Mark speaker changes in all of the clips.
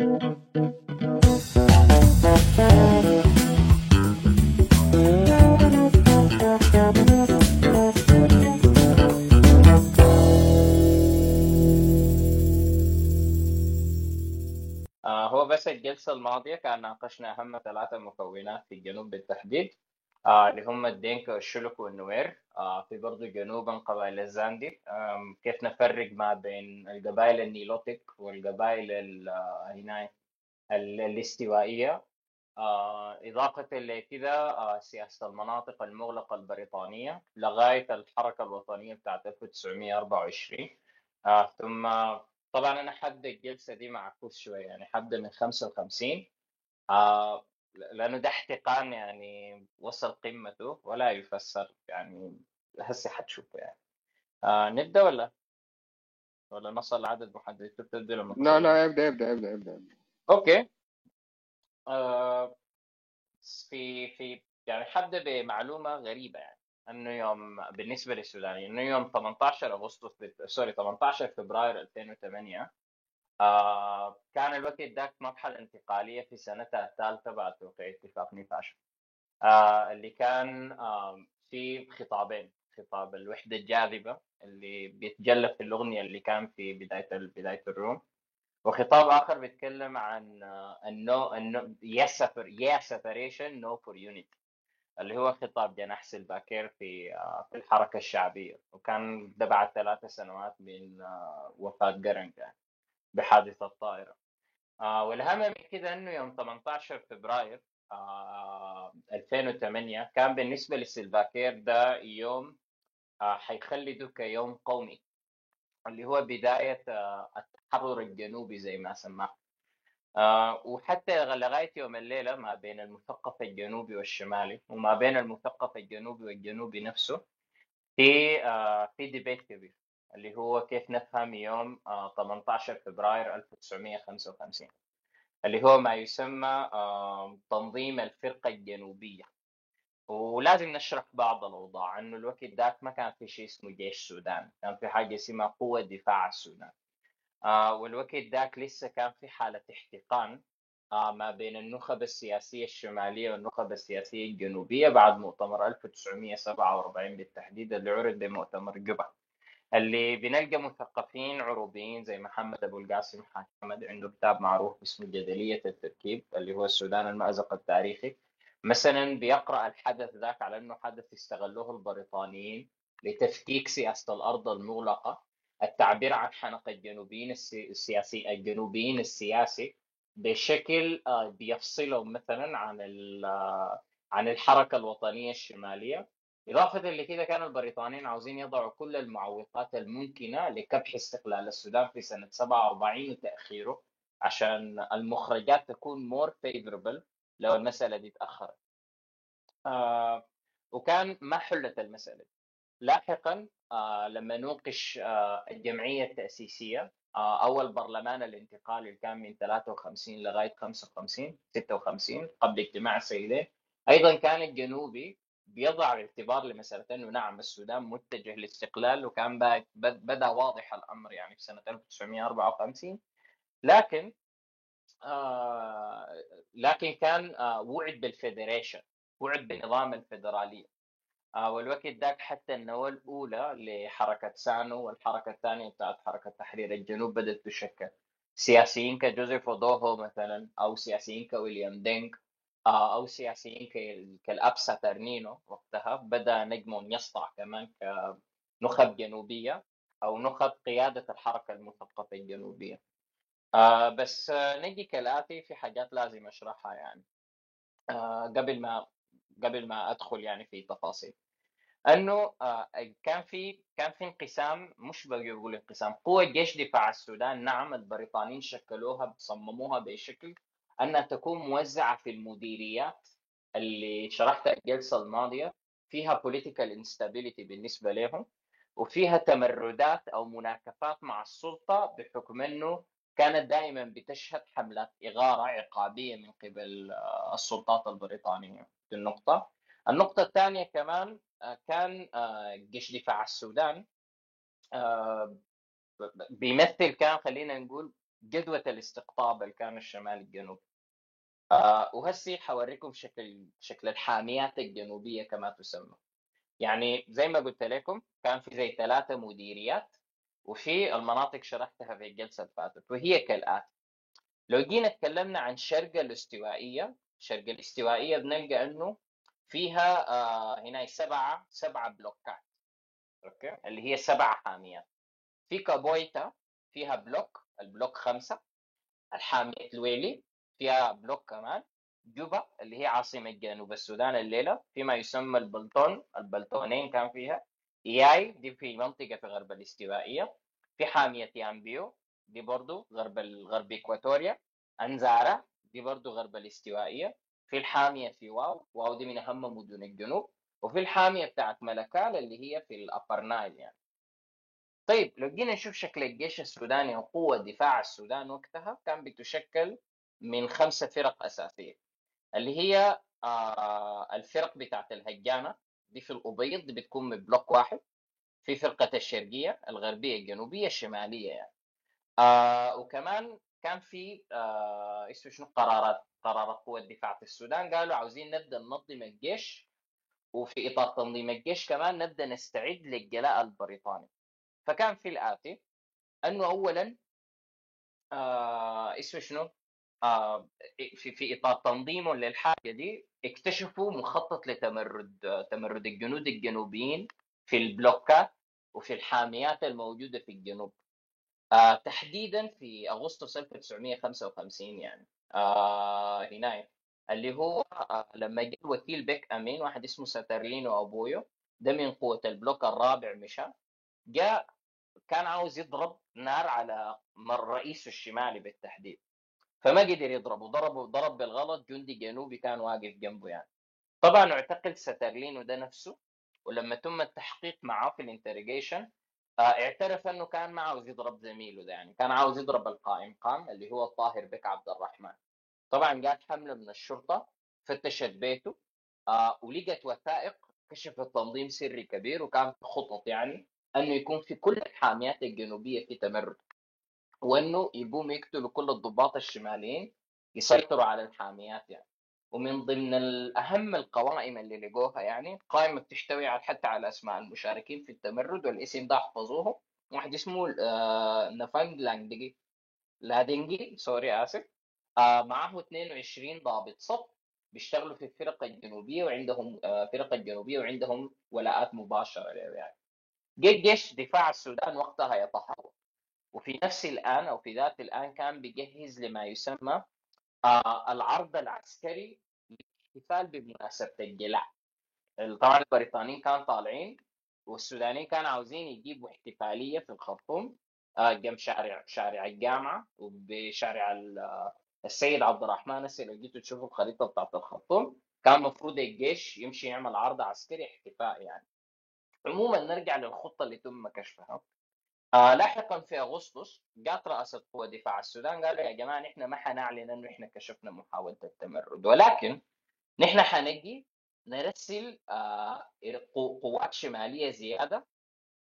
Speaker 1: آه هو بس الجلسة الماضية كان ناقشنا أهم ثلاثة مكونات في الجنوب بالتحديد. آه اللي هم الدينكا والشلك والنوير. آه في برضه جنوبا قبائل الزاندي. كيف نفرق ما بين القبائل النيلوتيك والقبائل ال- آه، هنا ال- الاستوائية؟ آه إضافة لكذا آه سياسة المناطق المغلقة البريطانية لغاية الحركة الوطنية بتاعت 1924 آه ثم طبعا أنا حبدأ الجلسة دي معكوس شوية يعني حبدأ من 55 لأنه ده احتقان يعني وصل قمته ولا يفسر يعني هسه حتشوفه يعني. آه نبدأ ولا؟ ولا نصل لعدد محدد؟ لما
Speaker 2: لا لا ابدأ ابدأ ابدأ ابدأ
Speaker 1: okay. آه في في يعني حبدأ بمعلومة غريبة يعني. إنه يوم بالنسبة للسودان إنه يوم 18 أغسطس sorry 18 فبراير 2008 آه كان الوقت ذاك مرحلة انتقالية في سنتها الثالثة بعد توقيع اتفاق نيفاشا آه اللي كان آه في خطابين. خطاب الوحدة الجاذبة اللي بيتجلى في الأغنية اللي كان في بداية بداية الروم. وخطاب آخر بيتكلم عن النو النو yes separ- yeah separation no for unity. اللي هو خطاب جناح سلفاكير في في الحركة الشعبية. وكان ده بعد ثلاثة سنوات من وفاة جرنج بحادثة الطائرة. آه، والأهم من كده إنه يوم 18 فبراير آه، 2008 كان بالنسبة لسلفاكير ده يوم آه، حيخلده كيوم قومي اللي هو بداية آه، التحرر الجنوبي زي ما سماه. آه، وحتى لغاية يوم الليلة ما بين المثقف الجنوبي والشمالي وما بين المثقف الجنوبي والجنوبي نفسه في آه، في ديبيت كبير. اللي هو كيف نفهم يوم آه، 18 فبراير 1955 اللي هو ما يسمى آه، تنظيم الفرقة الجنوبية. ولازم نشرح بعض الأوضاع إنه الوقت ذاك ما كان في شيء اسمه جيش السودان كان في حاجة اسمها قوة دفاع السودان. آه والوقت ذاك لسه كان في حالة احتقان آه ما بين النخب السياسية الشمالية والنخب السياسية الجنوبية بعد مؤتمر 1947 بالتحديد اللي عرض بمؤتمر جوبا اللي بنلقى مثقفين عروبيين زي محمد أبو القاسم حامد عنده كتاب معروف اسمه جدلية التركيب اللي هو السودان المأزق التاريخي. مثلا بيقرأ الحدث ذاك على إنه حدث استغلوه البريطانيين لتفكيك سياسة الأرض المغلقة. التعبير عن حنق الجنوبيين السي- السياسي الجنوبيين السياسي بشكل آه، بيفصلهم مثلا عن آه، عن الحركة الوطنية الشمالية. إضافة لكده كان البريطانيين عاوزين يضعوا كل المعوقات الممكنة لكبح استقلال السودان في سنة 47 وتأخيره عشان المخرجات تكون more favorable لو المسألة دي تأخرت آه وكان ما حلت المسألة دي. لاحقا آه لما نوقش آه الجمعية التأسيسية آه أول برلمان الانتقالي اللي كان من 53 لغاية 55 56 قبل اجتماع السيدين أيضا كان الجنوبي بيضع اعتبار لمسألة أنه نعم السودان متجه للاستقلال وكان با- بد- بدأ واضح الأمر يعني في سنة 1954 لكن آه لكن كان آه وعد بال federation وعد بنظام الفيدرالية. آه والوقت ذاك حتى النواة الأولى لحركة سانو والحركة الثانية بتاعت حركة تحرير الجنوب بدأت تشكل. سياسيين كجوزيف أودوهو مثلا أو سياسيين كويليام دينك آه أو سياسيين ك- كالأبسا ترنينو وقتها بدأ نجمهم يسطع كمان كنخب جنوبية أو نخب قيادة الحركة المثقفة الجنوبية. آه بس نجي كالآتي في حاجات لازم أشرحها يعني. آه قبل ما قبل ما أدخل يعني في تفاصيل. أنه آه، كان في كان في انقسام مش بقول انقسام قوة جيش دفاع السودان نعم البريطانيين شكلوها صمموها بشكل أنها تكون موزعة في المديريات اللي شرحتها الجلسة الماضية فيها political instability بالنسبة لهم وفيها تمردات أو مناكفات مع السلطة بحكم إنه كانت دائما بتشهد حملات إغارة عقابية من قبل آه، السلطات البريطانية دي النقطة. النقطة الثانية كمان آه، كان آه، جيش دفاع السودان بيمثل كان خلينا نقول جدوى الاستقطاب اللي كان الشمال الجنوبي. آه وهسي حوريكم شكل شكل الحاميات الجنوبية كما تسمى. يعني زي ما قلت لكم كان في زي ثلاثة مديريات وفي المناطق شرحتها في الجلسة اللي فاتت وهي كالآتي. لو جينا تكلمنا عن شرق الاستوائية شرق الاستوائية بنلقى إنه فيها آه هنا سبعة سبعة بلوكات Okay؟ اللي هي سبع حاميات. في كابويتا فيها بلوك، البلوك خمسة الحامية الويلي فيها بلوك كمان جوبا اللي هي عاصمة جنوب السودان الليلة فيما يسمى البلطون البلطونين كان فيها. إياي دي في منطقة في غرب الاستوائية. في حامية يامبيو دي برضو غرب غرب Equatoria. أنزارا دي برضو غرب الاستوائية. في الحامية في واو واو دي من أهم مدن الجنوب. وفي الحامية بتاعت ملكال اللي هي في Upper Nile يعني. طيب لو جينا نشوف شكل الجيش السوداني وقوة دفاع السودان وقتها كان بتشكل من خمسة فرق أساسية اللي هي آه الفرق بتاعت الهجانة دي في الأبيض دي بتكون من بلوك واحد في فرقة الشرقية الغربية الجنوبية الشمالية يعني. آه وكمان كان في آه اسمه شنو قرارات قرارات قوة دفاع في السودان قالوا عاوزين نبدأ ننظم الجيش وفي إطار تنظيم الجيش كمان نبدأ نستعد للجلاء البريطاني. فكان في الآتي أنه أولا آه اسمه شنو في في إطار تنظيمهم للحاجة دي اكتشفوا مخطط لتمرد تمرد الجنود الجنوبيين في البلوكات وفي الحاميات الموجودة في الجنوب. آه تحديدا في أغسطس 1955 يعني. آه اللي هو آه لما جاء الوكيل بيك أمين واحد اسمه ساترلينو أبويو ده من قوة البلوك الرابع مشى جاء كان عاوز يضرب نار على الرئيس الشمالي بالتحديد. فما قدر يضربه ضربه ضرب بالغلط جندي جنوبي كان واقف جنبه يعني. طبعا اعتقل سترلينو ده نفسه ولما تم التحقيق معاه في interrogation اعترف إنه كان ما عاوز يضرب زميله ده يعني كان عاوز يضرب القائمقام اللي هو الطاهر بك عبد الرحمن. طبعا جات حملة من الشرطة فتشت بيته آه ولقت وثائق كشفت تنظيم سري كبير وكان في خطط يعني إنه يكون في كل الحاميات الجنوبية في تمرد. وإنه يقوموا يقتلوا كل الضباط الشماليين يسيطروا على الحاميات يعني. ومن ضمن الأهم القوائم اللي لقوها يعني قائمة بتحتوي على حتى على أسماء المشاركين في التمرد والاسم ده احفظوه. واحد اسمه آه نفانج لاندجي لادنجي سوري آسف. آه معه 22 ضابط صف بيشتغلوا في الفرق الجنوبية وعندهم آه فرق الجنوبية وعندهم ولاءات مباشرة يعني. جيش دفاع السودان وقتها يتحرك وفي نفس الآن أو في ذات الآن كان بيجهز لما يسمى آه العرض العسكري للاحتفال بمناسبة الجلاء طبعا البريطانيين كانوا طالعين والسودانيين كانوا عاوزين يجيبوا احتفالية في الخرطوم آه جنب شارع شارع الجامعة وبشارع السيد عبد الرحمن هسه لو جيتوا تشوفوا الخريطة بتاعت الخرطوم كان المفروض الجيش يمشي يعمل عرض عسكري احتفاء يعني. عموما نرجع للخطة اللي تم كشفها. آه لاحقا في أغسطس جات رئاسه قوى دفاع السودان قالوا يا جماعة نحن ما حنعلن إنه إحنا كشفنا محاولة التمرد ولكن نحن حنجي نرسل آه قوات شمالية زيادة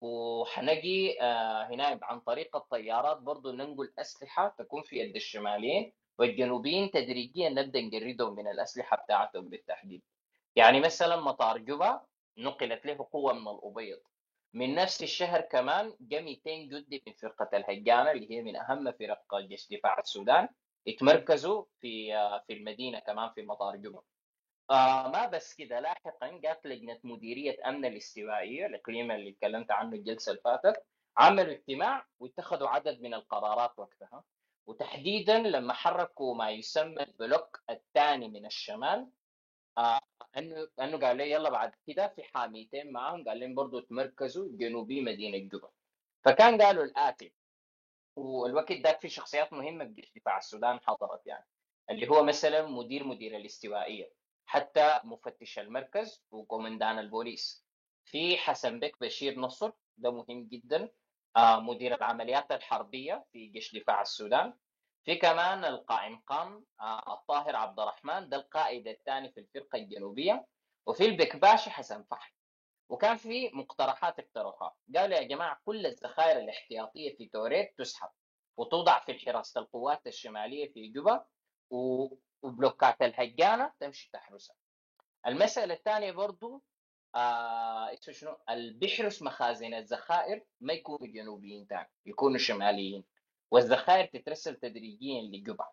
Speaker 1: وحنجي آه هنا عن طريق الطيارات برضو ننقل أسلحة تكون في يد الشماليين والجنوبيين تدريجيا نبدأ نجردهم من الأسلحة بتاعتهم بالتحديد. يعني مثلا مطار جوبا نقلت له قوة من الأبيض. من نفس الشهر كمان جاء 200 جندي من فرقة الهجانة اللي هي من أهم فرق جيش دفاع السودان اتمركزوا في في المدينة كمان في مطار جوبا آه ما بس كده لاحقا جات لجنة مديرية أمن الاستوائية الإقليم اللي تكلمت عنه الجلسة اللي فاتت عملوا اجتماع واتخذوا عدد من القرارات وقتها. وتحديدا لما حركوا ما يسمى البلوك الثاني من الشمال آه إنه إنه قال لي يلا بعد كده في حاميتين معاهم قال لهم برضه تمركزوا جنوبي مدينة جوبا فكان قالوا الآتي. والوقت ده في شخصيات مهمة بجيش دفاع السودان حضرت يعني. اللي هو مثلا مدير مدير الاستوائية. حتى مفتش المركز وكومندان البوليس. في حسن بك بشير نصر ده مهم جدا. آه مدير العمليات الحربية في جيش دفاع السودان. في كمان القائم قام آه الطاهر عبد الرحمن ده القائد الثاني في الفرقة الجنوبية وفي البكباشي حسن فحم وكان في مقترحات اقترحوها قالوا يا جماعة كل الذخائر الاحتياطية في توريت تسحب وتوضع في حراسة القوات الشمالية في جوبا وبلوكات الهجانة تمشي تحرسها. المسألة الثانية برضو آه شنو؟ اللي بيحرس مخازن الذخائر ما يكونوا جنوبيين تاني يكونوا شماليين. والذخائر تترسل تدريجيا لجوبا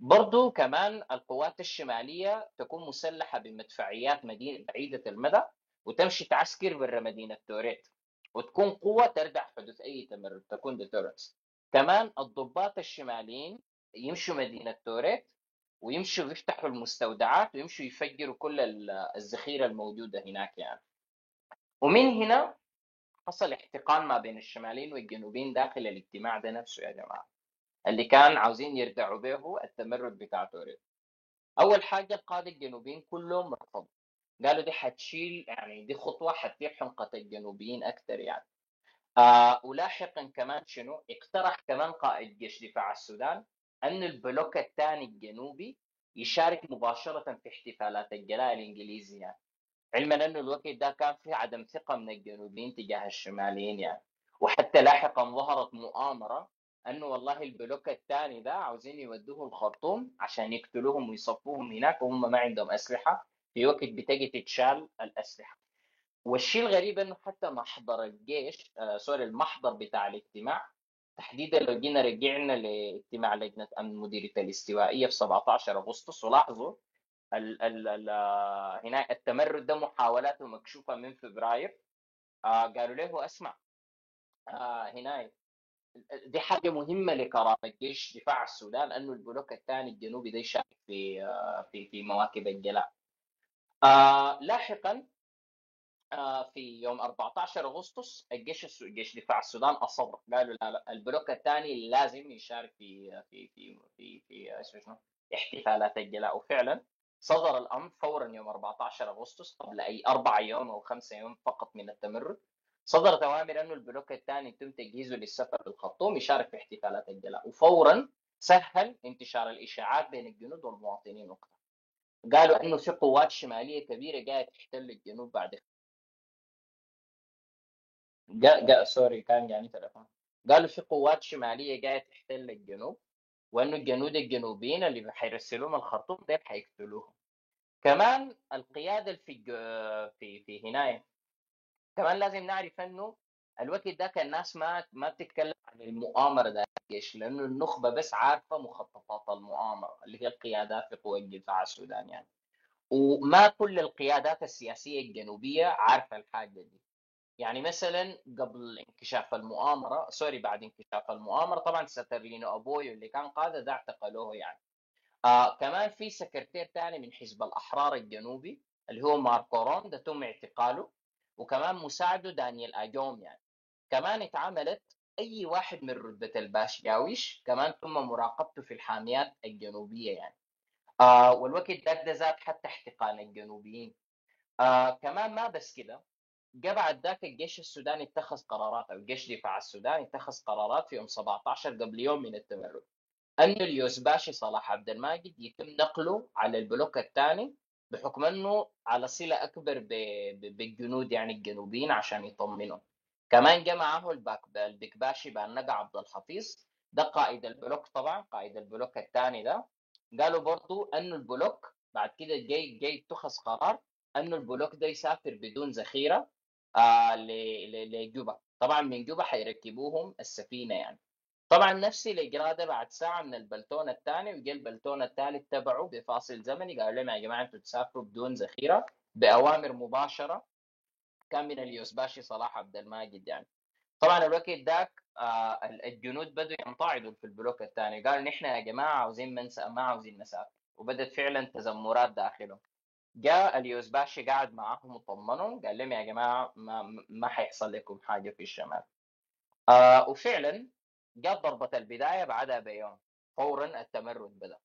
Speaker 1: برضو كمان القوات الشمالية تكون مسلحة بمدفعيات مدينة بعيدة المدى وتمشي تعسكر برا مدينة توريت وتكون قوة تردع حدوث أي تمرد تكون ديتورنس كمان الضباط الشماليين يمشوا مدينة توريت ويمشوا يفتحوا المستودعات ويمشوا يفجروا كل الذخيرة الموجودة هناك يعني. ومن هنا حصل احتقان ما بين الشماليين والجنوبيين داخل الاجتماع ده نفسه يا جماعة. اللي كان عاوزين يردعوا به التمرد بتاع توريت أول حاجة القادة الجنوبيين كلهم رفضوا. قالوا دي حتشيل يعني دي خطوة حتثير حنقة الجنوبيين أكثر يعني. آه ولاحقا كمان شنو؟ اقترح كمان قائد جيش دفاع السودان أن البلوك الثاني الجنوبي يشارك مباشرة في احتفالات الجلاء الإنجليزي يعني. علما أنه الوقت ده كان في عدم ثقة من الجنوبيين تجاه الشماليين يعني. وحتى لاحقا ظهرت مؤامرة انه والله البلوك الثاني ده عاوزين يودوه الخرطوم عشان يقتلوهم ويصفوهم هناك وهم ما عندهم أسلحة. في وقت بتجي تتشال الأسلحة. والشيء الغريب أنه حتى محضر الجيش آه sorry المحضر بتاع الاجتماع تحديدا لو جينا رجعنا لاجتماع لجنة أمن مديريه الاستوائية في 17 أغسطس ولاحظوا ال ال ال آه، هنا التمرد ده محاولاته مكشوفة من فبراير. آه قالوا له اسمع. آه هنا دي حاجة مهمة لكرامة جيش دفاع السودان انه البلوك الثاني الجنوبي ده يشارك في آه في في مواكب الجلاء. آه لاحقا آه في يوم 14 أغسطس الجيش جيش دفاع السودان اصر قالوا لا لا البلوك الثاني لازم يشارك في في في في في شنو؟ احتفالات الجلاء. وفعلا صدر الأمر فورا يوم 14 أغسطس قبل أي أربع يوم أو خمسة يوم فقط من التمرد. صدرت اوامر انه البلوك الثاني يتم تجهيزه للسفر بالخرطوم يشارك في احتفالات الجلاء وفورا سهل انتشار الإشاعات بين الجنود والمواطنين وقتها. قالوا انه في قوات شمالية كبيرة جاية تحتل الجنوب بعد جا جا سوري كان يعني تلفون قالوا في قوات شمالية جاية تحتل الجنوب وانه الجنود الجنوبيين اللي حيرسلوهم الخرطوم ديل حيقتلوهم. كمان القيادة في في في هناية. كمان لازم نعرف إنه الوقت ذاك الناس ما ما بتتكلم عن المؤامرة ذاك الجيش لأنه النخبة بس عارفة مخططات المؤامرة اللي هي القيادات في قوى الدفاع السودان يعني. وما كل القيادات السياسية الجنوبية عارفة الحاجة دي. يعني مثلا قبل انكشاف المؤامرة sorry بعد انكشاف المؤامرة طبعا سترلينو ابويو اللي كان قائده ده اعتقلوه يعني. آه كمان في سكرتير ثاني من حزب الأحرار الجنوبي اللي هو ماركورون ده تم اعتقاله وكمان مساعده دانيال أجوم يعني. كمان اتعملت أي واحد من رتبة الباشياويش كمان تم مراقبته في الحاميات الجنوبية يعني. آه والوقت ده زاد حتى احتقان الجنوبيين. آه كمان ما بس كده بعد ذاك الجيش السوداني اتخذ قرارات أو الجيش دفاع السودان اتخذ قرارات في يوم 17 قبل يوم من التمرد. انه اليوسباشي صلاح عبد الماجد يتم نقله على البلوك الثاني بحكم إنه على صلة أكبر بالجنود يعني الجنوبيين عشان يطمنوا. كمان جاء معه البكباشي بانقع عبد الحفيظ. ده قائد البلوك طبعا قائد البلوك الثاني ده. قالوا برضو انه البلوك بعد كده جاي جاي اتخذ قرار انه البلوك ده يسافر بدون ذخيرة. آه لجوبا. طبعا من جوبا حيركبوهم السفينة يعني. طبعا نفس الاجراء ده بعد ساعة من البلتون الثاني وجا البلتون الثالث تبعه بفاصل زمني قالوا لهم يا جماعة أنتم تسافروا بدون ذخيرة بأوامر مباشرة. كان من اليوسباشي صلاح عبد الماجد يعني. طبعا الوقت ذاك آه الجنود بدوا ينطعدوا في البلوك الثاني. قالوا نحن يا جماعة عاوزين ما عاوزين نسافر وبدت فعلا تذمرات داخلهم. جاء اليوسباشي قاعد معاهم وطمنهم قال لهم يا جماعة ما ما حيحصل لكم حاجة في الشمال. آه وفعلا جت ضربة البداية بعدها بيوم فورا التمرد بدأ.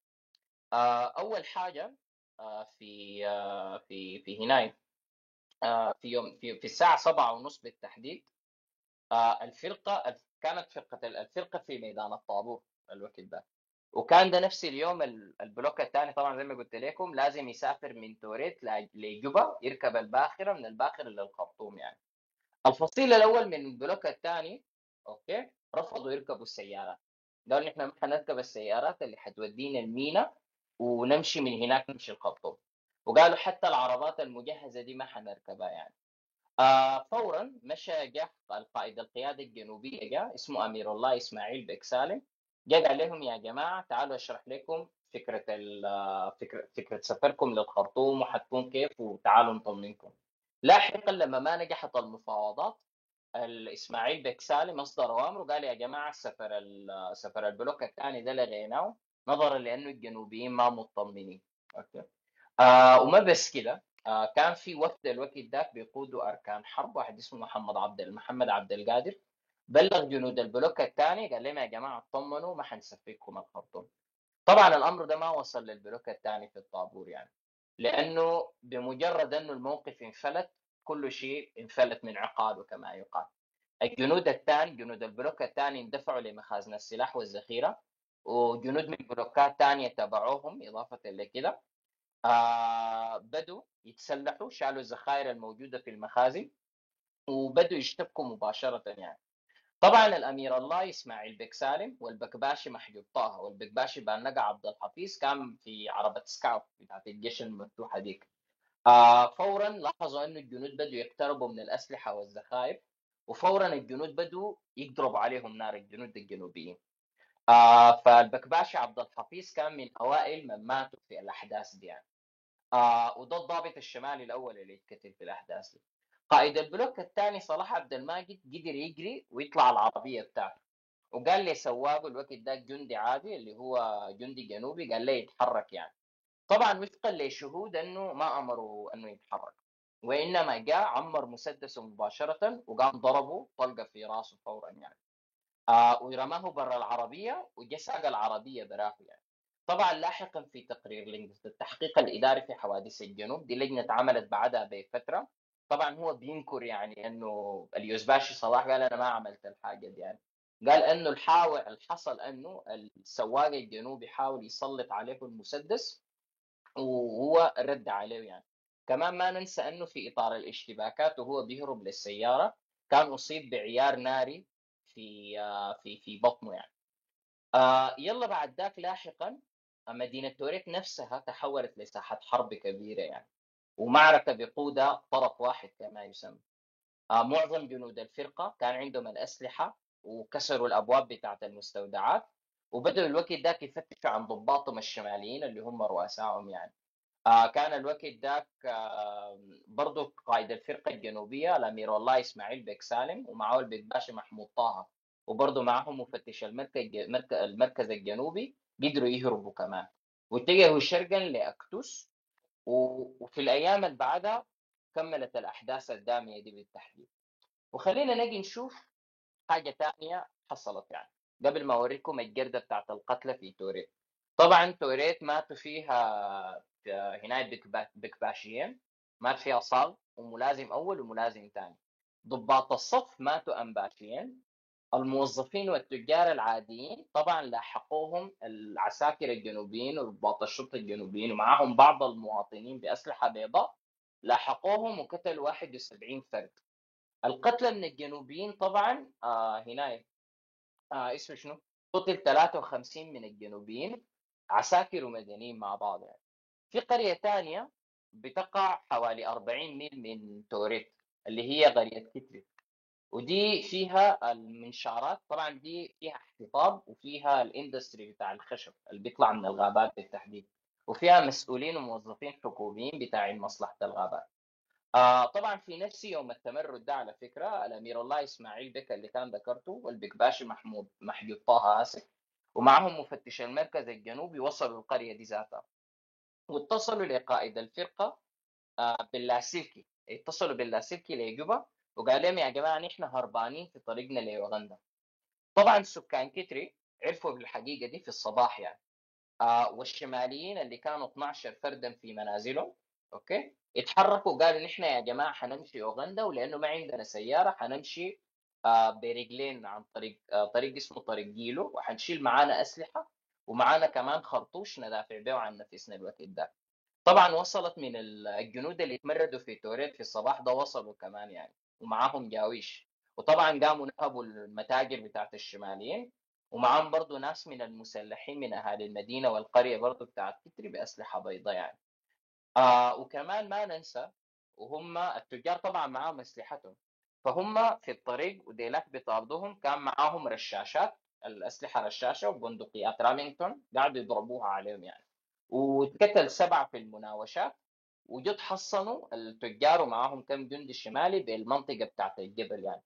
Speaker 1: آه، أول حاجة آه، في آه، في في هناي في يوم في, في الساعة سبعة ونص بالتحديد الفرقة كانت فرقة الفرقة في ميدان الطابور الوقت ده وكان ده نفس اليوم البلوك الثاني طبعا زي ما قلت لكم لازم يسافر من توريت لجوبا يركب الباخرة من الباخرة للخرطوم يعني. الفصيل الأول من البلوك الثاني okay رفضوا يركبوا السيارات قالوا نحن ما حنركب السيارات اللي حتودينا المينا ونمشي من هناك نمشي الخرطوم. وقالوا حتى العربات المجهزة دي ما حنركبها يعني. آه فورا مشى جاء القائد القياده الجنوبيه جاء اسمه أمير الله إسماعيل بك سالم جاء قال لهم يا جماعة تعالوا أشرح لكم فكرة فكرة فكرة سفركم للخرطوم وحتكون كيف وتعالوا نطمنكم. لاحقا لما ما نجحت المفاوضات الإسماعيل بك سالم اصدر اوامر وقال يا جماعة سفر سفر البلوك الثاني ده لغيناه نظرا لأنه الجنوبيين ما مطمنين. okay؟ آه وما بس كده آه كان في وفد الوقت ذاك بيقودوا أركان حرب واحد اسمه محمد عبد محمد عبد القادر. بلغ جنود البلوك الثاني قال لهم يا جماعة اطمنوا ما حنسفركم الخرطوم. طبعا الأمر ده ما وصل للبلوك الثاني في الطابور يعني لأنه بمجرد أنه الموقف انفلت كل شيء انفلت من عقاله كما يقال. الجنود الثاني جنود البلوك الثاني اندفعوا لمخازن السلاح والذخيرة وجنود من بلوكات ثانية تبعوهم إضافة لكده آه بدوا يتسلحوا شالوا الذخائر الموجودة في المخازن وبدوا يشتبكوا مباشرة يعني. طبعا الأميرالاي إسماعيل بك سالم والبكباشي محجوب طه والبكباشي بانقع عبد الحفيظ كان في عربة scout بتاعت الجيش المفتوحه ديك آه فورا لاحظوا إنه الجنود بدوا يقتربوا من الأسلحة والذخائر وفورا الجنود بدوا يضربوا عليهم نار الجنود الجنوبيين. آه فالبكباشي عبد الحفيظ كان من أوائل من ماتوا في الأحداث دي يعني. آه وده الضابط الشمالي الأول اللي اتقتل في الأحداث دي. قائد البلوك الثاني صلاح عبد الماجد قدر يجري ويطلع العربية بتاعته. وقال لي سواقه الوقت ده جندي عادي اللي هو جندي جنوبي قال لي يتحرك يعني. طبعا وفقا لشهود إنه ما أمروا إنه يتحرك. وإنما جاء عمر مسدسه مباشرة وقام ضربه طلقه في راسه فورا يعني. آه ورماه برا العربية وجا العربية براه يعني. طبعا لاحقا في تقرير لجنة التحقيق الإداري في حوادث الجنوب دي لجنة اتعملت بعدها بفترة. طبعا هو بينكر يعني إنه اليوزباشي صلاح قال أنا ما عملت الحاجة دي يعني. قال إنه الحاول الحصل إنه السواق الجنوبي حاول يسلط عليه المسدس وهو رد عليه يعني. كمان ما ننسى إنه في إطار الاشتباكات وهو بيهرب للسيارة كان أصيب بعيار ناري في في في بطنه يعني. آه يلا بعد ذاك لاحقا مدينة توريت نفسها تحولت لساحة حرب كبيرة يعني. ومعركة بقودها طرف واحد كما يسمى. آه معظم جنود الفرقة كان عندهم الأسلحة وكسروا الأبواب بتاعت المستودعات وبدأوا الوقت ذاك يفتشوا عن ضباطهم الشماليين اللي هم رؤسائهم يعني. آه كان الوقت ذاك آه برضه قائد الفرقة الجنوبية الأمير والله إسماعيل بك سالم ومعه البيك باشا محمود طه وبرضه معهم مفتش المركز المركز الجنوبي قدروا يهربوا كمان. واتجهوا شرقا لأكتوس وفي الأيام اللي بعدها كملت الأحداث الدامية دي بالتحديد. وخلينا نجي نشوف حاجة ثانية حصلت يعني قبل ما أوريكم الجردة بتاعت القتلى في توريت. طبعا توريت ماتوا فيها هنا بكباشيين مات فيها صال وملازم أول وملازم ثاني ضباط الصف ماتوا انباشيين الموظفين والتجار العاديين طبعا لاحقوهم العساكر الجنوبيين وضباط الشرطة الجنوبيين ومعهم بعض المواطنين بأسلحة بيضاء لاحقوهم وقتلوا 71 فرد. القتلى من الجنوبيين طبعا آه هنا آه اسمه شنو؟ قتل 53 من الجنوبيين عساكر ومدنيين مع بعض يعني. في قرية ثانية بتقع حوالي 40 ميل من توريت اللي هي قرية كتري. ودي فيها المنشارات طبعا دي فيها احتطاب وفيها الإندستري بتاع الخشب اللي بيطلع من الغابات بالتحديد وفيها مسؤولين وموظفين حكوميين بتاعين مصلحة الغابات. آه طبعا في نفس يوم التمرد ده على فكرة الأمير الله إسماعيل بك اللي كان ذكرته والبكباشي محمود محجوب طه آسف ومعهم مفتش المركز الجنوبي وصلوا القرية دي ذاتها. واتصلوا لقائد الفرقة آه باللاسلكي اتصلوا باللاسلكي لجوبا وقال لهم يا جماعة نحن هربانين في طريقنا ليوغندا طبعا سكان كتري عرفوا بالحقيقة دي في الصباح يعني. آه والشماليين اللي كانوا 12 فردا في منازلهم أوكي اتحركوا قالوا نحن يا جماعة حنمشي أوغندا ولأنه ما عندنا سيارة حنمشي آه برجلين عن طريق آه طريق اسمه طريق جيلو وحنشيل معانا أسلحة ومعانا كمان خرطوش ندافع به عن نفسنا الوقت ده. طبعا وصلت من الجنود اللي تمردوا في توريت في الصباح ده وصلوا كمان يعني. ومعاهم جاويش. وطبعا قاموا نهبوا المتاجر بتاعت الشماليين ومعاهم برضو ناس من المسلحين من أهالي المدينة والقرية برضو بتاعت كتري بأسلحة بيضاء يعني. آه وكمان ما ننسى وهم التجار طبعا معاهم أسلحتهم. فهم في الطريق وديلاك بيطاردوهم كان معاهم رشاشات الأسلحة رشاشة وبندقيات رامينغتون قاعدوا يضربوها عليهم يعني. واتقتل سبعة في المناوشات. وجد حصنوا التجار ومعاهم كم جندي شمالي بالمنطقة بتاعت الجبل يعني.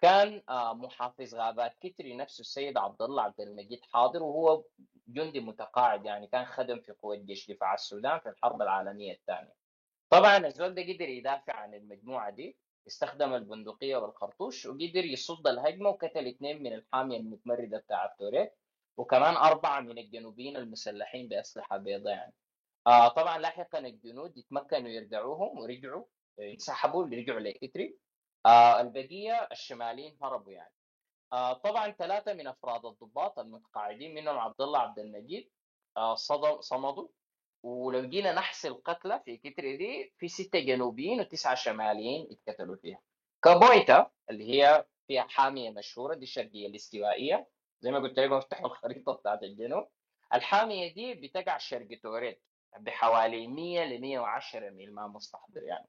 Speaker 1: كان آه، محافظ غابات كتري نفسه السيد عبد الله عبد المجيد حاضر وهو جندي متقاعد يعني. كان خدم في قوات جيش دفاع السودان في الحرب العالمية الثانية. طبعا الزول ده قدر يدافع عن المجموعة دي استخدم البندقية والخرطوش وقدر يصد الهجمة وقتل اثنين من الحامية المتمردة بتاع التوريت وكمان أربعة من الجنوبيين المسلحين بأسلحة بيضاء يعني. آه طبعا لاحقا الجنود يتمكنوا يرجعوهم ورجعوا انسحبوا رجعوا لكتري آه البقية الشماليين هربوا يعني. آه طبعا ثلاثة من أفراد الضباط المتقاعدين منهم عبد الله عبد المجيد آه صمدوا. ولو جينا نحس القتلى في كتري دي في ستة جنوبيين وتسعة شماليين اتقتلوا فيها. كابويتا اللي هي فيها حامية مشهورة دي الشرقية الاستوائية زي ما قلت لكم افتحوا الخريطة بتاعت الجنوب. الحامية دي بتقع شرق توريت. بحوالي 100 ل 110 ميل ما مستحضر يعني.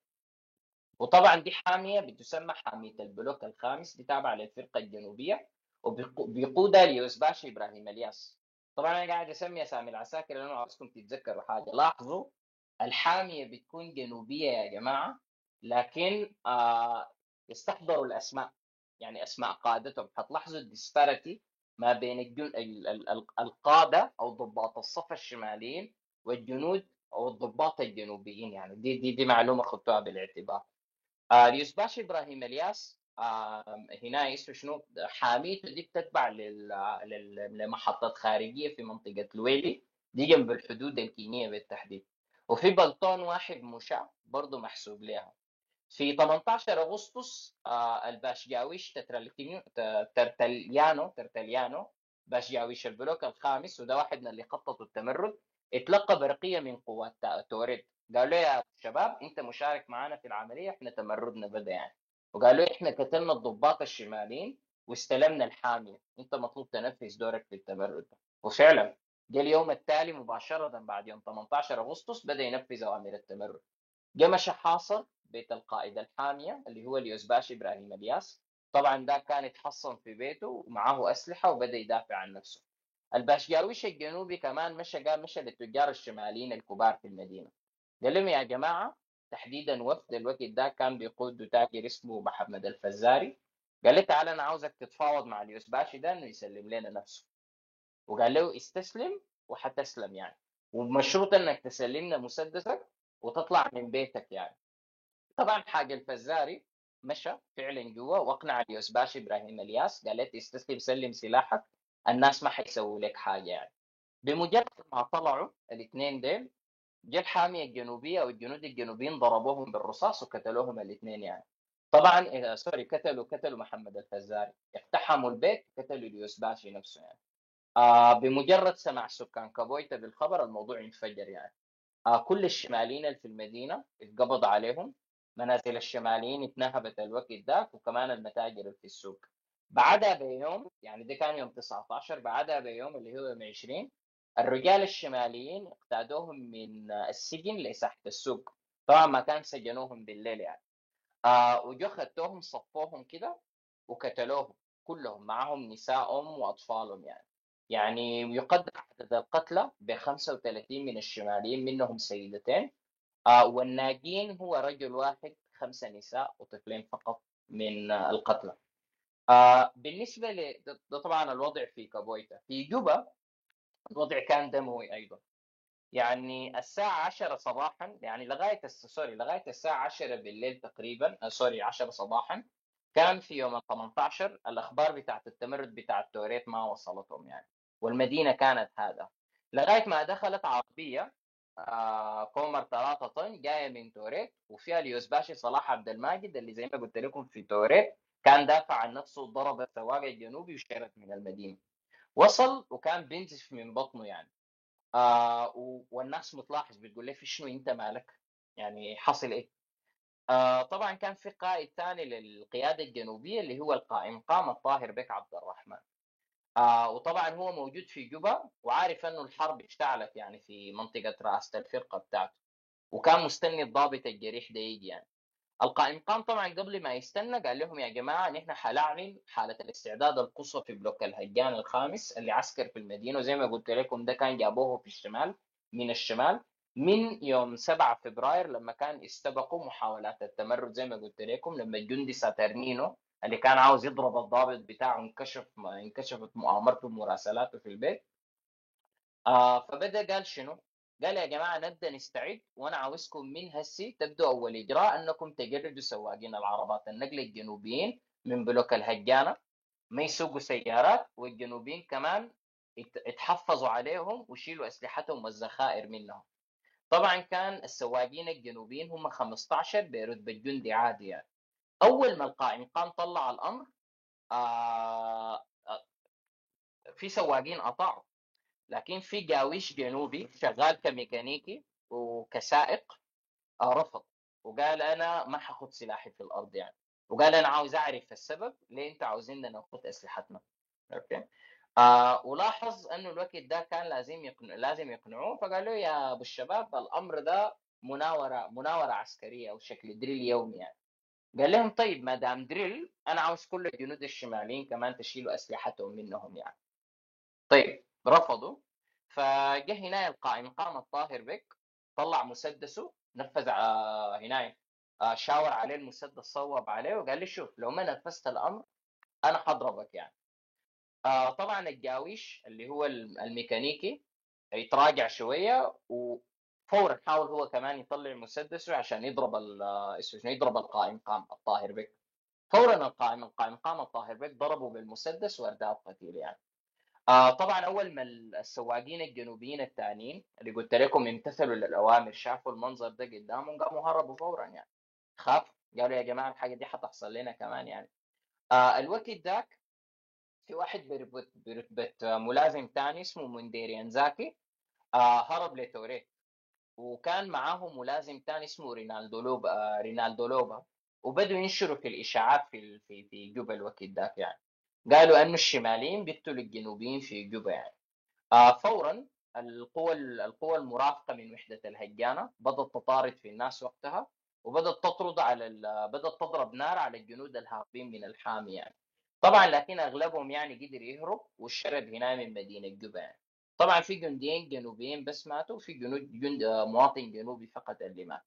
Speaker 1: وطبعا دي حامية بتسمى حامية البلوك الخامس دي تابعة للفرقة الجنوبية وبيقودها اليوزباشي إبراهيم إلياس. طبعا أنا قاعد أسمي أسامي العساكر لأنه عاوزكم تتذكروا حاجة. لاحظوا الحامية بتكون جنوبية يا جماعة لكن آه يستحضروا الأسماء يعني أسماء قادتهم. حتلاحظوا ال disparity ما بين. القادة أو ضباط الصف الشماليين والجنود أو الضباط الجنوبيين يعني دي دي دي معلومة خدتوها بالاعتبار. آه اليوسباشي إبراهيم الياس هنا اسمه شنو؟ حاميته دي بتتبع لمحطة خارجية في منطقة الويلي دي جنب الحدود الكينية بالتحديد. وفي بلطون واحد مشع برضه محسوب لها في 18 أغسطس آه، الباشجاويش ترتليانو ترتليانو باشجاويش البلوك الخامس وده واحد من اللي خططوا التمرد. اتلقى برقية من قوات توريد. قالوا له يا شباب انت مشارك معنا في العملية إحنا تمردنا بدا يعني. وقالوا إحنا قتلنا الضباط الشماليين واستلمنا الحامية. انت مطلوب تنفذ دورك في التمرد. وفعلا جاء اليوم التالي مباشرة بعد يوم 18 أغسطس بدأ ينفذ أوامر التمرد. جاء مشى حاصر بيت القائد الحامية اللي هو اليوزباشي إبراهيم الياس. طبعا ده كان يتحصن في بيته ومعه أسلحة وبدأ يدافع عن نفسه. الباشجاويش الجنوبي كمان؟ مشى قال مشى للتجار الشماليين الكبار في المدينة. قال لهم يا جماعة تحديدا وفد الوقت ده كان بيقوده تاجر اسمه محمد الفزاري. قال لي تعال أنا عاوزك تتفاوض مع اليوسباشي ده إنه يسلم لنا نفسه. وقال له استسلم وحتسلم يعني. ومشروط إنك تسلمنا مسدسك وتطلع من بيتك يعني. طبعا حاج الفزاري مشى فعلا جوا وأقنع اليوسباشي إبراهيم الياس. قال له استسلم سلم سلاحك. الناس ما حيسووا لك حاجة يعني. بمجرد ما طلعوا الاثنين ديل جاء الحامية الجنوبية أو الجنود الجنوبيين ضربوهم بالرصاص وقتلوهم الاثنين يعني. طبعا إيه sorry قتلوا قتلوا محمد الفزاري. اقتحموا البيت قتلوا اليوسباشي نفسه يعني. آه بمجرد سمع سكان كابويتا بالخبر الموضوع انفجر يعني. آه كل الشماليين في المدينة اتقبض عليهم. منازل الشماليين اتنهبت الوقت ذاك وكمان المتاجر في السوق. بعدها بيوم يعني ده كان يوم 19 بعدها بيوم اللي هو يوم 20 الرجال الشماليين اقتادوهم من السجن لساحة السوق. طبعا ما كان سجنوهم بالليل يعني. آه وجو خدتوهم صفوهم كده وقتلوهم كلهم معهم نسائهم وأطفالهم يعني. يعني يقدر عدد القتلى ب 35 من الشماليين منهم سيدتين. آه والناجين هو رجل واحد خمسة نساء وطفلين فقط من القتلى. آه بالنسبة ل ده طبعا الوضع في كابويتا. في جوبا الوضع كان دموي أيضا. يعني الساعة 10 صباحا يعني لغاية sorry لغاية الساعة 10 بالليل تقريبا آه، sorry 10 صباحا كان في يوم ال 18 الأخبار بتاعت التمرد بتاعت توريت ما وصلتهم يعني. والمدينة كانت هادئة. لغاية ما دخلت عربية آه كومر 3 طن جاية من توريت وفيها اليوزباشي صلاح عبد الماجد اللي زي ما قلت لكم في توريت. كان دافع عن نفسه وضرب السواق الجنوبي وشرد من المدينة. وصل وكان بينزف من بطنه يعني. آه والناس متلاحظ بتقول لي في شنو أنت مالك؟ يعني حصل إيه؟ آه طبعا كان في قائد ثاني للقيادة الجنوبية اللي هو القائم قام الطاهر بك عبد الرحمن. آه وطبعا هو موجود في جوبا وعارف إنه الحرب اشتعلت يعني في منطقة رئاسه الفرقة بتاعته. وكان مستني الضابط الجريح ده يجي يعني. القائم قام طبعا قبل ما يستنى قال لهم يا جماعة نحن حنعلن حالة الاستعداد القصوى في بلوك الهجان الخامس اللي عسكر في المدينة وزي ما قلت لكم ده كان جابوه في الشمال من الشمال من يوم 7 فبراير لما كان استبقوا محاولات التمرد زي ما قلت لكم لما الجندي ساترنينو اللي كان عاوز يضرب الضابط بتاعه انكشف انكشفت مؤامرته ومراسلاته في البيت آه فبدأ قال شنو؟ قال يا جماعة نبدأ نستعد وأنا عاوزكم من هسي تبدوا أول إجراء أنكم تجردوا سواقين العربات النقل الجنوبيين من بلوك الهجانة ما يسوقوا سيارات والجنوبيين كمان يتحفظوا عليهم ويشيلوا أسلحتهم والذخائر منهم. طبعا كان السواقين الجنوبيين هم 15 برتبه جندي عادي يعني. أول ما القائم قام طلع الأمر آه في سواقين أطاعوا. لكن في جاويش جنوبي شغال كميكانيكي وكسائق رفض. وقال أنا ما حاخد سلاحي في الأرض يعني. وقال أنا عاوز أعرف السبب ليه أنتوا عاوزيننا ناخد أسلحتنا. okay؟ آه ولاحظ إنه الوقت ده كان لازم يقنع لازم يقنعوه. فقال له يا أبو الشباب الأمر ده مناورة مناورة عسكرية أو شكل drill يومي يعني. قال لهم طيب ما دام drill أنا عاوز كل الجنود الشماليين كمان تشيلوا أسلحتهم منهم يعني. طيب رفضوا فجه هنا القائم قام الطاهر بك طلع مسدسه نفذ هنا شاور عليه المسدس صوب عليه وقال لي شوف لو ما نفذت الأمر أنا حضربك يعني. آه طبعا الجاويش اللي هو الميكانيكي يتراجع شوية وفورا حاول هو كمان يطلع مسدسه عشان يضرب اسمه يضرب القائم قام الطاهر بك. فورا القائم القائم قام الطاهر بك ضربه بالمسدس وأرداه قتيل يعني. آه طبعا أول ما السواقين الجنوبيين الثانيين اللي قلت لكم امتثلوا للأوامر شافوا المنظر ده قدامهم قاموا هربوا فورا يعني. خافوا قالوا يا جماعة الحاجة دي حتحصل لنا كمان يعني. آه الوقت ذاك في واحد برتبة ملازم ثاني اسمه منديريان زاكي آه هرب لتوريت. وكان معاه ملازم ثاني اسمه رينالدو لوبا آه رينالدو لوبا. وبدوا ينشروا في الإشاعات في في جوبا الوقت ذاك يعني. قالوا أنه الشماليين بيقتلوا الجنوبيين في جوبا يعني. آه فورا القوى القوى المرافقة من وحدة الهجانة بدأت تطارد في الناس وقتها وبدأت تطرد على بدأت تضرب نار على الجنود الهاربين من الحامي يعني. طبعا لكن أغلبهم يعني قدر يهرب والشرد هنا من مدينة جوبا يعني. طبعا في جنديين جنوبيين بس ماتوا وفي جنود جند مواطن جنوبي فقط اللي مات.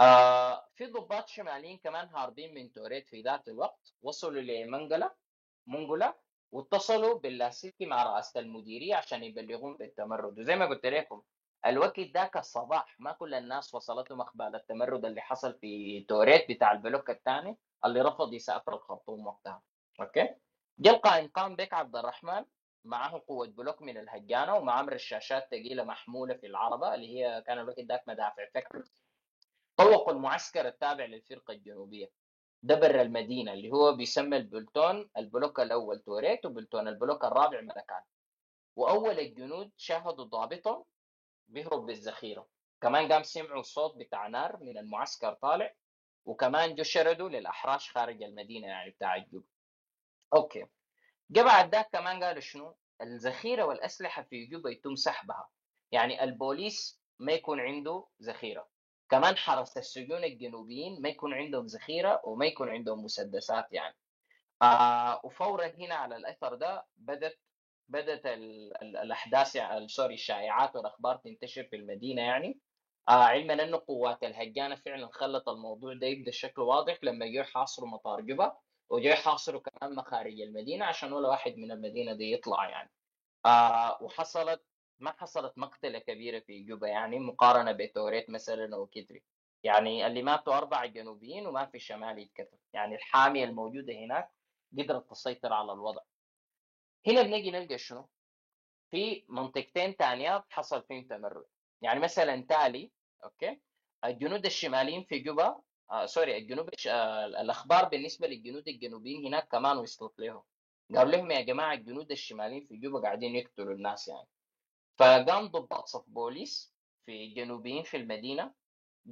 Speaker 1: آه في ضباط شماليين كمان هاربين من توريت في ذات الوقت وصلوا لمنقلة. منقلة واتصلوا باللاسلكي مع رئاسة المديرية عشان يبلغون بالتمرد وزي ما قلت لكم الوقت ذاك الصباح ما كل الناس وصلتهم أخبار التمرد اللي حصل في توريت بتاع البلوك الثاني اللي رفض يسافر الخرطوم وقتها. okay؟ جاء القائم قام بك عبد الرحمن معه قوة بلوك من الهجانة ومعه رشاشات ثقيلة محمولة في العربة اللي هي كان الوقت ذاك مدافع فيكرز طوقوا المعسكر التابع للفرقة الجنوبية. ده برا المدينة اللي هو بيسمى البلتون البلوك الأول توريت وبلتون البلوك الرابع ملكال. وأول الجنود شاهدوا ضابطهم بيهرب بالذخيرة كمان قام سمعوا صوت بتاع نار من المعسكر طالع وكمان جو شردوا للأحراش خارج المدينة يعني بتاع الجب okay. جا بعد ذاك كمان قالوا شنو؟ الذخيرة والأسلحة في جوبا يتم سحبها. يعني البوليس ما يكون عنده ذخيرة. كمان حرس السجون الجنوبيين ما يكون عندهم ذخيرة وما يكون عندهم مسدسات يعني. آه وفورا هنا على الأثر ده بدت ال الأحداث يعني سوري الشائعات والأخبار تنتشر في المدينة يعني. آه علما انه قوات الهجانة فعلا خلت الموضوع ده يبدأ شكله واضح لما يجوا يحاصروا مطار جوبا وجاي يحاصروا كمان مخارج المدينة عشان ولا واحد من المدينة دي يطلع يعني. آه وحصلت ما حصلت مقتلة كبيرة في جوبا يعني مقارنة بتوريت مثلا أو كدري يعني اللي ماتوا اربعه جنوبيين وما في شمالي يتكتب. يعني الحامية الموجودة هناك قدرت تسيطر على الوضع. هنا بنجي نلقى شنو؟ في منطقتين ثانيات حصل فيهم تمرد. يعني مثلا تالي okay؟ الجنود الشماليين في جوبا آه sorry الجنوب آه الأخبار بالنسبة للجنود الجنوبيين هناك كمان وصلت لهم. قالوا لهم يا جماعة الجنود الشماليين في جوبا قاعدين يقتلوا الناس يعني. فقام ضباط صف بوليس في جنوبيين في المدينة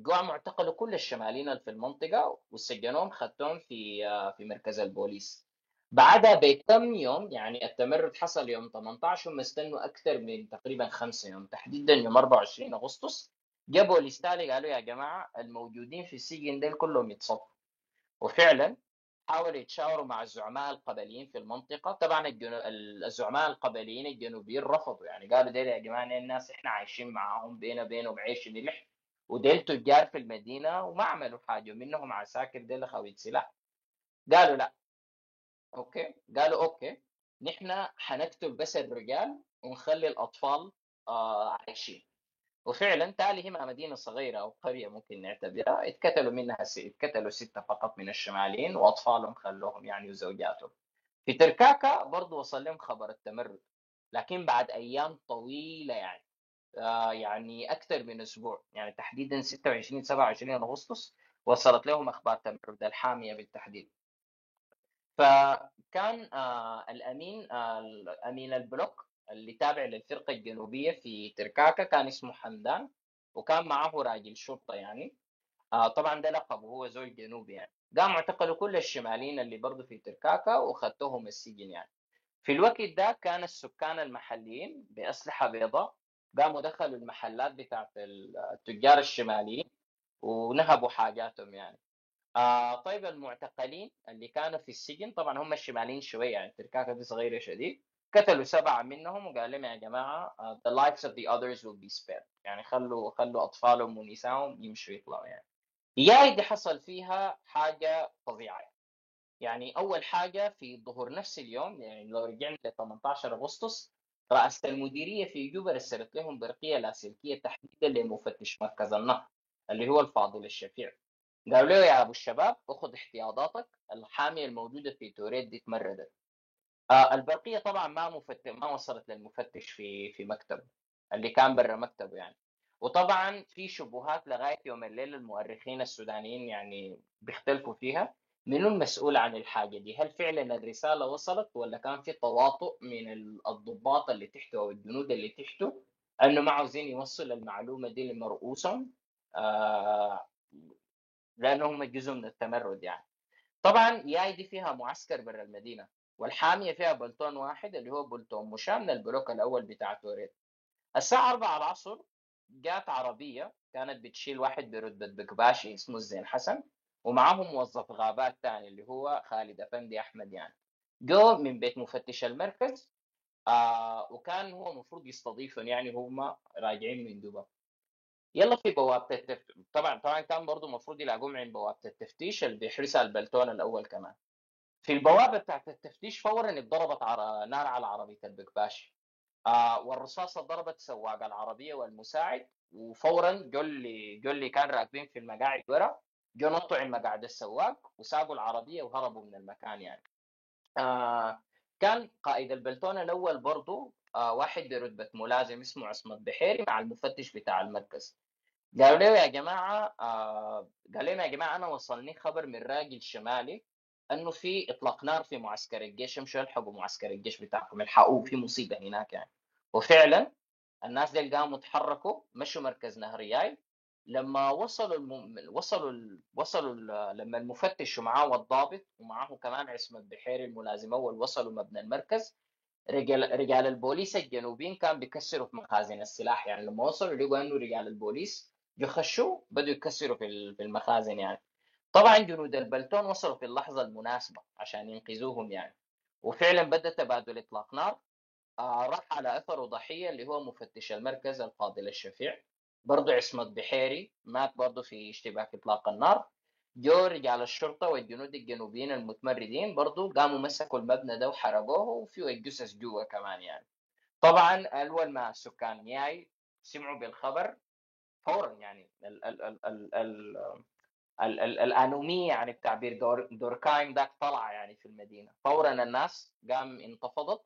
Speaker 1: قاموا اعتقلوا كل الشماليين اللي في المنطقة وسجنوهم خدتهم في آه في مركز البوليس. بعدها بكم يوم يعني التمرد حصل يوم 18 هم استنوا أكثر من تقريبا خمسة يوم تحديدا يوم 24 أغسطس جابوا الاستالي قالوا يا جماعة الموجودين في السجن ديل كلهم يتصفوا. وفعلا حاولوا يتشاوروا مع الزعماء القبليين في المنطقة. طبعا الجنو... الزعماء القبليين الجنوبيين رفضوا يعني قالوا ديل يا جماعة الناس إحنا عايشين معاهم بينا بينهم عيش ملح وديل تجار في المدينة وما عملوا حاجة منهم عساكر ديل خويت سلاح. قالوا لا. okay؟ قالوا okay. نحن حنقتل بس الرجال ونخلي الأطفال آه عايشين. وفعلا تالي هنا مدينة صغيرة أو قرية ممكن نعتبرها اتقتلوا منها س... اتقتلوا ستة فقط من الشماليين وأطفالهم خلوهم يعني وزوجاتهم. في تركاكا برضو وصل لهم خبر التمرد لكن بعد أيام طويلة يعني. آه يعني أكثر من أسبوع يعني تحديدا 26 27 أغسطس وصلت لهم أخبار تمرد الحامية بالتحديد. فكان آه الأمين آه امين البلوك اللي تابع للفرقة الجنوبية في تركاكا كان اسمه حمدان وكان معه راجل شرطة يعني. آه طبعا ده لقبه هو زول جنوبي يعني. قاموا اعتقلوا كل الشماليين اللي برضه في تركاكا وخدتهم السجن يعني. في الوقت ده كان السكان المحليين بأسلحة بيضاء قاموا دخلوا المحلات بتاعت التجار الشماليين ونهبوا حاجاتهم يعني. آه طيب المعتقلين اللي كانوا في السجن طبعا هم الشماليين شوية يعني تركاكا دي صغيرة شديد. قتلوا سبعة منهم وقال لهم يا جماعة uh, the lives of the others will be spared. يعني خلوا خلوا أطفالهم ونسائهم يمشوا يطلعوا يعني. ياي دي حصل فيها حاجة فظيعة. يعني أول حاجة في ظهر نفس اليوم يعني لو رجعنا ل 18 أغسطس رئاسه المديرية في جوبا رسلت لهم برقية لاسلكية تحديدا لمفتش مركز النهر اللي هو الفاضل الشفيع. قالوا له يا أبو الشباب خذ احتياطاتك الحامية الموجودة في توريد دي تمردت آه البرقية طبعا ما مفت... ما وصلت للمفتش في في مكتبه اللي كان برا مكتبه يعني. وطبعا في شبهات لغاية يوم الليل المؤرخين السودانيين يعني بيختلفوا فيها. منو المسؤول عن الحاجة دي؟ هل فعلا الرسالة وصلت ولا كان في تواطؤ من الضباط اللي تحته أو الجنود اللي تحته؟ أنه ما عاوزين يوصل المعلومه دي لمرؤوسهم؟ آه لأنهم جزء من التمرد يعني. طبعا ياي دي فيها معسكر برا المدينة. والحامية فيها بلتون واحد اللي هو بلتون مشاة من البلوك الأول بتاع توريت الساعة 4 العصر جات عربية كانت بتشيل واحد برتبه بكباشي اسمه الزين حسن ومعه موظف غابات ثاني اللي هو خالد أفندي أحمد يعني. جو من بيت مفتش المركز آه وكان هو المفروض يستضيفهم يعني هم راجعين من دبي يلا في بوابة التفتيش طبعا طبعا كان برضه المفروض يلاقوهم عند بوابة التفتيش اللي بيحرسها البلتون الأول كمان. في البوابة بتاعت التفتيش فورا اتضربت عر... نار على عربية البكباشي آه والرصاصة ضربت سواق العربية والمساعد وفورا جول لي جول لي كان راكبين في المقاعد ورا جو نطوا عند مقعد السواق وساقوا العربية وهربوا من المكان يعني. آه كان قائد البلتون الأول برضه آه واحد برتبة ملازم اسمه عصمت بحيري مع المفتش بتاع المركز. قالوا له يا جماعة آه قال لهم يا جماعة أنا وصلني خبر من راجل شمالي إنه في إطلاق نار في معسكر الجيش امشوا الحقوا معسكر الجيش بتاعكم الحقوه في مصيبة هناك يعني. وفعلا الناس دي قاموا تحركوا مشوا مركز نهرياي لما وصلوا الم... وصلوا ال... وصلوا ال... لما المفتش ومعاه والضابط ومعاه كمان عصمت بحيري الملازم أول وصلوا مبنى المركز. رجال رجال البوليس الجنوبيين كانوا بيكسروا في مخازن السلاح يعني. لما وصلوا لقوا إنه رجال البوليس يخشوا بدوا يكسروا في المخازن يعني. طبعا جنود البلتون وصلوا في اللحظة المناسبة عشان ينقذوهم يعني. وفعلا بدأ تبادل إطلاق نار. آه راح على اثره ضحيه اللي هو مفتش المركز الفاضل الشفيع برضه عصمت بحيري. مات برضه في اشتباك إطلاق النار. جو رجال الشرطة والجنود الجنوبيين المتمردين برضه قاموا مسكوا المبنى ده وحرقوه وفيه الجثث جوا كمان يعني. طبعا أول ما سكان ياي سمعوا بالخبر فورا يعني ال ال ال ال ال ال ال الأنومية يعني بتعبير دور دوركايم ذاك طلع يعني في المدينة. فورا الناس قام انتفضت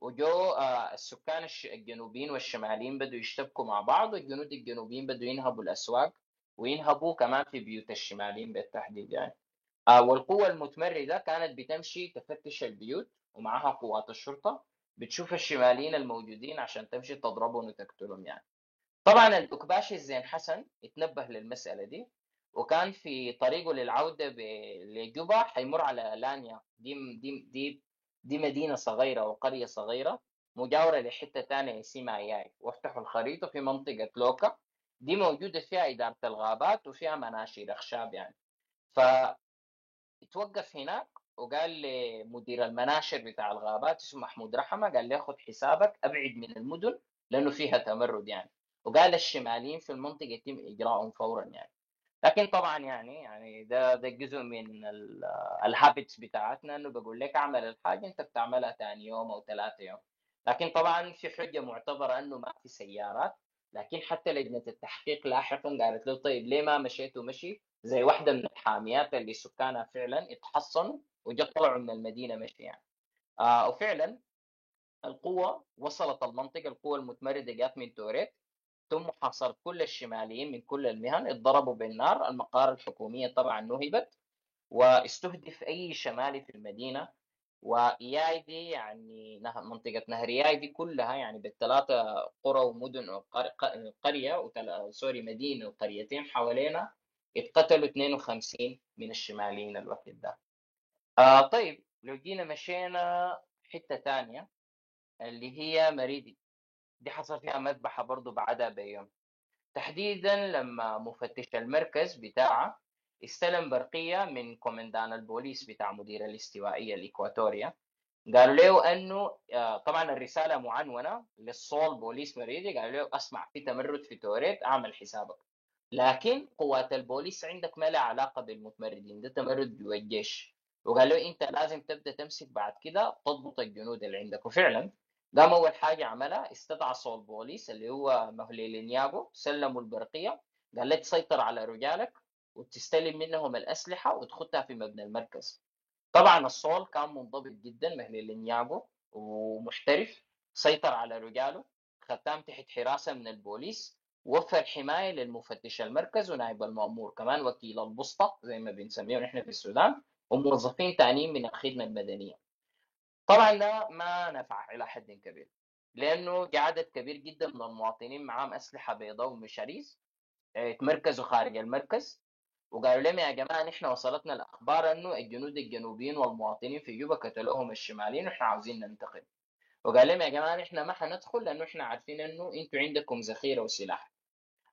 Speaker 1: وجو السكان الجنوبيين والشماليين بدوا يشتبكوا مع بعض والجنود الجنوبيين بدوا ينهبوا الأسواق وينهبوا كمان في بيوت الشماليين بالتحديد يعني. والقوة المتمردة كانت بتمشي تفتش البيوت ومعها قوات الشرطة بتشوف الشماليين الموجودين عشان تمشي تضربهم وتقتلهم يعني. طبعا الأكباشي الزين حسن اتنبه للمسألة دي وكان في طريقه للعودة لجوبا حيمر على لانيا. دي دي دي دي مدينة صغيرة وقرية صغيرة مجاورة لحتة ثانية اسمها ياي وافتحوا الخريطة في منطقة لوكا. دي موجودة فيها إدارة الغابات وفيها مناشير أخشاب يعني. ف توقف هناك وقال لمدير المناشر بتاع الغابات اسمه محمود رحمة قال لي خذ حسابك أبعد من المدن لأنه فيها تمرد يعني. وقال الشماليين في المنطقة يتم اجراءهم فورا يعني. لكن طبعا يعني يعني ده ده جزء من الهابتس بتاعتنا إنه بقول لك أعمل الحاجة أنت بتعملها ثاني يوم أو ثلاثة يوم. لكن طبعا في حجة معتبرة إنه ما في سيارات لكن حتى لجنة التحقيق لاحقا قالت له طيب ليه ما مشيت ومشي؟ زي واحدة من الحاميات اللي سكانها فعلا اتحصنوا وجا طلعوا من المدينة مشي يعني. آه وفعلا القوة وصلت المنطقة القوة المتمردة جات من توريت. تم محاصرة كل الشماليين من كل المهن اتضربوا بالنار المقار الحكومية طبعا نهبت واستهدف أي شمالي في المدينة وإياي دي يعني منطقة نهر إياي دي كلها يعني بالثلاثة قرى ومدن قرية وتل... سوري مدينة وقريتين حوالينا اتقتلوا 52 من الشماليين الوقت ده. آه طيب لو جينا مشينا حتة ثانية اللي هي مريدي. دي حصل فيها مذبحة برضو بعدها بيوم تحديدا لما مفتش المركز بتاعه استلم برقية من كومندان البوليس بتاع مدير الاستوائية الإكواتوريا قالوا له أنه آه، طبعا الرسالة معنونة للصول بوليس مريدي قالوا له أسمع في تمرد في توريت أعمل حسابك. لكن قوات البوليس عندك ما لها علاقة بالمتمردين ده تمرد جوا الجيش وقال له أنت لازم تبدأ تمسك بعد كده تضبط الجنود اللي عندك. وفعلا قام أول حاجة عملها استدعى صول بوليس اللي هو مهلي سلموا البرقية قال له تسيطر على رجالك وتستلم منهم الأسلحة وتخدها في مبنى المركز. طبعا الصول كان منضبط جدا مهلي ومحترف سيطر على رجاله ختام تحت حراسة من البوليس وفر حماية للمفتش المركز ونائب المأمور كمان وكيل البسطة زي ما بنسميه نحن في السودان وموظفين ثانيين من الخدمة المدنية. طبعا ده ما نفع إلى حد كبير لأنه عدد كبير جدا من المواطنين معاهم أسلحة بيضاء ومشاريز تمركزوا خارج المركز وقالوا لهم يا جماعة نحن وصلتنا الأخبار إنه الجنود الجنوبيين والمواطنين في جوبا قتلوهم الشماليين ونحن عاوزين ننتقل وقال لهم يا جماعة نحن ما حندخل لأنه إحنا عارفين إنه أنتم عندكم ذخيرة وسلاح.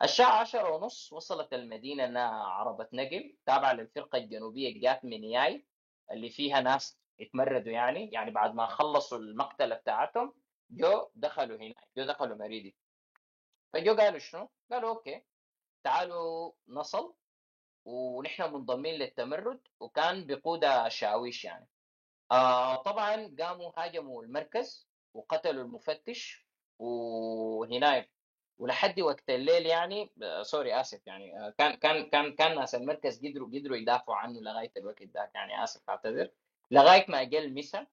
Speaker 1: الساعة عشرة ونص وصلت المدينة عربة نقل تابعة للفرقة الجنوبية جات من ياي اللي فيها ناس اتمردوا يعني يعني بعد ما خلصوا المقتلة بتاعتهم جو دخلوا هنا جو دخلوا مريدي فجو قالوا شنو؟ قالوا okay تعالوا نصل ونحن منضمين للتمرد وكان بقوده شاويش يعني. آه طبعا قاموا هاجموا المركز وقتلوا المفتش وهناك ولحد وقت الليل يعني سوري آسف يعني آه، كان كان كان كان ناس المركز قدروا قدروا يدافعوا عنه لغاية الوقت ده يعني آسف أعتذر. لغاية ما جاء المسا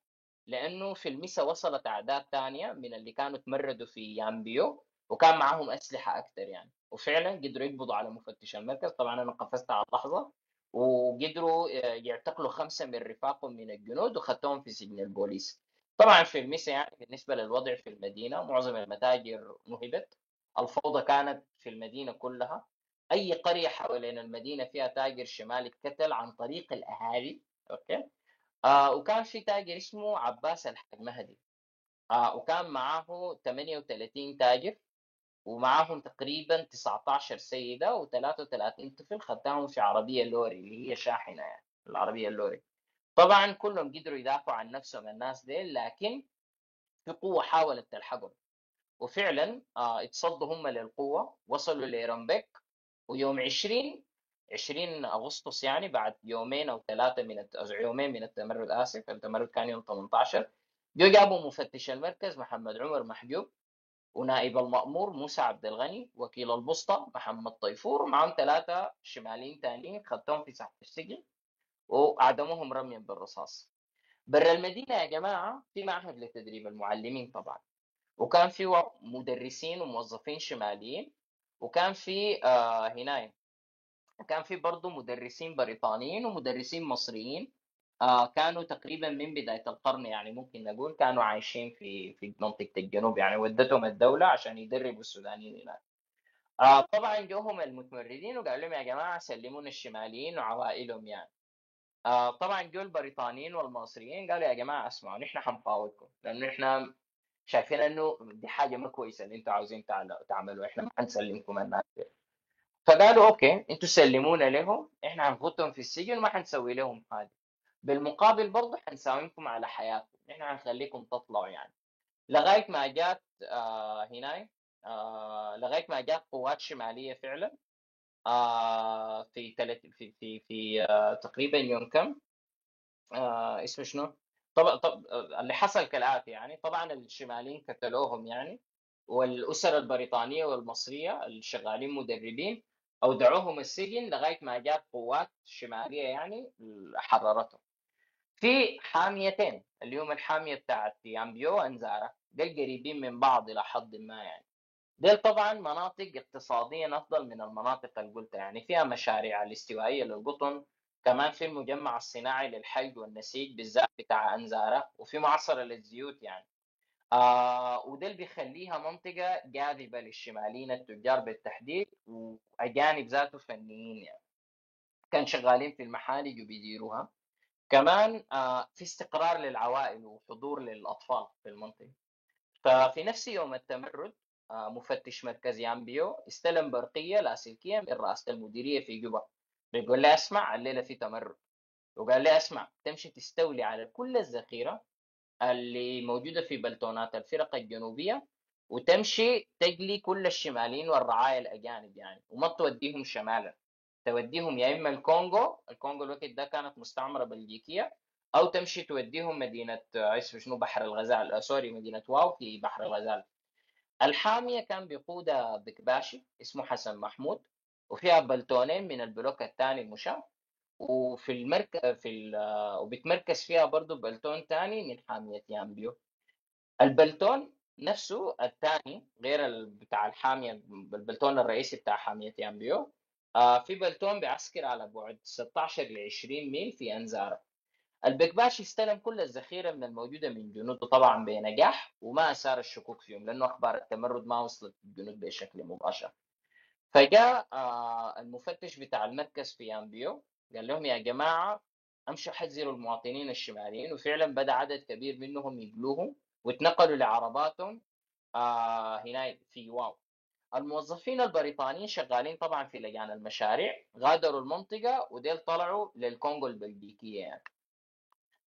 Speaker 1: لأنه في المسا وصلت اعداد ثانية من اللي كانوا تمردوا في يامبيو وكان معاهم أسلحة أكثر يعني. وفعلا قدروا يقبضوا على مفتش المركز. طبعا أنا قفزت على اللحظه وقدروا آه، يعتقلوا خمسة من رفاقهم من الجنود وخدتهم في سجن البوليس. طبعا في المسا يعني بالنسبة للوضع في المدينة معظم المتاجر نهبت. الفوضى كانت في المدينة كلها. أي قرية حوالين المدينة فيها تاجر شمالي اتقتل عن طريق الأهالي okay؟ آه وكان في تاجر اسمه عباس الحاج مهدي آه وكان معاه 38 تاجر ومعاهم تقريبا 19 سيدة و33 طفل خدناهم في عربية لوري اللي هي شاحنة يعني العربية اللوري. طبعا كلهم قدروا يدافعوا عن نفسهم الناس دي لكن في قوة حاولت تلحقهم. وفعلا آه اتصدوا هم للقوة وصلوا لرمبك ويوم 20 20 أغسطس يعني بعد يومين أو ثلاثة من. يومين من التمرد آسف التمرد كان يوم 18 جو جابوا مفتش المركز محمد عمر محجوب ونائب المأمور موسى عبد الغني وكيل البسطة محمد طيفور ومعهم ثلاثة شماليين ثانيين خدتهم في ساحة السجن وأعدموهم رميا بالرصاص برا المدينة يا جماعة في معهد لتدريب المعلمين طبعا وكان في مدرسين وموظفين شماليين وكان في آه كان في برضه مدرسين بريطانيين ومدرسين مصريين. آه كانوا تقريبا من بداية القرن يعني ممكن نقول كانوا عايشين في في منطقة الجنوب يعني ودتهم الدولة عشان يدربوا السودانيين هناك. آه طبعا جوهم المتمردين وقال لهم يا جماعة سلمونا الشماليين وعوائلهم يعني. آه طبعا جو البريطانيين والمصريين قالوا يا جماعة اسمعوا نحن حنفاوضكم لأنه إحنا شايفين إنه دي حاجة ما كويسة اللي أنتوا عاوزين تعملوا إحنا ما حنسلمكم الناس فقالوا أوكي أنتوا سلمونا لهم إحنا هنفوتهم في السجن وما حنسوي لهم حاجة. بالمقابل برضه حنساومكم على حياتكم إحنا حنخليكم تطلعوا يعني. لغاية ما جات آه هنا آه لغاية ما جات قوات شمالية فعلا آه في تلت في في في آه تقريبا يوم كم آه اسمه شنو؟ طبعا طب اللي حصل كالاتي يعني. طبعا الشماليين قتلوهم يعني والأسر البريطانية والمصرية الشغالين مدربين أودعوهم السجن لغاية ما جات قوات شمالية يعني حررتهم. في حاميتين اللي هم الحامية بتاعت يامبيو وانزارا دول قريبين من بعض إلى حد ما يعني. دول طبعا مناطق اقتصاديا أفضل من المناطق اللي قلتها يعني. فيها مشاريع الاستوائية للقطن كمان في المجمع الصناعي للحلق والنسيج بالذات بتاع أنزارا وفي معصره للزيوت يعني. آه وده اللي بيخليها منطقة جاذبة للشماليين التجار بالتحديد وأجانب ذاته فنيين يعني. كان شغالين في المحالج وبيديروها. كمان آه في استقرار للعوائل وحضور للأطفال في المنطقة. ففي نفس يوم التمرد آه مفتش مركز يامبيو استلم برقية لاسلكية من رئاسة المديرية في جوبا. بيقول لي اسمع الليلة في تمرد. وقال لي اسمع تمشي تستولي على كل الذخيرة اللي موجودة في بلتونات الفرق الجنوبية وتمشي تجلي كل الشماليين والرعايا الأجانب يعني وما توديهم شمالا. توديهم يا إما الكونغو الكونغو الوقت ده كانت مستعمرة بلجيكية أو تمشي توديهم مدينة اسمه شنو بحر الغزال آه sorry مدينة واو في بحر الغزال. الحامية كان بيقودها بكباشي اسمه حسن محمود وفيها بلتونين من البلوك الثاني المشاة وفي المركز في. وبتمركز فيها برضه بلتون ثاني من حامية يامبيو. البلتون نفسه الثاني غير بتاع الحامية البلتون الرئيسي بتاع حامية يامبيو آه في بلتون بيعسكر على بعد 16 ل 20 ميل في أنزارة البكباش استلم كل الذخيرة من الموجودة من جنوده طبعا بنجاح وما أثار الشكوك فيهم لأنه أخبار التمرد ما وصلت الجنود بشكل مباشر. فجاء آه المفتش بتاع المركز في يامبيو. قال لهم يا جماعة امشوا حذروا المواطنين الشماليين. وفعلا بدأ عدد كبير منهم يقلوهم واتنقلوا لعرباتهم آه هنا في واو. الموظفين البريطانيين شغالين طبعا في لجان المشاريع غادروا المنطقة وديل طلعوا للكونغو البلجيكية يعني.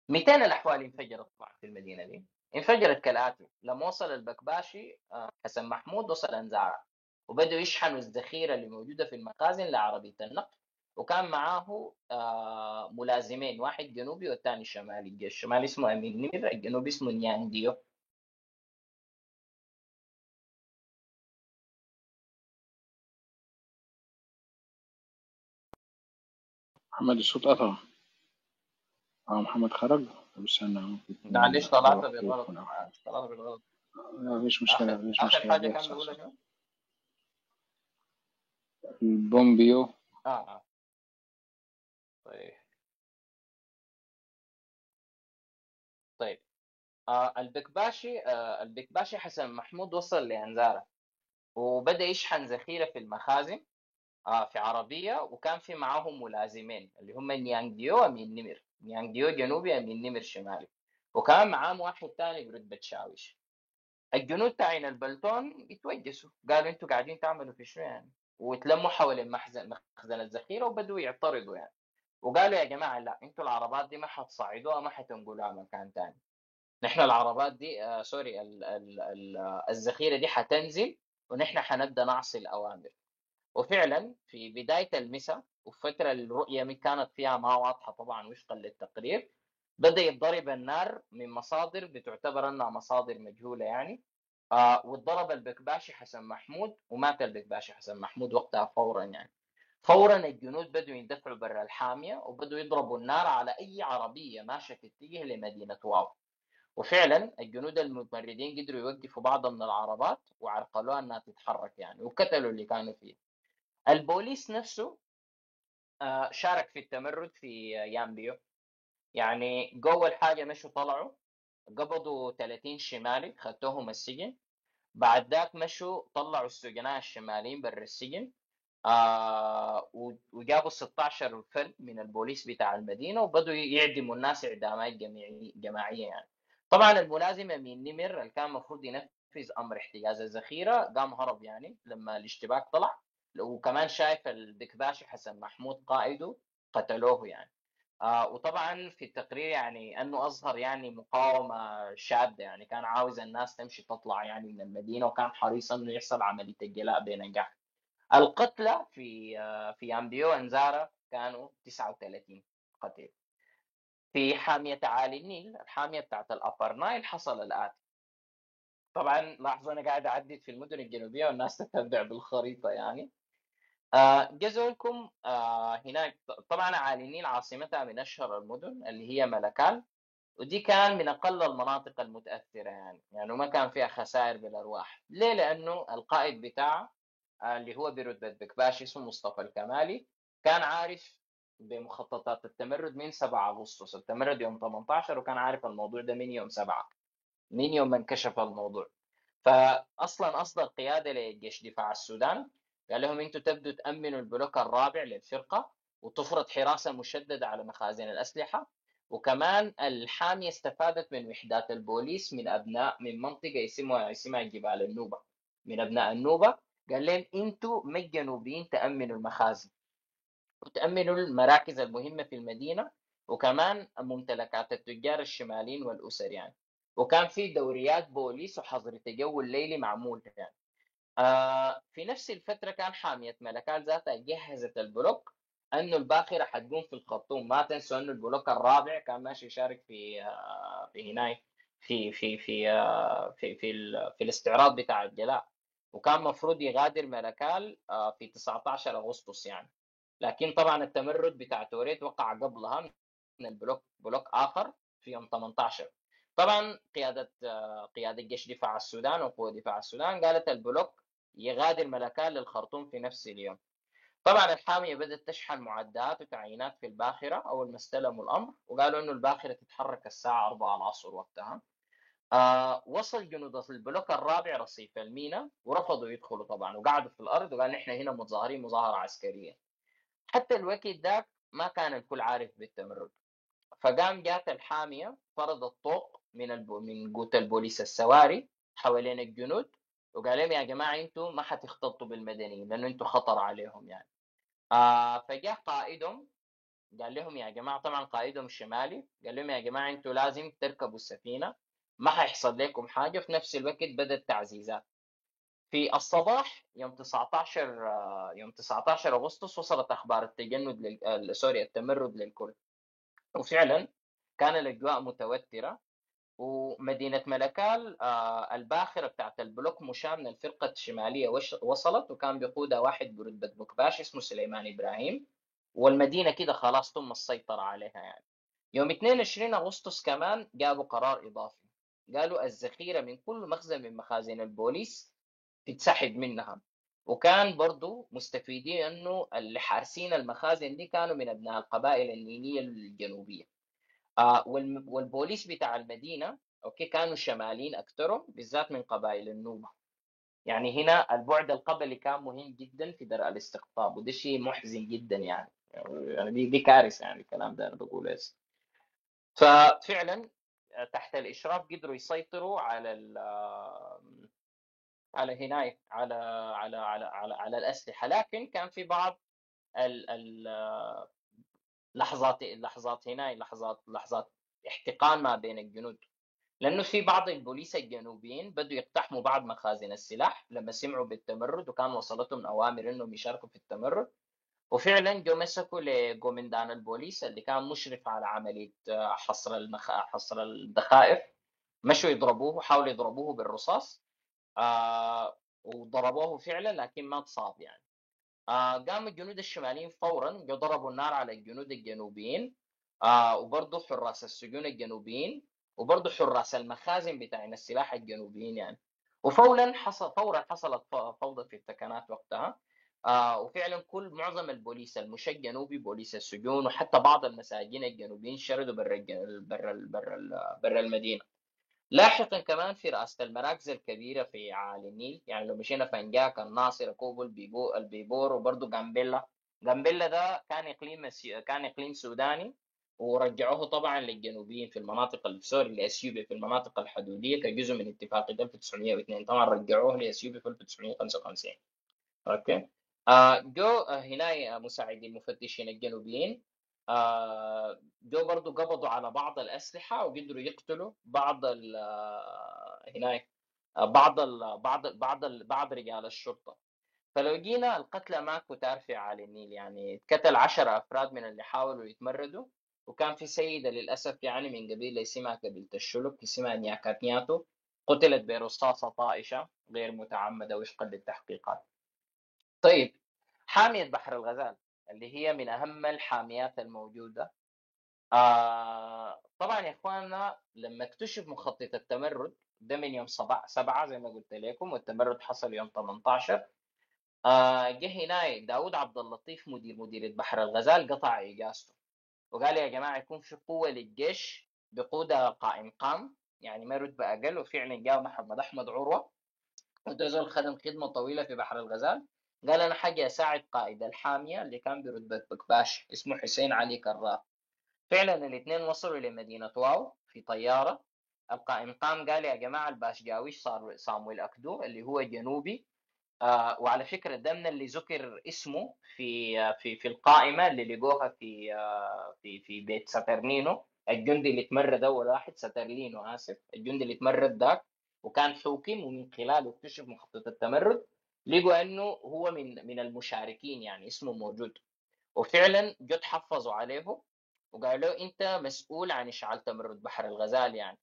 Speaker 1: 200 الأحوال انفجرت طبعا في المدينة دي. انفجرت كالآتي. لما وصل البكباشي آه حسن محمود وصل انزارا وبدأوا يشحنوا الذخيرة اللي موجودة في المخازن لعربية النقل. وكان معاه آه ملازمين واحد جنوبي والثاني شمالي. الشمالي اسمه امين نمر الجنوبي اسمه نيان ديو
Speaker 2: محمد الصوت قطع آه محمد خرج. طب
Speaker 1: استنى معلش طلعت بالغلط طلعت بالغلط
Speaker 2: مفيش مشكلة؟ مفيش
Speaker 1: مشكلة آخر حاجة كان بيقولها
Speaker 2: البومبيو.
Speaker 1: آه آه. آه البكباشي آه البكباشي حسن محمود وصل لأنزارة وبدأ يشحن ذخيرة في المخازن آه في عربية وكان في معاهم ملازمين اللي هم نيانج ديو وأمين نمر. نيانج ديو جنوبي أمين نمر شمالي. وكان معاهم واحد ثاني برتبة شاويش الجنود تاعين البلتون يتوجسوا. قالوا أنتوا قاعدين تعملوا في شنو يعني؟ وتلموا حول مخزن مخزن الذخيره وبدوا يعترضوا يعني. وقالوا يا جماعة لا أنتوا العربات دي ما حتصعدوها ما حتنقلوها مكان ثاني نحن العربات دي آه sorry ال ال ال الذخيره دي حتنزل ونحن حنبدأ نعصي الأوامر. وفعلا في بداية المساء وفترة الرؤية كانت فيها ما واضحة طبعا وفقا للتقرير بدأ يتضرب النار من مصادر بتعتبر أنها مصادر مجهولة يعني آه واتضرب البكباشي حسن محمود ومات البكباشي حسن محمود وقتها فورا يعني. فورا الجنود بدوا يندفعوا برا الحامية وبدوا يضربوا النار على أي عربية ماشية تتجه لمدينة واو. وفعلا الجنود المتمردين قدروا يوقفوا بعض من العربات وعرقلوها إنها تتحرك يعني وقتلوا اللي كانوا فيه. البوليس نفسه آه شارك في التمرد في يامبيو. يعني اول حاجة مشوا طلعوا قبضوا 30 شمالي خدتوهم السجن. بعد ذاك مشوا طلعوا السجناء الشماليين برا السجن. آه وجابوا 16 فرد من البوليس بتاع المدينة وبدوا يعدموا الناس إعدامات جماعية يعني. طبعا الملازمة من نمر اللي كان المفروض ينفذ أمر احتجاز الذخيرة قام هرب يعني لما الاشتباك طلع وكمان شايف البكباشي حسن محمود قائده قتلوه يعني آه وطبعا في التقرير يعني أنه أظهر يعني مقاومة شادة يعني كان عاوز الناس تمشي تطلع يعني من المدينة وكان حريص أنه يحصل عملية الجلاء بنجاح. القتلى في آه في أمبيو أنزارا كانوا 39 قتيل. في حامية عالي النيل الحامية بتاعت الأبر نايل حصل الاتي. طبعا لاحظوا أنا قاعد أعدد في المدن الجنوبية والناس تتبع بالخريطة يعني. آه جزولكم آه هناك طبعا عالي النيل عاصمتها من أشهر المدن اللي هي ملكال ودي كان من أقل المناطق المتأثرة يعني يعني ما كان فيها خسائر بالأرواح ليه لأنه القائد بتاعه آه اللي هو برتبه بكباش اسمه مصطفى الكمالي كان عارف بمخططات. التمرد من 7 أغسطس. التمرد يوم 18 وكان عارف الموضوع ده من يوم 7 من يوم ما انكشف الموضوع. فاصلا أصدر قيادة لجيش دفاع السودان. قال لهم أنتم تبدوا تأمنوا البلوك الرابع للفرقة وتفرض حراسة مشددة على مخازن الأسلحة. وكمان الحامية استفادت من وحدات البوليس من أبناء من منطقة اسمها اسمها جبال النوبة. من أبناء النوبة. قال لهم أنتم ما الجنوبيين تأمنوا المخازن. وتامنوا المراكز المهمة في المدينة وكمان ممتلكات التجار الشماليين والأسر يعني. وكان في دوريات بوليس وحظر تجول ليلي معمول يعني. آه في نفس الفترة كان حامية ملكال ذاتها جهزت البلوك إنه الباخرة حتقوم في الخرطوم. ما تنسوا إنه البلوك الرابع كان ماشي يشارك في آه في هناي في في في آه في في, في الاستعراض بتاع الجلاء. وكان مفروض يغادر ملكال آه في 19 أغسطس يعني. لكن طبعا التمرد بتاع توريت وقع قبلها من البلوك بلوك آخر في يوم 18 طبعا قيادة قيادة جيش دفاع السودان وقوة دفاع السودان قالت البلوك يغادر ملكال للخرطوم في نفس اليوم. طبعا الحامية بدأت تشحن معدات وتعيينات في الباخرة أول ما استلموا الأمر وقالوا إنه الباخرة تتحرك الساعة 4 العصر وقتها. آه وصل جنود البلوك الرابع رصيف المينا ورفضوا يدخلوا طبعا وقعدوا في الأرض وقال نحن هنا متظاهرين مظاهرة عسكرية. حتى الوقت ذاك ما كان الكل عارف بالتمرد فقام جات الحامية فرضت طوق من البو من قوة البوليس السواري حوالين الجنود وقال لهم يا جماعة أنتم ما حتختلطوا بالمدنيين لأنه أنتم خطر عليهم يعني. آه فجاء قائدهم قال لهم يا جماعة طبعا قائدهم الشمالي قال لهم يا جماعة أنتم لازم تركبوا السفينة ما حيحصل لكم حاجة في نفس الوقت بدأت تعزيزات. في الصباح يوم 19 يوم 19 أغسطس وصلت أخبار التجند لل... سوري التمرد للكل. وفعلا كان الأجواء متوترة ومدينة ملكال آه الباخرة بتاعت البلوك مشاة من الفرقة الشمالية وصلت وكان بيقودها واحد برتبة بكباش اسمه سليمان إبراهيم. والمدينة كده خلاص تم السيطرة عليها يعني. يوم 22 أغسطس كمان جابوا قرار إضافي. قالوا الذخيرة من كل مخزن من مخازن البوليس تتسحب منها. وكان برضو مستفيدين إنه اللي حارسين المخازن دي كانوا من أبناء القبائل النيلية الجنوبية. آه والبوليس بتاع المدينة okay كانوا شماليين اكثرهم بالذات من قبائل النوبة. يعني هنا البعد القبلي كان مهم جدا في درء الاستقطاب وده شيء محزن جدا يعني. يعني دي, دي كارثة يعني الكلام ده أنا بقوله ففعلا تحت الإشراف قدروا يسيطروا على على هناي على على على على, على الأسلحة. لكن كان في بعض ال ال لحظات لحظات هنا لحظات لحظات احتقان ما بين الجنود. لأنه في بعض البوليس الجنوبيين بدوا يقتحموا بعض مخازن السلاح لما سمعوا بالتمرد وكان وصلتهم أوامر إنهم يشاركوا في التمرد. وفعلا جو مسكوا لقومندان البوليس اللي كان مشرف على عملية حصر المخ... حصر الذخائر مشوا يضربوه وحاولوا يضربوه بالرصاص. آه وضربوه فعلا لكن ما تصاب يعني. آه قام الجنود الشماليين فورا ضربوا النار على الجنود الجنوبيين. آه حراس السجون الجنوبيين وبرضه حراس المخازن بتاعين السلاح الجنوبيين يعني. وفورا حصل فورا حصلت فوضى في الثكنات وقتها. آه وفعلا كل معظم البوليس المشى الجنوبي بوليس السجون وحتى بعض المساجين الجنوبيين شردوا برا برا برا برا المدينة. لاحقا كمان في رئاسة المراكز الكبيرة في أعالي النيل يعني لو مشينا فنجاك الناصر كوبو البيبو البيبور وبرضه جامبيلا. جامبيلا ده كان إقليم كان إقليم سوداني ورجعوه طبعا للجنوبيين في المناطق sorry لإثيوبيا في المناطق الحدودية كجزء من اتفاقيه 1902 طبعا رجعوه لإثيوبيا في 1955 Okay؟ آه جو هنا مساعدي المفتشين الجنوبيين. آه جو برضو قبضوا على بعض الأسلحة وقدروا يقتلوا بعض ال هناك بعض ال بعض بعض بعض رجال الشرطة. فلو جينا القتلى ما كتار أعالي النيل يعني اتقتل 10 أفراد من اللي حاولوا يتمردوا وكان في سيدة للأسف يعني من قبيلة اسمها قبيلة الشلوك اسمها نياكاتنياتو قتلت برصاصة طائشة غير متعمدة وفقا للتحقيقات. طيب حامية بحر الغزال. اللي هي من أهم الحاميات الموجودة. آه طبعا يا اخواننا لما اكتشف مخطط التمرد ده من يوم سبعة زي ما قلت لكم والتمرد حصل يوم 18 آه جه هنا داود عبد اللطيف مدير مديرية بحر الغزال قطع إجازته. وقال يا جماعة يكون في قوة للجيش بقودة قائم قام يعني ما رتبه أقل وفعلا جاء محمد أحمد عروة. وده زول خدم خدمة طويلة في بحر الغزال. قال أنا حاجة اساعد قائد الحامية اللي كان برتبه بكباشي اسمه حسين علي كرار. فعلا الاثنين وصلوا لمدينه واو في طيارة. القائم قام قال يا جماعة الباشجاويش صار؟ صامويل اكدو اللي هو جنوبي. آه وعلى فكرة ده من اللي ذكر اسمه في آه في في القائمة اللي لقوها في آه في في بيت ساترنينو. الجندي اللي تمرد أول واحد ساترلينو آسف. الجندي اللي تمرد ذاك. وكان حوكم ومن خلاله اكتشف مخطط التمرد. لقوا انه هو من من المشاركين يعني اسمه موجود. وفعلا جد حفظوا عليه وقالوا أنت مسؤول عن إشعال تمرد بحر الغزال يعني.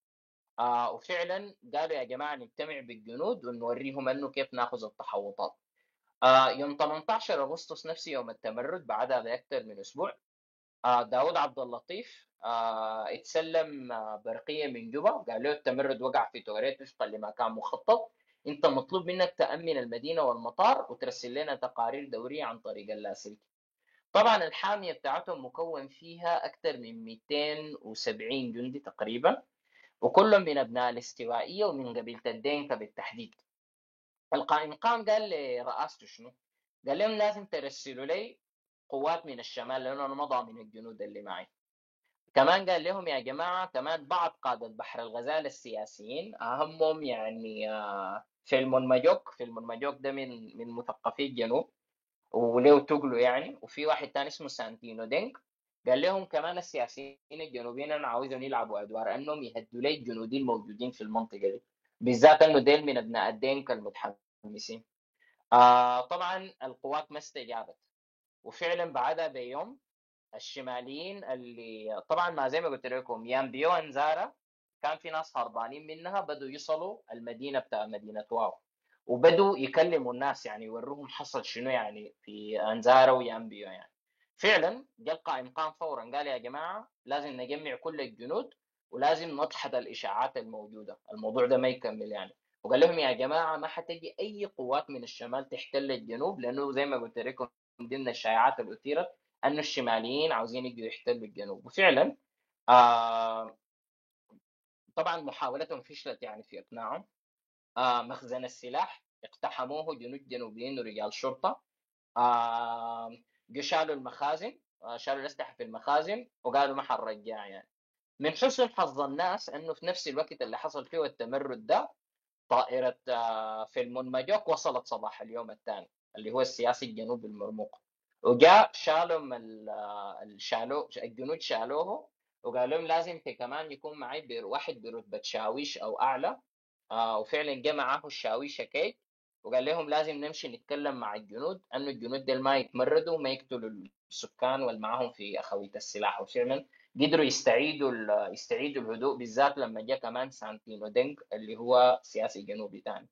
Speaker 1: آه وفعلا قالوا يا جماعة نجتمع بالجنود ونوريهم أنه كيف نأخذ التحوطات. آه يوم 18 أغسطس نفس يوم التمرد بعدها باكثر من أسبوع آه داود عبد اللطيف آه اتسلم آه برقية من جوبا قال له التمرد وقع في توريت وفقا لما كان مخطط. انت مطلوب منك تأمن المدينة والمطار وترسل لنا تقارير دورية عن طريق اللاسلكي طبعا الحامية بتاعتهم مكون فيها أكثر من 270 جندي تقريبا وكلهم من أبناء الاستوائية ومن قبيلة الدينكا بالتحديد. القائم قام قال لرئاسته شنو؟ قال لهم لازم ترسلوا لي قوات من الشمال لأنه أنا مضى من الجنود اللي معي. كمان قال لهم يا جماعة كمان بعض قادة بحر الغزال السياسيين اهمهم يعني فيلمون ماجوك فيلمون ماجوك ده من من مثقفي الجنوب وليه تقله يعني. وفي واحد ثاني اسمه سانتينو دينك قال لهم كمان السياسيين الجنوبيين أنا عاوزهم يلعبوا أدوار أنهم يهدوا لي الجنود الموجودين في المنطقة دي. بالذات إنه ديل من أبناء الدينكا المتحمسين. آه طبعا القوات ما استجابت. وفعلا بعدها بيوم الشماليين اللي طبعا ما زي ما قلت لكم يامبيو انزارا كان في ناس هربانين منها بدوا يصلوا المدينة بتاع مدينة واو. وبدوا يكلموا الناس يعني يوروهم حصل شنو يعني في انزارا ويامبيو يعني. فعلا جاء القائم قام فورا قال يا جماعة لازم نجمع كل الجنود ولازم نضحد الإشاعات الموجودة. الموضوع ده ما يكمل يعني. وقال لهم يا جماعة ما حتجي أي قوات من الشمال تحتل الجنوب لأنه زي ما قلت لكم ضمن الشائعات اللي أثيرت انه الشماليين عاوزين يجوا يحتلوا الجنوب. وفعلا آه طبعا محاولتهم فشلت يعني في إقناعهم. آه مخزن السلاح اقتحموه جنود جنوبيين ورجال شرطة. آه شالوا المخازن شالوا الأسلحة في المخازن وقالوا ما حنرجع يعني. من حسن حظ الناس إنه في نفس الوقت اللي حصل فيه التمرد ده طائرة فيلمون ماجوك وصلت صباح اليوم الثاني اللي هو السياسي الجنوبي المرموق. وجاء شالوا شالوا الجنود شالوه وقال لهم لازم في كمان يكون معي واحد برتبه شاويش أو أعلى. آه وفعلا جاء معاه الشاويش كيك وقال لهم لازم نمشي نتكلم مع الجنود انه الجنود دول ما يتمردوا وما يقتلوا السكان واللي معاهم في أخوية السلاح. وفعلا قدروا يستعيدوا يستعيدوا الهدوء بالذات لما جاء كمان سانتينو دينج اللي هو سياسي جنوبي ثاني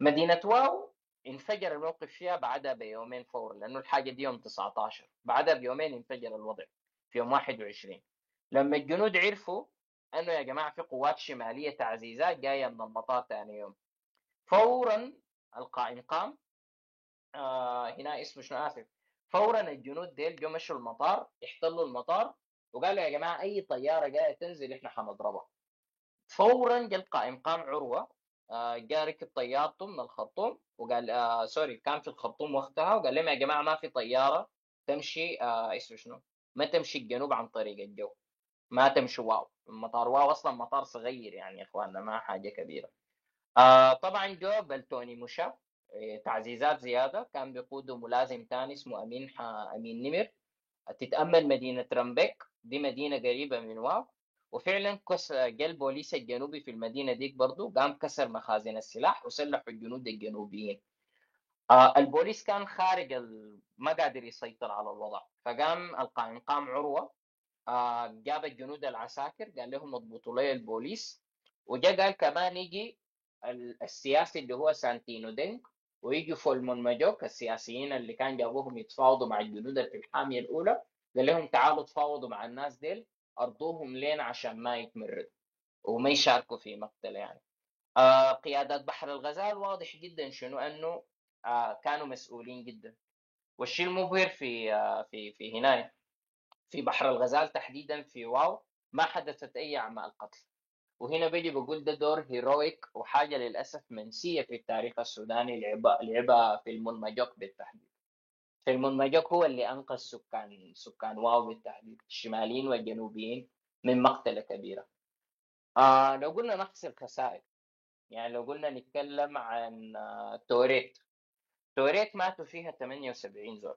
Speaker 1: مدينة واو انفجر الموقف فيها بعدها بيومين فورا لأنه الحاجة دي يوم 19 بعدها بيومين انفجر الوضع في يوم 21 لما الجنود عرفوا أنه يا جماعة في قوات شمالية تعزيزات جاية من المطار ثاني يوم. فورا القائم قام آه هنا اسمه شنو؟ آسف. فورا الجنود ديل جو مشوا المطار احتلوا المطار وقالوا يا جماعة أي طيارة جاية تنزل إحنا حنضربها. فورا جا القائم قام عروة آه، جاء ركب طيارته من الخرطوم وقال آه sorry كان في الخرطوم وقتها وقال لهم يا جماعة ما في طيارة تمشي آه اسمه شنو؟ ما تمشي الجنوب عن طريق الجو ما تمشي واو مطار واو أصلا مطار صغير يعني يا إخواننا ما حاجة كبيرة آه طبعا جو بلتون مشى إيه، تعزيزات زيادة كان بيقوده ملازم ثاني اسمه أمين أمين نمر تتأمل مدينة رمبيك دي مدينة قريبة من واو وفعلا جا البوليس الجنوبي في المدينة ديك برضه قام كسر مخازن السلاح وسلحوا الجنود الجنوبيين. آه البوليس كان خارج ال... ما قادر يسيطر على الوضع فقام القائم قام عروة آه جاب الجنود العساكر قال لهم اضبطوا لي البوليس وجا قال كمان يجي السياسي اللي هو سانتينو دينك ويجي فيلمون ماجوك السياسيين اللي كان جابوهم يتفاوضوا مع الجنود في الحامية الأولى قال لهم تعالوا تفاوضوا مع الناس ديل ارضوهم لين عشان ما يتمرد وما يشاركوا في مقتل يعني. آه قيادة بحر الغزال واضح جدا شنو؟ أنه آه كانوا مسؤولين جدا. والشيء المبهر في آه في في هنا في بحر الغزال تحديدا في واو ما حدثت أي أعمال قتل. وهنا بيجي بقول ده دور هيرويك وحاجة للأسف منسية في التاريخ السوداني لعبها لعبها في المنمجوك بالتحديد. في المنمجوك هو اللي أنقذ سكان سكان واو بالتحديد الشماليين والجنوبيين من مقتلة كبيرة. آه لو قلنا نقص الخسائر يعني لو قلنا نتكلم عن آه توريت. توريت ماتوا فيها 78 زول.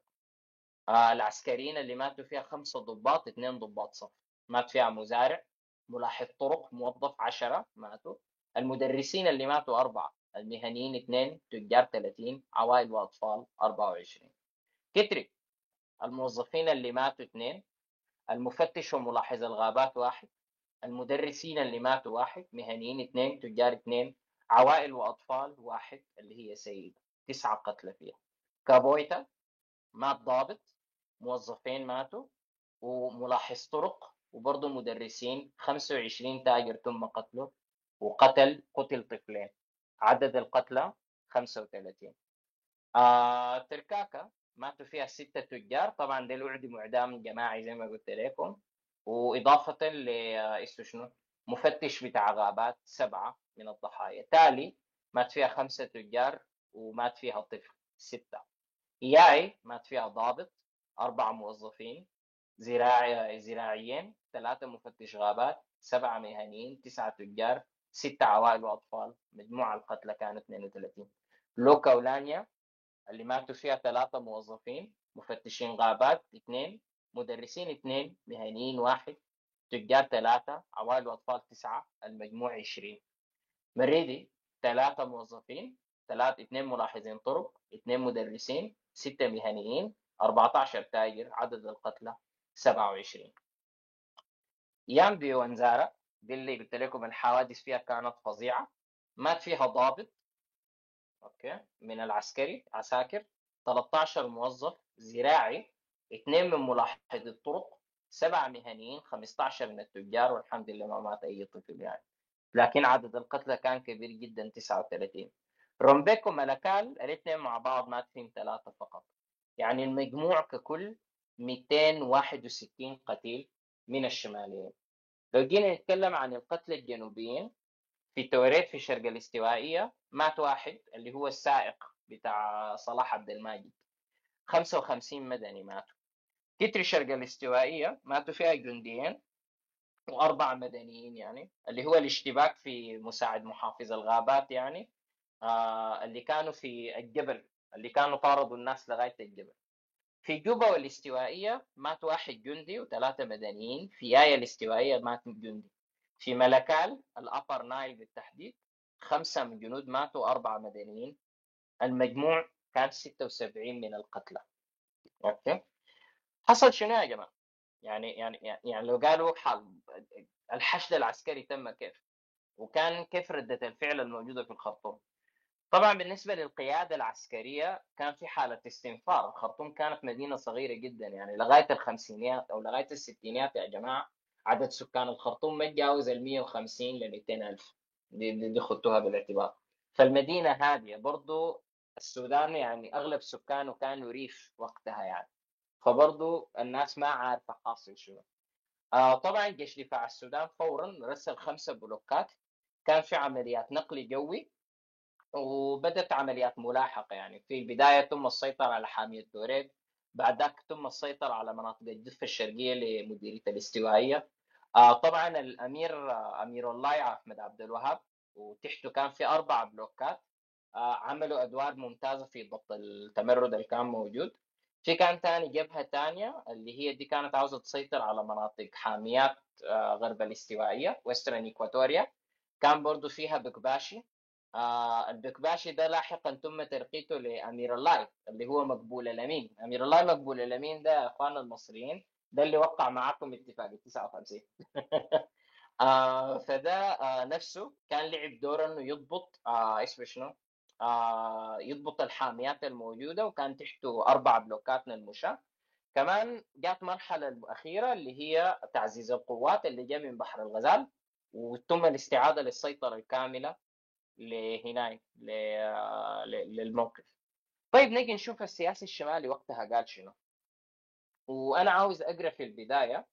Speaker 1: آه العسكريين اللي ماتوا فيها خمسة ضباط اثنين ضباط صف. مات فيها مزارع ملاحظ طرق موظف 10 ماتوا. المدرسين اللي ماتوا أربعة المهنيين اثنين تجار 30 عوائل وأطفال 24 كتري الموظفين اللي ماتوا اثنين المفتش وملاحظ الغابات واحد المدرسين اللي ماتوا واحد مهنيين اثنين تجار اثنين عوائل وأطفال واحد اللي هي سيدة. تسعة قتلى فيها. كابويتا مات ضابط موظفين ماتوا وملاحظ طرق وبرضه مدرسين 25 تاجر تم قتله وقتل قتل طفلين. عدد القتلى 35 آه تركاكا ماتوا فيها ستة تجار. طبعا دي اعدموا اعدام جماعي زي ما قلت لكم. وإضافة ل شنو؟ مفتش بتاع غابات سبعة من الضحايا. تالي مات فيها خمسة تجار ومات فيها طفل ستة. ياي مات فيها ضابط أربع موظفين زراعي زراعيين ثلاثة مفتش غابات سبعة مهنيين تسعة تجار ستة عوائل وأطفال. مجموع القتلى كانت 32 لوكا ولانيا اللي ماتوا فيها ثلاثة موظفين مفتشين غابات اثنين مدرسين اثنين مهنيين واحد تجار ثلاثة عوائل وأطفال تسعة المجموع عشرين. مريدي ثلاثة موظفين ثلاثة اثنين ملاحظين طرق اثنين مدرسين ستة مهنيين 14 تاجر عدد القتلى 27 يامبيو انزارا دي اللي قلت لكم الحوادث فيها كانت فظيعة. مات فيها ضابط okay. من العسكري عساكر 13 موظف زراعي اثنين من ملاحظي الطرق سبع مهنيين 15 من التجار والحمد لله ما مات أي طفل يعني. لكن عدد القتلى كان كبير جدا 39 رومبيك وملكال الاثنين مع بعض مات فيهم ثلاثة فقط. يعني المجموع ككل 261 قتيل من الشماليين. لو جينا نتكلم عن القتلى الجنوبيين في توريت في الشرق الاستوائية مات واحد اللي هو السائق بتاع صلاح عبد الماجد. 55 مدني ماتوا. تتر الشرق الاستوائية ماتوا فيها جنديين وأربعة مدنيين يعني اللي هو الاشتباك في مساعد محافظ الغابات يعني آه اللي كانوا في الجبل اللي كانوا طاردوا الناس لغاية الجبل. في جوبا والاستوائية مات واحد جندي وثلاثة مدنيين في ياي الاستوائية مات جندي. في ملكال ال Upper Nile بالتحديد خمسة من جنود ماتوا أربعة مدنيين. المجموع كان 76 من القتلى. okay؟ حصل شنو يا جماعة؟ يعني يعني يعني لو قالوا الحشد العسكري تم كيف؟ وكان كيف ردة الفعل الموجودة في الخرطوم؟ طبعا بالنسبة للقيادة العسكرية كان في حالة استنفار. الخرطوم كانت مدينة صغيرة جدا يعني لغاية الخمسينيات أو لغاية الستينيات يا جماعة. عدد سكان الخرطوم ما يتجاوز ال 150 ل 200 ألف. دي, دي خدتوها بالاعتبار. فالمدينة هادية برضو السودان يعني أغلب سكانه كانوا ريف وقتها يعني. فبرضو الناس ما عارفة حاصل شنو. آه طبعا جيش دفاع السودان فورا رسل خمسة بلوكات. كان في عمليات نقل جوي وبدت عمليات ملاحقة يعني. في البداية تم السيطرة على حامية دوريب. بعد ذاك تم السيطرة على مناطق الضفة الشرقية لمديرية الاستوائية. آه طبعا الأمير آه أمير الله أحمد عبد الوهاب وتحته كان في أربع بلوكات آه عملوا أدوار ممتازة في ضبط التمرد اللي كان موجود. في كان ثاني جبهة ثانية اللي هي دي كانت عاوزة تسيطر على مناطق حاميات غرب الاستوائية Western Equatoria كان برضو فيها بكباشي آه البكباشي ده لاحقا تم ترقيته لأميرالاي اللي هو مقبول الأمين. أميرالاي مقبول الأمين ده يا اخواننا المصريين ده اللي وقع معاكم اتفاق 59 آه فده آه نفسه كان لعب دور انه يضبط آه اسمه شنو؟ آه يضبط الحاميات الموجودة وكان تحته أربع بلوكات من المشاة. كمان جات مرحلة الأخيرة اللي هي تعزيز القوات اللي جاء من بحر الغزال وتم الاستعادة للسيطرة الكاملة لهنا للموقف. طيب نجي نشوف السياسي الشمالي وقتها قال شنو؟ وأنا عاوز أقرأ في البداية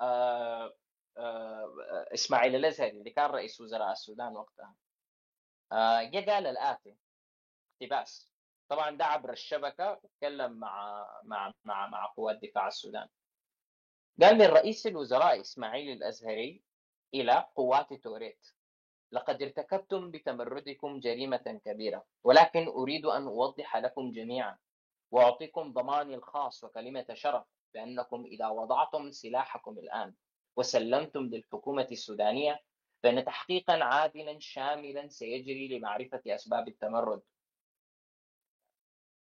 Speaker 1: آآ آآ إسماعيل الأزهري اللي كان رئيس وزراء السودان وقتها. جاء قال الآتي اقتباس. طبعا ده عبر الشبكة وتكلم مع مع مع مع قوات دفاع السودان. قال من رئيس الوزراء إسماعيل الأزهري إلى قوات توريت. لقد ارتكبتم بتمردكم جريمة كبيرة ولكن أريد أن أوضح لكم جميعا وأعطيكم ضماني الخاص وكلمة شرف بأنكم إذا وضعتم سلاحكم الآن وسلمتم للحكومة السودانية فإن تحقيقا عادلا شاملا سيجري لمعرفة أسباب التمرد.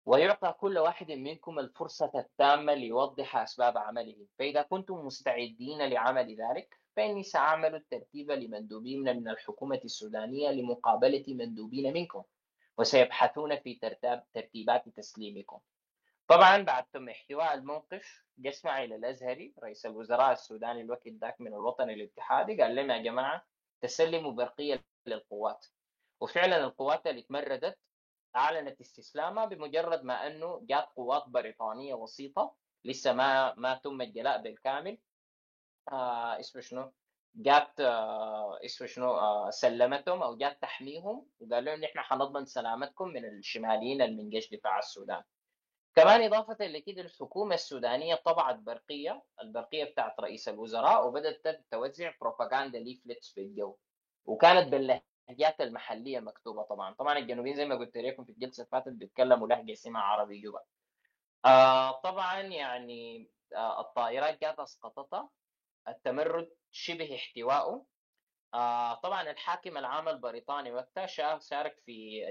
Speaker 1: ويعطى كل واحد منكم الفرصة التامة ليوضح أسباب عمله فإذا كنتم مستعدين لعمل ذلك فإني سأعمل الترتيب لمندوبين من الحكومة السودانية لمقابلة مندوبين منكم وسيبحثون في ترتاب ترتيبات تسليمكم. طبعا بعد تم احتواء الموقف جسمع إلى الأزهري رئيس الوزراء السوداني الوقت ذاك من الوطن الاتحادي قال لهم يا جماعة تسلموا برقية للقوات. وفعلا القوات اللي تمردت أعلنت استسلامها بمجرد ما أنه جات قوات بريطانية وسيطة لسه ما ما تم الجلاء بالكامل. آه اسمه شنو؟ جات آه اسمه شنو؟ آه سلمتهم أو جات تحميهم وقال لهم نحن حنضمن سلامتكم من الشماليين اللي من جيش دفاع السودان. كمان إضافة لكده الحكومة السودانية طبعت برقية البرقية بتاعت رئيس الوزراء وبدأت توزع بروباغندا ليفلتس في الجو. وكانت باللهجات المحلية مكتوبة طبعا. طبعا الجنوبيين زي ما قلت لكم في الجلسة فاتت بيتكلموا لهجة اسمها عربي جوبا آه طبعا يعني آه الطائرات جات أسقطتها. التمرد شبه احتوائه. آه طبعا الحاكم العام البريطاني وقتها شارك في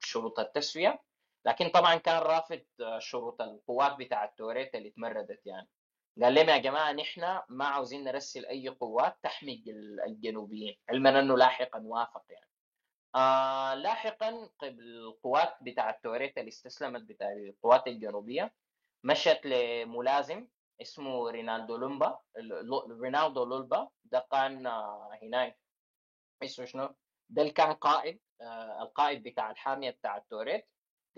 Speaker 1: شروط التسوية لكن طبعا كان رافض شروط القوات بتاع التوريت اللي تمردت يعني. قال لهم يا جماعة نحن ما عاوزين نرسل أي قوات تحمي الجنوبيين علما أنه لاحقا وافق يعني. آه لاحقا قبل القوات بتاع التوريت اللي استسلمت بتاع القوات الجنوبية مشت لملازم اسمه رينالدو لوليا رينالدو لوليا ده كان هناك اسمه شنو؟ ده اللي كان قائد آه القائد بتاع الحامية بتاع التوريت.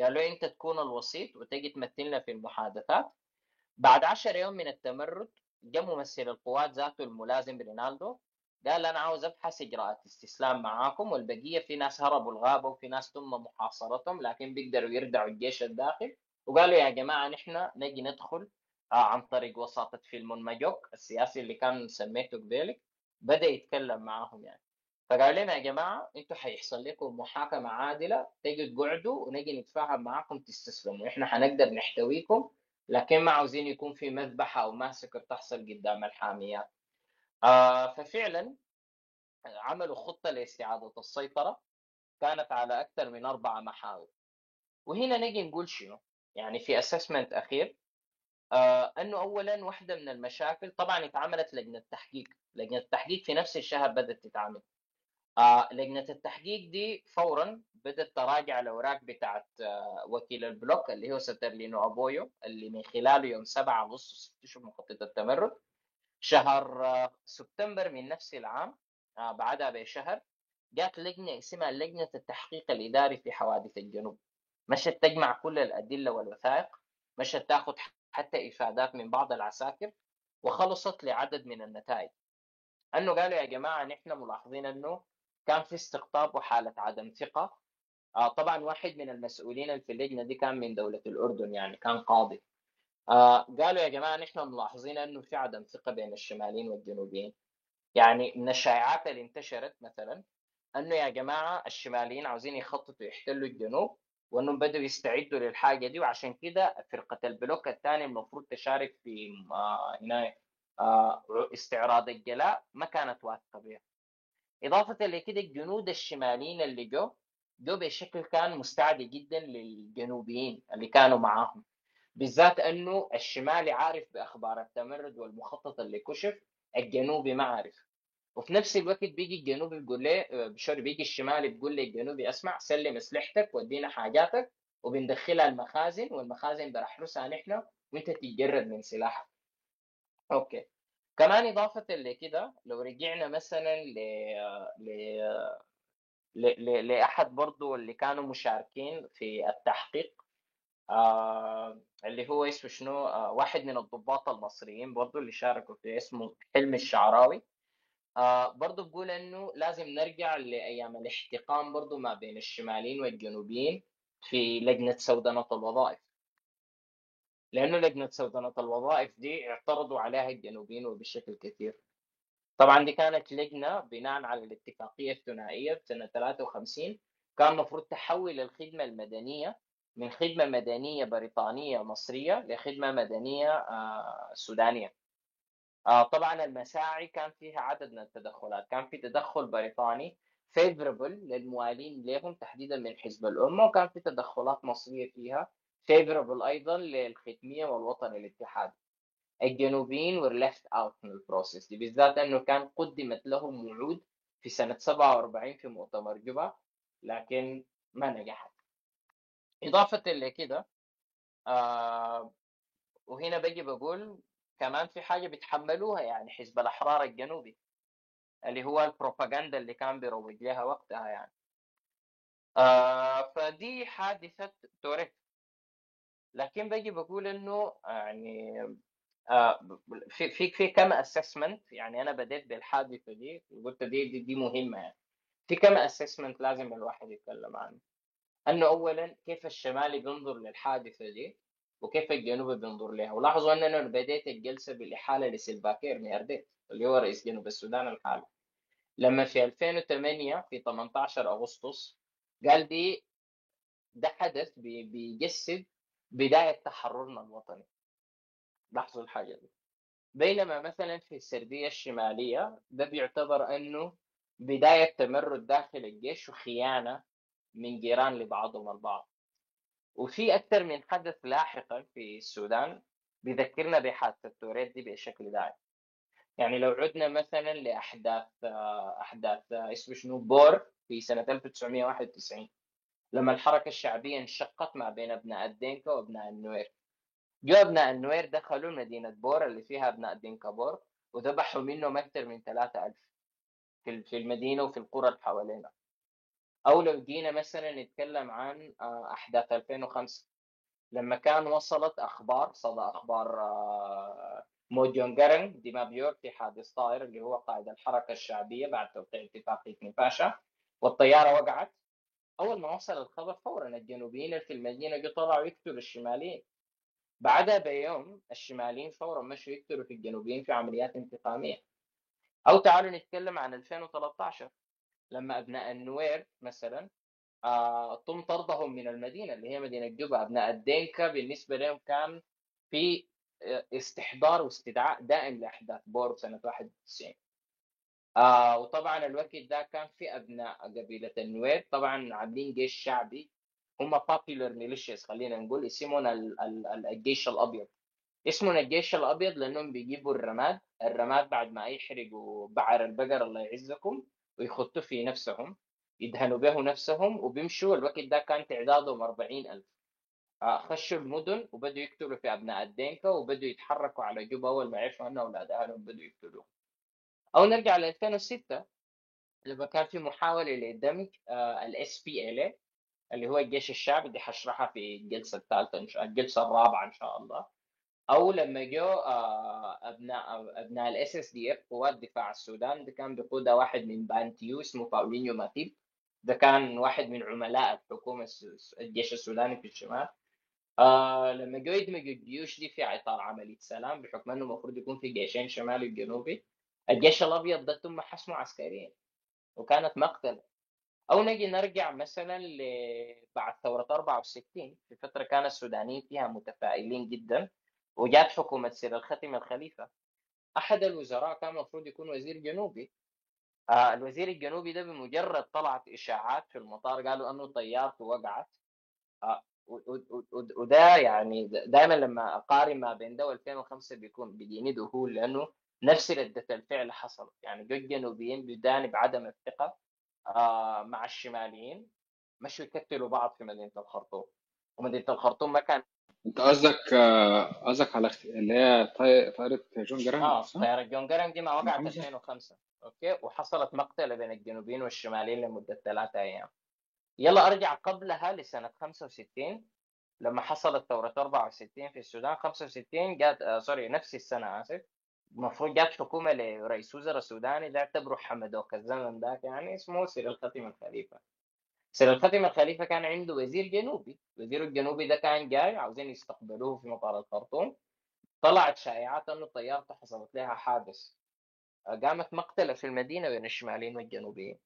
Speaker 1: قال له انت تكون الوسيط وتجي تمثلنا في المحادثات. بعد عشر يوم من التمرد جاء ممثل القوات ذاته الملازم رينالدو. قال أنا عاوز أبحث إجراءات استسلام معاكم والبقية في ناس هربوا الغابة وفي ناس تم محاصرتهم لكن بيقدروا يردعوا الجيش الداخل وقالوا يا جماعة نحن نجي ندخل عن طريق وساطة فيلمون ماجوك السياسي اللي كان سميته كذلك بدأ يتكلم معاهم يعني. فقال لنا يا جماعة إنتوا حيحصل لكم محاكمة عادلة تيجوا تقعدوا ونجي نتفاهم معاكم تستسلموا. إحنا حنقدر نحتويكم لكن ما عاوزين يكون في مذبحة أو massacre تحصل قدام الحاميات. آه ففعلا عملوا خطة لاستعادة السيطرة كانت على أكثر من أربعة محاور. وهنا نجي نقول شنو؟ يعني في assessment أخير. آه إنه اولا واحدة من المشاكل طبعا اتعملت لجنة تحقيق لجنة التحقيق في نفس الشهر بدأت تتعمل آه لجنة التحقيق دي فورا بدأت تراجع الأوراق بتاعت آه وكيل البلوك اللي هو ساترلينو أوبويو اللي من خلاله يوم 7 اغسطس اكتشف مخطط التمرد. شهر آه سبتمبر من نفس العام آه بعدها بشهر جات لجنة اسمها لجنة التحقيق الإداري في حوادث الجنوب. مشت تجمع كل الأدلة والوثائق مشت تاخذ حتى افادات من بعض العساكر وخلصت لعدد من النتائج. أنه قالوا يا جماعة نحن ملاحظين أنه كان في استقطاب وحالة عدم ثقة. آه طبعا واحد من المسؤولين في اللجنة دي كان من دولة الأردن يعني كان قاضي. آه قالوا يا جماعة نحن ملاحظين أنه في عدم ثقة بين الشماليين والجنوبيين. يعني من الشائعات اللي انتشرت مثلا أنه يا جماعة الشماليين عاوزين يخططوا يحتلوا الجنوب وإنهم بدأوا يستعدوا للحاجة دي وعشان كده فرقة البلوك الثاني المفروض تشارك في آه هنا آه استعراض الجلاء ما كانت واثقة بها إضافة لكده الجنود الشماليين اللي جو جو بشكل كان مستفز جدا للجنوبيين اللي كانوا معاهم. بالذات إنه الشمالي عارف بأخبار التمرد والمخطط اللي كشف الجنوبي ما عارف. وفي نفس الوقت بيجي الجنوبي بيقول له sorry بيجي الشمالي بيقول للجنوبي اسمع سلم اسلحتك ودينا حاجاتك وبندخلها المخازن والمخازن برحرسها نحن وانت تتجرد من سلاحك. okay. كمان إضافة لكده لو رجعنا مثلا ل ل ل... لأحد برضو اللي كانوا مشاركين في التحقيق آه اللي هو اسمه شنو آه واحد من الضباط المصريين برضو اللي شاركوا في اسمه حلمي الشعراوي. آه برضو بقول إنه لازم نرجع لأيام الاحتقان برضو ما بين الشماليين والجنوبيين في لجنة سودنه الوظائف. لأنه لجنة سودنه الوظائف دي اعترضوا عليها الجنوبيين وبشكل كثير. طبعا دي كانت لجنة بناء على الاتفاقية الثنائية سنة 53 كان المفروض تحول الخدمة المدنية من خدمة مدنية بريطانية مصرية لخدمة مدنية آه سودانية. آه طبعا المساعي كان فيها عدد من التدخلات. كان في تدخل بريطاني favorable للموالين لهم تحديدا من حزب الأمة وكان في تدخلات مصرية فيها favorable أيضا للختمية والوطني الاتحادي الجنوبيين were left out من ال process دي بالذات إنه كان قدمت لهم وعود في سنة 47 في مؤتمر جوبا لكن ما نجحت. إضافة لكده آه وهنا بجي بقول كمان في حاجة بيتحملوها يعني حزب الأحرار الجنوبي اللي هو البروباغندا اللي كان بيروج لها وقتها يعني. آه فدي حادثة توريت لكن باجي بقول إنه يعني آه في في في كم assessment يعني أنا بديت بالحادثة دي وقلت دي دي, دي مهمة يعني. في كم assessment لازم الواحد يتكلم عنه. إنه اولا كيف الشمالي بينظر للحادثة دي؟ وكيف الجنوبي بينظر لها ولاحظوا أن أنا بديت الجلسة بالإحالة لسلفاكير ميارديت اللي هو رئيس جنوب السودان الحالي. لما في 2008 في 18 أغسطس قال دي ده حدث بيجسد بداية تحررنا الوطني. لاحظوا الحاجة دي. بينما مثلا في السرديه الشمالية ده بيعتبر أنه بداية تمرد داخل الجيش وخيانة من جيران لبعضهم البعض. وفي أكثر من حدث لاحقا في السودان بيذكرنا بحادثة توريت دي بشكل دائم. يعني لو عدنا مثلا لأحداث أحداث اسمه شنو بور في سنة 1991 لما الحركة الشعبية انشقت ما بين أبناء الدينكا وأبناء النوير. جو أبناء النوير دخلوا مدينة بور اللي فيها أبناء دينكا بور وذبحوا منهم أكثر من 3000 في في المدينة وفي القرى اللي حواليها. أو لو جينا مثلا نتكلم عن أحداث 2005 لما كان وصلت أخبار صدى أخبار موت جون قرنق دي مابيور في حادث طائرة اللي هو قائد الحركة الشعبية بعد توقيع اتفاقيه نفاشا والطيارة وقعت. أول ما وصل الخبر فورا الجنوبيين في المدينة جو طلعوا يقتلوا الشماليين. بعدها بيوم الشماليين فورا مشوا يقتلوا في الجنوبيين في عمليات انتقامية. أو تعالوا نتكلم عن 2013 لما أبناء النوير مثلا آه تم طردهم من المدينة اللي هي مدينة جوبا أبناء الدينكا بالنسبة لهم كان في استحضار واستدعاء دائم لأحداث بور سنة 91 آه وطبعا الوقت ده كان في أبناء قبيلة النوير. طبعا عاملين جيش شعبي. هم بابيلر ميليشياس خلينا نقول اسمهم الجيش الأبيض. اسمهم الجيش الأبيض لأنهم بيجيبوا الرماد. الرماد بعد ما يحرقوا بعر البقر الله يعزكم. ويخطوا في نفسهم يدهنوا به نفسهم وبيمشوا. الوقت ده كان تعدادهم 40000 خشوا المدن وبدوا يقتلوا في أبناء الدينكا وبدوا يتحركوا على جوبا أول ما عرفوا ان أولاد أهلهم بدوا يقتلوهم أو نرجع ل 2006 لما كان في محاولة لدمج ال SPL اللي هو الجيش الشعبي دي حشرحها في الجلسة الثالثة الجلسة الرابعة إن شاء الله. أو لما جو آه، أبناء أبناء ال SSDF قوات دفاع السودان ده كان بقودها واحد من بانتيو اسمه باولينو ماتيب. ده كان واحد من عملاء الحكومة الجيش السوداني في الشمال. آه لما جو يدمجوا الجيوش دي في إطار عملية سلام بحكم إنه المفروض يكون في جيشين شمالي وجنوبي الجيش الأبيض ده تم حسمه عسكريا وكانت مقتلة. أو نجي نرجع مثلا بعد ثورة 64 في فترة كان السودانيين فيها متفائلين جدا. وجات حكومه سير الختم الخليفة. أحد الوزراء كان المفروض يكون وزير جنوبي. آه الوزير الجنوبي ده بمجرد طلعت إشاعات في المطار قالوا أنه طيارته وقعت. آه وده يعني دائما لما أقارن ما بين ده 2005 بيكون بيجيني ذهول لأنه نفس ردة الفعل حصلت. يعني جو الجنوبيين بجانب عدم الثقة آه مع الشماليين مشوا يكتلوا بعض في مدينة الخرطوم. ومدينة الخرطوم ما كان
Speaker 2: انت قصدك آه، قصدك على اللي هي طائرة جون قرنق
Speaker 1: آه طائرة جون قرنق دي ما وقعت 2005 okay؟ وحصلت مقتلة بين الجنوبيين والشماليين لمدة ثلاثة أيام. يلا أرجع قبلها لسنة 65 لما حصلت ثورة 64 في السودان 65 جات آه sorry نفس السنة آسف. المفروض جات حكومة لرئيس وزراء سوداني ده اعتبره حمدوك الزمن ذاك يعني اسمه سير الختم الخليفة. سير الختم الخليفة كان عنده وزير جنوبي وزير الجنوبي ده كان جاي عاوزين يستقبلوه في مطار الخرطوم طلعت شائعات إنه طيارته حصلت لها حادث. قامت مقتلة في المدينة بين الشماليين والجنوبيين.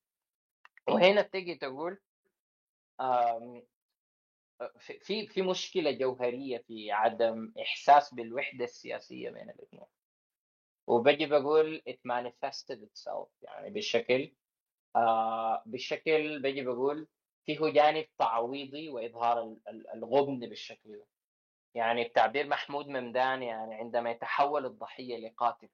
Speaker 1: وهنا تجي تقول في في مشكلة جوهرية في عدم إحساس بالوحدة السياسية بين الاثنين. وبجي بقول it manifested itself يعني بشكل آه بشكل بجي بقول فيه جانب تعويضي وإظهار الغبن بالشكل ده. يعني بتعبير محمود ممداني يعني عندما يتحول الضحية لقاتل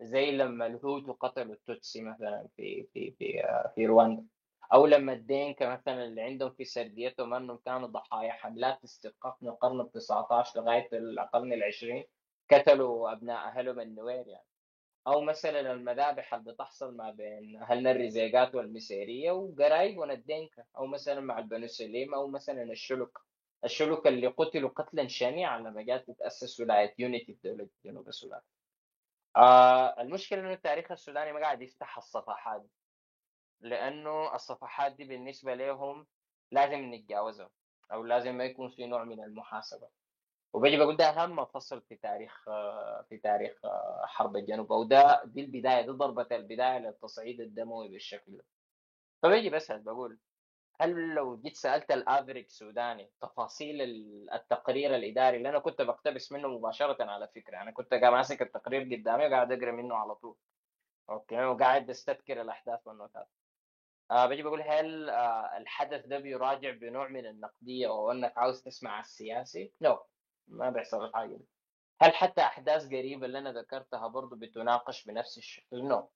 Speaker 1: زي لما الهوتو قتلوا التوتسي مثلا في في في آه، في رواندا أو لما الدينكا مثلا اللي عندهم في سرديتهم إنهم كانوا ضحايا حملات استرقاق من القرن ال 19 لغاية القرن العشرين قتلوا أبناء أهلهم النوير يعني. أو مثلا المذابح اللي بتحصل ما بين أهلنا الرزيقات والمسيريه وقرايبنا الدينكا أو مثلا مع البنو سليم أو مثلا الشلك الشلك اللي قتلوا قتلا شنيعا لما جات تتأسس ولاية يونيتي في دوله جنوب السودان. آه المشكلة إنه التاريخ السوداني ما قاعد يفتح الصفحات دي لأنه الصفحات دي بالنسبة لهم لازم نتجاوزها أو لازم ما يكون في نوع من المحاسبة. وبيجي بقول ده أهم فصل في تاريخ في تاريخ حرب الجنوب أو ده دي البداية دي ضربة البداية للتصعيد الدموي بالشكل ده فبيجي بسأل بقول هل لو جيت سألت ال average سوداني تفاصيل التقرير الإداري اللي أنا كنت بقتبس منه مباشرة على فكرة أنا كنت ماسك التقرير قدامي وقاعد أقرأ منه على طول okay وقاعد أستذكر الأحداث والنكات آه بجي بقول هل آه الحدث ده بيراجع بنوع من النقدية أو أنك عاوز تسمع السياسي؟ لا no. ما بيحصل الحاجة دي. هل حتى أحداث قريبة اللي أنا ذكرتها برضه بتناقش بنفس الشكل؟ نو.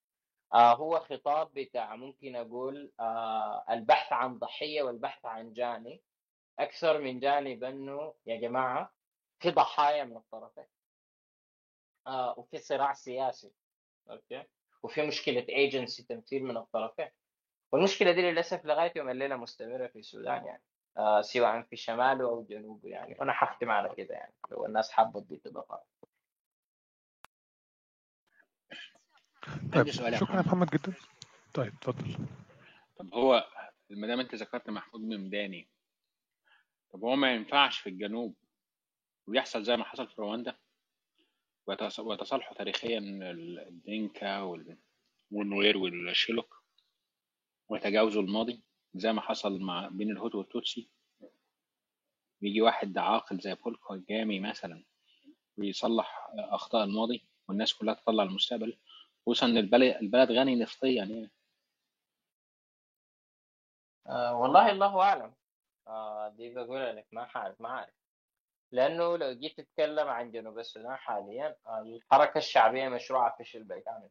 Speaker 1: آه هو خطاب بتاع ممكن أقول آه البحث عن ضحية والبحث عن جاني. أكثر من جانب انه يا جماعة في ضحايا من الطرفين. آه وفي صراع سياسي. okay؟ وفي مشكلة ايجنسي تمثيل من الطرفين. والمشكلة دي للأسف لغاية يوم الليلة مستمرة في السودان يعني. آه سواء في شماله أو جنوبه يعني. وأنا حختم على كده يعني. لو الناس حابه تضيف اضافات
Speaker 3: طيب شكرا يا محمد جدا. طيب اتفضل.
Speaker 2: طب هو ما دام أنت ذكرت محمود ممداني طب هو ما ينفعش في الجنوب ويحصل زي ما حصل في رواندا؟ ويتصالحوا تاريخيا الدينكا والنوير والشيلوك ويتجاوزوا الماضي؟ زي ما حصل مع بين الهوتو والتوتسي. بيجي واحد عاقل زي بول كاجامي مثلا ويصلح أخطاء الماضي والناس كلها تطلع المستقبل. خصوصا إن البلد, البلد غني نفطيا يعني.
Speaker 1: آه والله الله أعلم. آه دي بقول لك ما عارف ما عارف. لأنه لو جيت تتكلم عن جنوب السودان حاليا الحركة الشعبية مشروع فشل بالكامل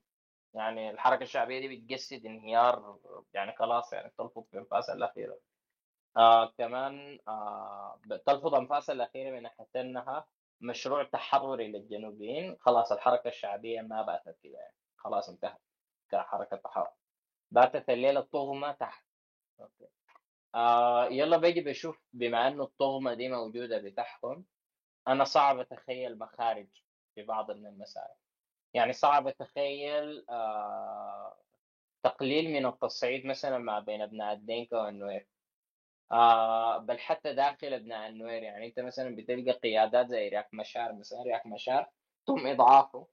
Speaker 1: يعني الحركة الشعبية دي بتجسد انهيار يعني خلاص يعني تلفظ في انفاسها الأخيرة. آه كمان آه تلفظ انفاسها الأخيرة من ناحية إنها مشروع تحرري للجنوبيين. خلاص الحركة الشعبية ما باتت كده يعني. خلاص انتهت كحركة تحرر باتت الليلة الطغمة تحت. okay. آه يلا باجي بشوف بما إنه الطغمة دي موجودة بتاعهم أنا صعب أتخيل مخارج في بعض من المسائل يعني صعب اتخيل آه تقليل من التصعيد مثلا ما بين ابناء الدينكا والنوير آه بل حتى داخل ابناء النوير يعني أنت مثلا بتلقى قيادات زي رياك مشار مثلا رياك مشار تم إضعافه.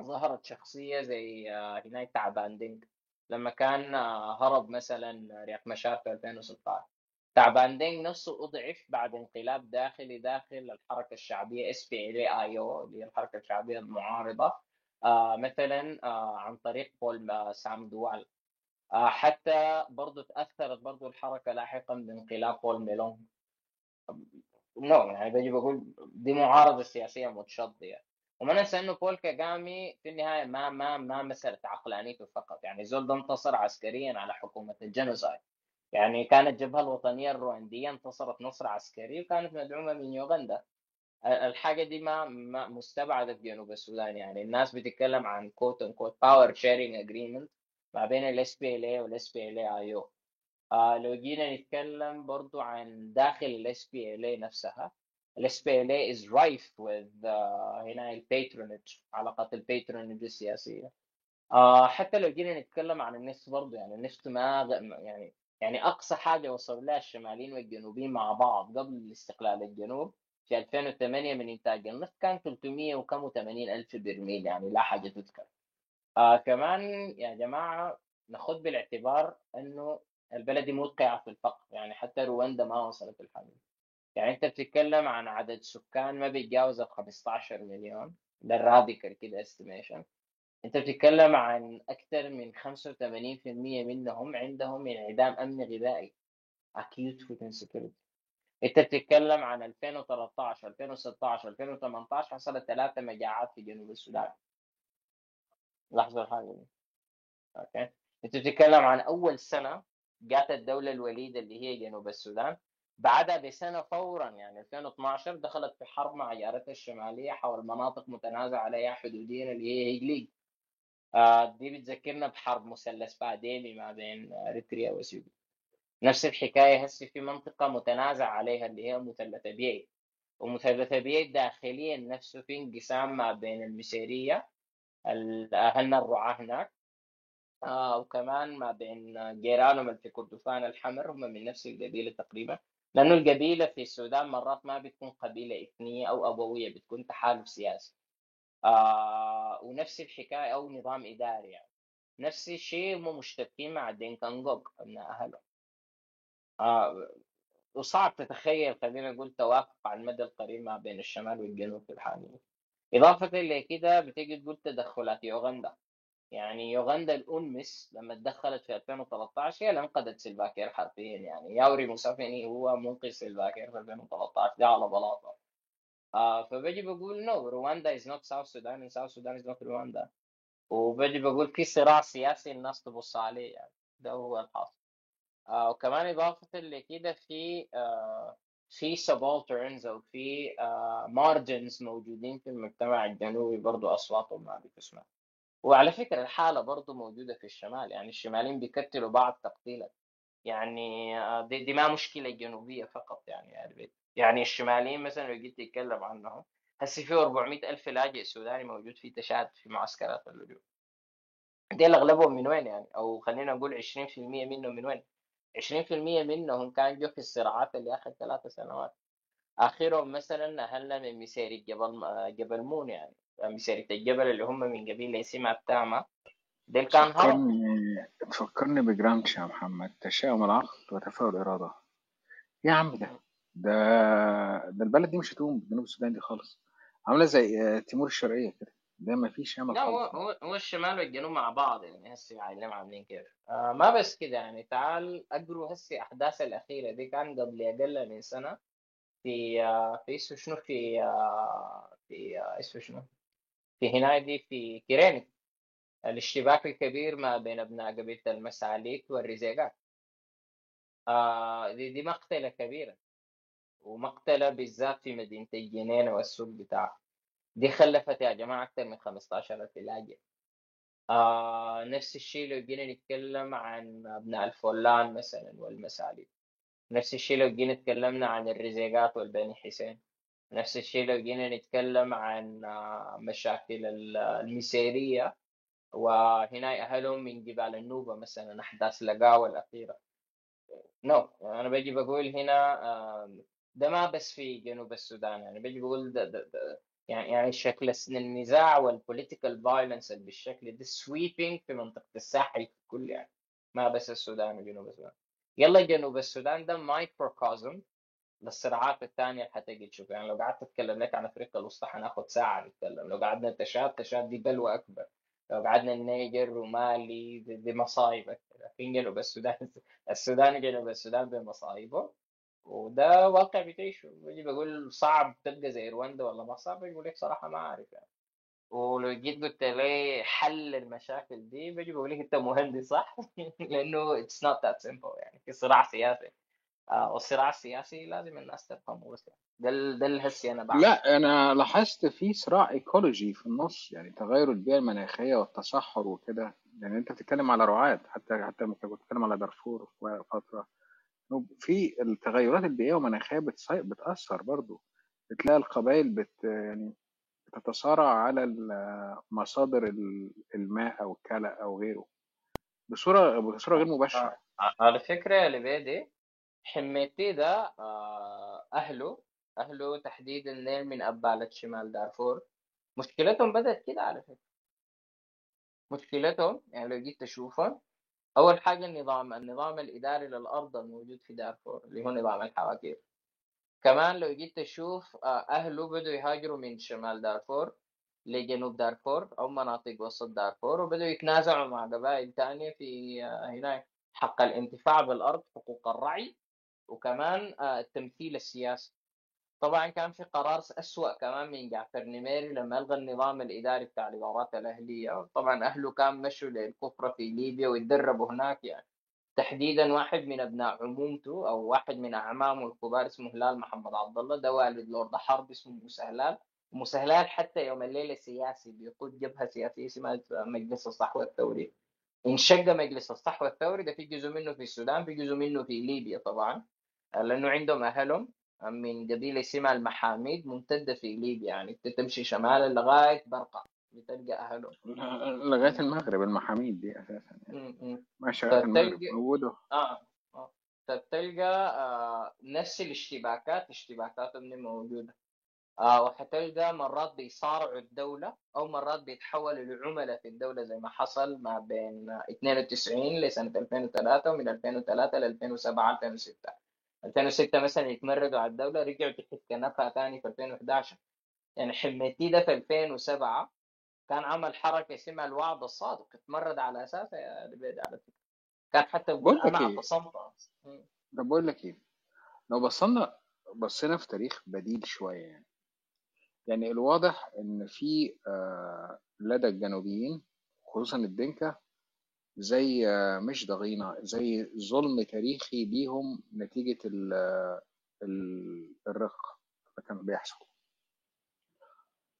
Speaker 1: ظهرت شخصية زي آه تعبان دينق. لما كان آه هرب مثلا رياك مشار في 2016 تعبان دينق نفسه أضعف بعد انقلاب داخلي داخل الحركة الشعبية إس بي إل إي أو اللي هي الحركة الشعبية المعارضة آه مثلا آه عن طريق بول آه، سام دوال. آه حتى برضو تأثرت برضو الحركة لاحقا بانقلاب بول مالونق. no يعني بجي بقول دي معارضة سياسية متشظية. وما ننسى إنه بول كاغامي في النهاية ما ما ما مساله عقلانيته فقط. يعني زول ده انتصر عسكريا على حكومة ال genocide يعني كانت الجبهه الوطنية الرواندية انتصرت نصر عسكري وكانت مدعومة من يوغندا. الحاجة دي ما, مستبعدة في جنوب السودان يعني. الناس بتتكلم عن quote unquote power sharing agreement ما بين ال SPLA والاس بي ال اي أو لو جينا نتكلم برضو عن داخل الاس بي ال اي نفسها ال SPLA is rife with هنا ال patronage علاقات ال patronage السياسية. uh, حتى لو جينا نتكلم عن النفط برضو يعني النفط ما يعني يعني أقصى حاجة وصل لها الشماليين والجنوبيين مع بعض قبل استقلال الجنوب في 2008 من إنتاج النفط كان 300 وكم 80 ألف برميل يعني لا حاجة تذكر. آه كمان يا جماعة ناخذ بالاعتبار إنه البلد موقعه في الفقر يعني حتى رواندا ما وصلت الحل يعني أنت بتتكلم عن عدد سكان ما بيتجاوز ال 15 مليون ده ال radical كده estimation أنت بتتكلم عن أكثر من 85% منهم عندهم انعدام امن غذائي acute food insecurity. أنت بتتكلم عن 2013 2016 2018 حصلت ثلاثة مجاعات في جنوب السودان. لحظة الحاجة دي okay. أنت بتتكلم عن أول سنة جات الدولة الوليدة اللي هي جنوب السودان. بعدها بسنة فورا يعني 2012 دخلت في حرب مع جارتها الشمالية حول مناطق متنازع عليها حدوديا اللي هي هيجليج دي بتذكرنا بحرب مثلث بادمي ما بين إريتريا واثيوبيا نفس الحكاية هسه في منطقة متنازع عليها اللي هي مثلث أبيي ومثلث أبيي داخليا نفسه في انقسام ما بين المسيريه اهلنا الرعاه هناك آه وكمان ما بين جيرانهم اللي في كردفان الحمر هم من نفس القبيلة تقريبا. لأنه القبيلة في السودان مرات ما بتكون قبيلة إثنية أو أبوية بتكون تحالف سياسي. آه ونفس الحكاية أو نظام إداري يعني. نفس الشيء هم مشتركين مع دينكانجوك ابناء اهلهم آه وصعب تتخيل خلينا نقول توافق على المدى القريب ما بين الشمال والجنوب في الحالة إضافة لكده بتيجي تقول تدخلات يوغندا. يعني يوغندا الأنمس لما تدخلت في 2013 هي اللي أنقذت سيلفاكير حرفيا يعني. ياوري موسافيني هو منقذ سيلفاكير في 2013 ده على بلاطة. آه فبجي بقول no Rwanda is not South Sudan South Sudan is not Rwanda وبجي بقول في صراع سياسي الناس تبص عليه يعني. ده هو الحاصل. آه وكمان إضافة لكده في آه في subalterns أو في آه margins موجودين في المجتمع الجنوبي برضو أصواتهم ما بتسمع. وعلى فكرة الحالة برضو موجودة في الشمال يعني. الشماليين بيكتلوا بعض تقتيلا. يعني آه دي, دي ما مشكلة جنوبية فقط يعني يعني, يعني الشماليين مثلا لو جيت تتكلم عنهم هسه في 400 ألف لاجئ سوداني موجود في تشاد في معسكرات اللجوء دي أغلبهم من وين يعني؟ أو خلينا نقول 20% منهم من وين؟ 20% منهم كان جو في الصراعات اللي اخذ ثلاث سنوات. آخرهم مثلا أهلنا من مسيرية جبل جبل مون يعني. مسيرية الجبل اللي هم من قبيله سمع التامة ديل كان هرب.
Speaker 2: تفكرني تفكرني بجرامشي يا محمد. تشاؤم العقل وتفاؤل الإرادة يا عم ده؟ ده ده البلد دي مش هتقوم جنوب السودان دي خالص. عاملة زي تيمور الشرقية كده. ده ما فيش امل
Speaker 1: لا هو هو هو الشمال والجنوب مع بعض يعني هسه عايلين عاملين كيف آه ما بس كده يعني تعال اقروا هسه أحداث الأخيرة دي. كان قبل أقل من سنة في آه في شنو؟ في آه في آه اسمه شنو؟ في هنا دي في كيريني الاشتباك الكبير ما بين ابناء قبيله المساليك والرزيقات آه دي, دي مقتلة كبيرة ومقتلة بالذات في مدينة الجنينه والسوق بتاعها. دي خلفت يا جماعة أكثر من 15000 لاجئ آه نفس الشيء لو جينا نتكلم عن أبناء الفولان مثلا والمسالي نفس الشيء لو جينا تكلمنا عن الرزيقات والبني حسين. نفس الشيء لو جينا نتكلم عن مشاكل الميسيرية. وهنا أهلهم من جبال النوبة مثلا أحداث لقاوة الأخيرة. no no. أنا بجي بقول هنا ده ما بس في جنوب السودان يعني بجي بقول ده, ده, ده يعني يعني شكل النزاع وال political violence بالشكل ده sweeping في منطقة الساحل كل يعني ما بس السودان وجنوب السودان. يلا جنوب السودان ده microcosm للصراعات الثانية اللي حتجي تشوف. يعني لو قعدت أتكلم لك عن أفريقيا الوسطى حناخد ساعة نتكلم. لو قعدنا تشاد تشاد دي بلوى أكبر. لو قعدنا النيجر ومالي دي, مصايب لكن جنوب السودان السودان جنوب السودان بمصايبه وده واقع بتعيشه بجي بقول صعب تبقى زي رواندا ولا ما صعب بقول لك صراحة ما أعرف يعني. ولو جيت قلت لي حل المشاكل دي بجي بقول لك أنت مهندس صح؟ لأنه it's not that simple يعني. في صراع سياسي. آه والصراع السياسي لازم الناس تفهمه بس يعني. ده ده الهسي أنا بعمل
Speaker 4: لا أنا لاحظت في صراع ايكولوجي في النص يعني تغير البيئة المناخية والتصحر وكده. يعني أنت بتتكلم على رعاة حتى حتى لما كنت بتتكلم على دارفور في فترة. في التغيرات البيئية والمناخية بتأثر برضو. بتلاقي القبائل بت يعني بتتصارع على مصادر الماء أو الكلى أو غيره. بصورة بصورة غير
Speaker 1: مباشرة. على فكرة يا لبيدي حميتي ده آه، أهله أهله تحديدا نيل من ابالة شمال دارفور. مشكلتهم بدأت كده على فكرة. مشكلتهم يعني لو جيت تشوفها أول حاجة النظام النظام الإداري للأرض الموجود في دارفور اللي هو نظام الحواكير كمان لو جيت تشوف آه، أهله بدوا يهاجروا من شمال دارفور لجنوب دارفور أو مناطق وسط دارفور وبدوا يتنازعوا مع قبائل ثانية في آه، هناك. حق الانتفاع بالأرض حقوق الرعي وكمان آه، التمثيل السياسي. طبعا كان في قرار أسوأ كمان من جعفر نميري لما ألغى النظام الإداري بتاع الإدارات الأهلية. طبعا أهله كان مشوا للكفرة في ليبيا ويتدربوا هناك يعني. تحديدا واحد من أبناء عمومته أو واحد من أعمامه الكبار اسمه هلال محمد عبد الله. ده والد لورد حرب اسمه موسى هلال. موسى هلال حتى يوم الليلة السياسي بيقود جبهة سياسية اسمها مجلس الصحوة الثوري. انشق مجلس الصحوة الثوري. ده في جزء منه في السودان في جزء منه في ليبيا طبعا لأنه عندهم أهلهم. من قبيلة اسمها المحاميد ممتدة في ليبيا يعني تمشي شمالا لغاية برقة بتلقى اهلهم
Speaker 4: لغاية المغرب المحاميد دي أساسا يعني. ماشي لغايه المغرب موجودة.
Speaker 1: آه آه. تلقى آه نفس الاشتباكات اشتباكاتهم موجودة. آه وحتلقى مرات بيصارعوا الدولة أو مرات بيتحولوا لعملاء في الدولة زي ما حصل ما بين 92 لسنة 2003 ومن 2003 ل 2007 2006 2006 مثلا يتمردوا على الدولة رجعوا تحت كنفها ثاني في 2011 يعني حميتي ده في 2007 كان عمل حركة اسمها الوعد الصادق اتمرد على أساسها يا لبيد على فكرة. كان حتى
Speaker 4: بقول لك
Speaker 1: اعتصمت
Speaker 4: طب بقول لك إيه؟ لو بصينا بصينا في تاريخ بديل شوية يعني. يعني الواضح إن في آه لدى الجنوبيين خصوصا الدنكا زي آه مش ضغينة زي ظلم تاريخي ليهم نتيجة ال ال الرق اللي كان بيحصل.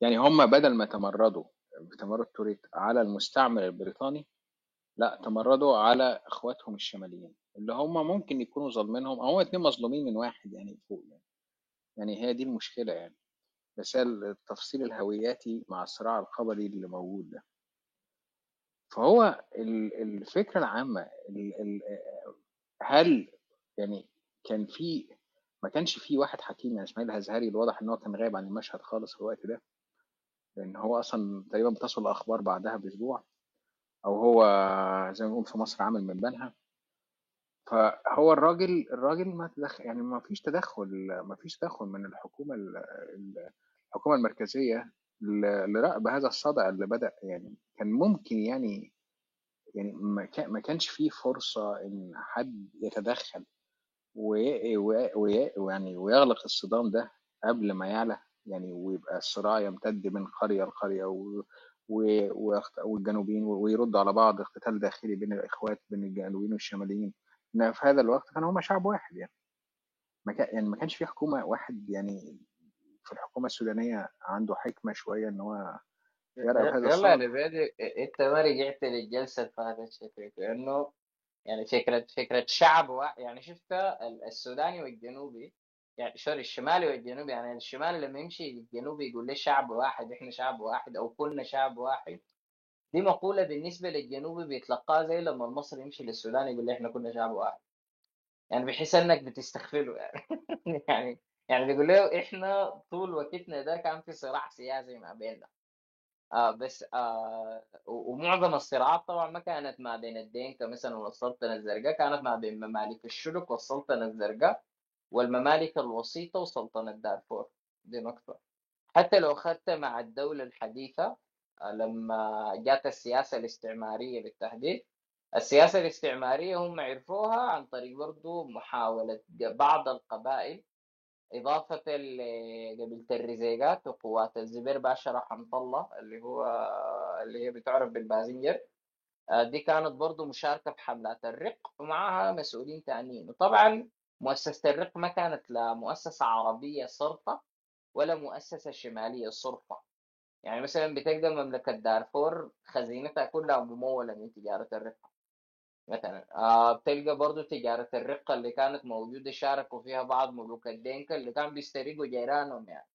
Speaker 4: يعني هم بدل ما تمردوا بتمرد توريت على المستعمر البريطاني لا تمردوا على اخواتهم الشماليين اللي هم ممكن يكونوا ظالمينهم أو هم اتنين مظلومين من واحد يعني فوق يعني. يعني هي دي المشكلة يعني. بس التفصيل الهوياتي مع الصراع القبلي اللي موجود ده. فهو الفكرة العامة هل يعني كان في ما كانش في واحد حكيم يعني إسماعيل الأزهري الواضح إن هو كان غايب عن المشهد خالص في الوقت ده؟ لأن هو أصلا تقريبا بتصل الأخبار بعدها بأسبوع أو هو زي ما بنقول في مصر عامل من بنها. فهو الراجل الراجل ما تدخل يعني ما فيش تدخل ما فيش تدخل من الحكومة الحكومة المركزية لرأب هذا الصدع اللي بدأ يعني كان ممكن يعني يعني ما كانش فيه فرصة إن حد يتدخل ويعني ويغلق الصدام ده قبل ما يعلى يعني ويبقى الصراع يمتد من قرية لقرية. والجنوبيين ويردوا على بعض اقتتال داخلي بين الإخوات بين الجنوبيين والشماليين في هذا الوقت كانوا هم شعب واحد يعني ما كان يعني ما كانش في حكومة واحد يعني في الحكومة السودانية عنده حكمة شوية إن هو
Speaker 1: يلا يا بادي انت ما رجعت للجلسة بهذا الشكل لأنه يعني فكرة فكرة شعب يعني شفت السوداني والجنوبي يعني سوري الشمالي والجنوبي يعني الشمالي لما يمشي الجنوبي يقول لي شعب واحد إحنا شعب واحد أو كلنا شعب واحد. دي مقولة بالنسبة للجنوبي بيتلقاها زي لما المصري يمشي للسودان يقول لي إحنا كنا شعب واحد. يعني بيحس إنك بتستغفله يعني. يعني يعني بيقول له إحنا طول وقتنا ده كان في صراع سياسي ما بيننا. آه بس آه ومعظم الصراعات طبعا ما كانت ما بين الدينكا مثلا والسلطنة الزرقاء كانت ما بين ممالك الشلك والسلطنة الزرقاء والممالك الوسيطة وسلطنة دارفور دي نقطة. حتى لو أخذت مع الدولة الحديثة آه، لما جات السياسة الاستعمارية بالتحديد السياسة الاستعمارية هم عرفوها عن طريق برضو محاولة بعض القبائل إضافة لقبيلة الرزيقات وقوات الزبير باشا رحمة الله اللي هو اللي هي بتعرف بالبازنجر. آه، دي كانت برضو مشاركة في حملات الرق ومعها مسؤولين تانيين. وطبعا مؤسسة الرق ما كانت لا مؤسسة عربية صرفة ولا مؤسسة شمالية صرفة. يعني مثلا بتلقى مملكة دارفور خزينتها كلها ممولة من تجارة الرق. مثلا آه بتلقى برضو تجارة الرقة اللي كانت موجودة شاركوا فيها بعض ملوك الدينكا اللي كانوا بيسترقوا جيرانهم يعني.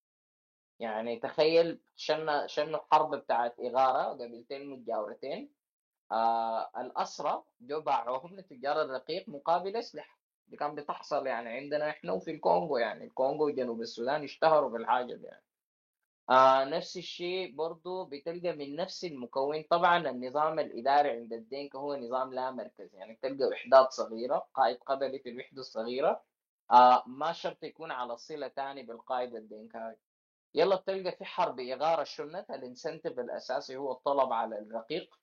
Speaker 1: يعني تخيل شن شنوا حرب بتاعت إغارة قبيلتين متجاورتين آه الأسرى جو باعوهم لتجار الرقيق مقابل أسلحة. دي كان بتحصل يعني عندنا إحنا وفي الكونغو يعني. الكونغو وجنوب السودان اشتهروا بالحاجة دي يعني. آه نفس الشيء برضو بتلقى من نفس المكون. طبعا النظام الإداري عند الدينكا هو نظام لا مركزي يعني تلقى وحدات صغيرة قائد قبلي في الوحدة الصغيرة. آه ما شرط يكون على صلة تاني بالقائد الدينكاوي يلا بتلقى في حرب إغارة شنت ال incentive الأساسي هو الطلب على الرقيق.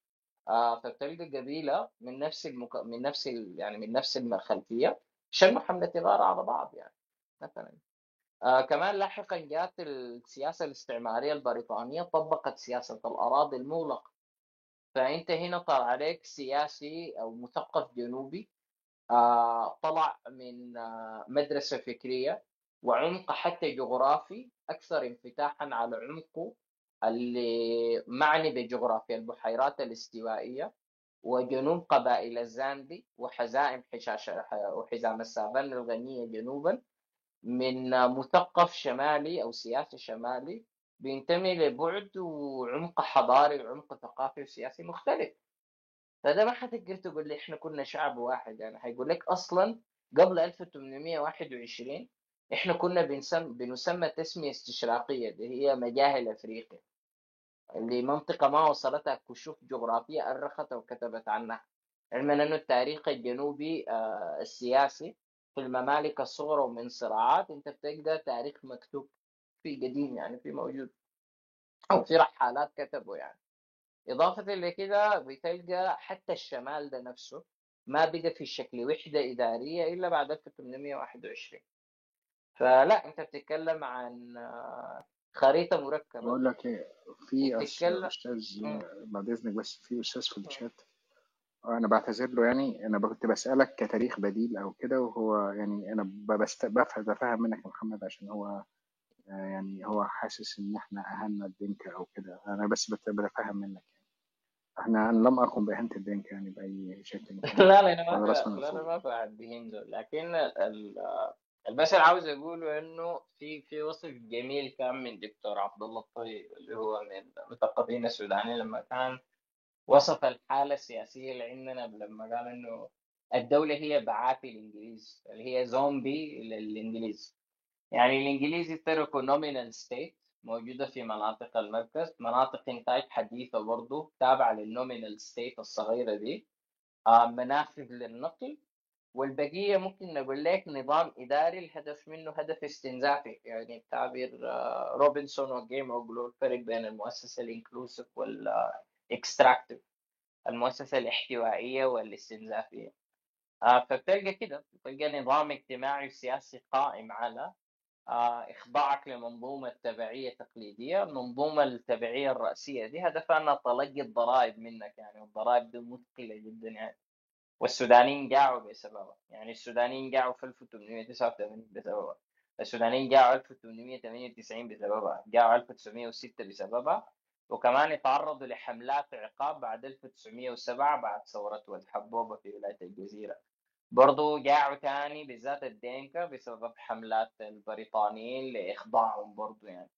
Speaker 1: آه فبتلقى قبيلة من نفس المك... من نفس ال... يعني من نفس الخلفية. شنوا حملة إغارة على بعض يعني مثلا. آه كمان لاحقا جاءت السياسة الاستعمارية البريطانية طبقت سياسة الأراضي المغلقة. فأنت هنا طلع عليك سياسي أو مثقف جنوبي. آه طلع من آه مدرسة فكرية وعمق حتى جغرافي أكثر انفتاحا على عمقه اللي معني بجغرافيا البحيرات الاستوائية وجنوب قبائل الزامبي وحزائم حشاش وحزام السافن الغنية جنوبا. من مثقف شمالي أو سياسي شمالي بينتمي لبعد وعمق حضاري وعمق ثقافي وسياسي مختلف. فده ما حتقدر تقول لي إحنا كنا شعب واحد. يعني حيقول لك أصلا قبل 1821 إحنا كنا بنسم بنسمى تسمية استشراقية اللي هي مجاهل أفريقيا اللي منطقة ما وصلتها كشوف جغرافية أرخت وكتبت عنها. علما أنه التاريخ الجنوبي آه، السياسي في الممالك الصغرى ومن صراعات أنت بتلقى تاريخ مكتوب في قديم يعني في موجود. أو في رحالات كتبوا يعني. إضافة لكده بتلقى حتى الشمال ده نفسه ما بقى في شكل وحدة إدارية إلا بعد 1821 فلا أنت بتتكلم عن خريطة مركبة.
Speaker 4: بقول لك إيه في أستاذ بعد إذنك بس في أستاذ في الشات. أنا بعتذر له يعني أنا كنت بسألك كتاريخ بديل أو كده وهو يعني أنا بست... بفهم منك يا محمد عشان هو آه، يعني هو حاسس إن إحنا اهنا الدنكا أو كده. أنا بس بتفهم منك يعني. إحنا أنا لم اقم باهانه الدنكا يعني بأي شكل
Speaker 1: لا لا أنا ما لا أنا ما بهين لكن ال... بس اللي عاوز اقوله إنه في في وصف جميل كان من دكتور عبد الله الطيب اللي هو من المثقفين السودانيين لما كان وصف الحالة السياسية اللي عندنا لما قال إنه الدولة هي بعاتي الإنجليز اللي هي زومبي للإنجليز. يعني الإنجليز تركوا nominal state موجودة في مناطق المركز. مناطق إنتاج حديثة برضو تابعة لل nominal state الصغيرة دي. آه، منافذ للنقل. والبقية ممكن نقول لك نظام إداري الهدف منه هدف استنزافي. يعني بتعبير آه، روبنسون وأجيم أوجلو الفرق بين المؤسسة ال inclusive وال extractive المؤسسة الاحتوائية والاستنزافية آه فبتلقى كده بتلقى نظام اجتماعي وسياسي قائم على آه إخضاعك لمنظومة تبعية تقليدية. المنظومة التبعية الرأسية دي هدفها أنها تلقي الضرائب منك يعني والضرائب دي مثقلة جدا يعني. والسودانيين جاعوا بسببها. يعني السودانيين جاعوا في 1889 بسببها. السودانيين جاعوا 1898 بسببها. جاعوا 1906 بسببها. وكمان يتعرضوا لحملات عقاب بعد 1907 بعد ثورة ولد حبوبة في ولاية الجزيرة. برضو جاعوا تاني بالذات الدينكا بسبب حملات البريطانيين لإخضاعهم برضو يعني.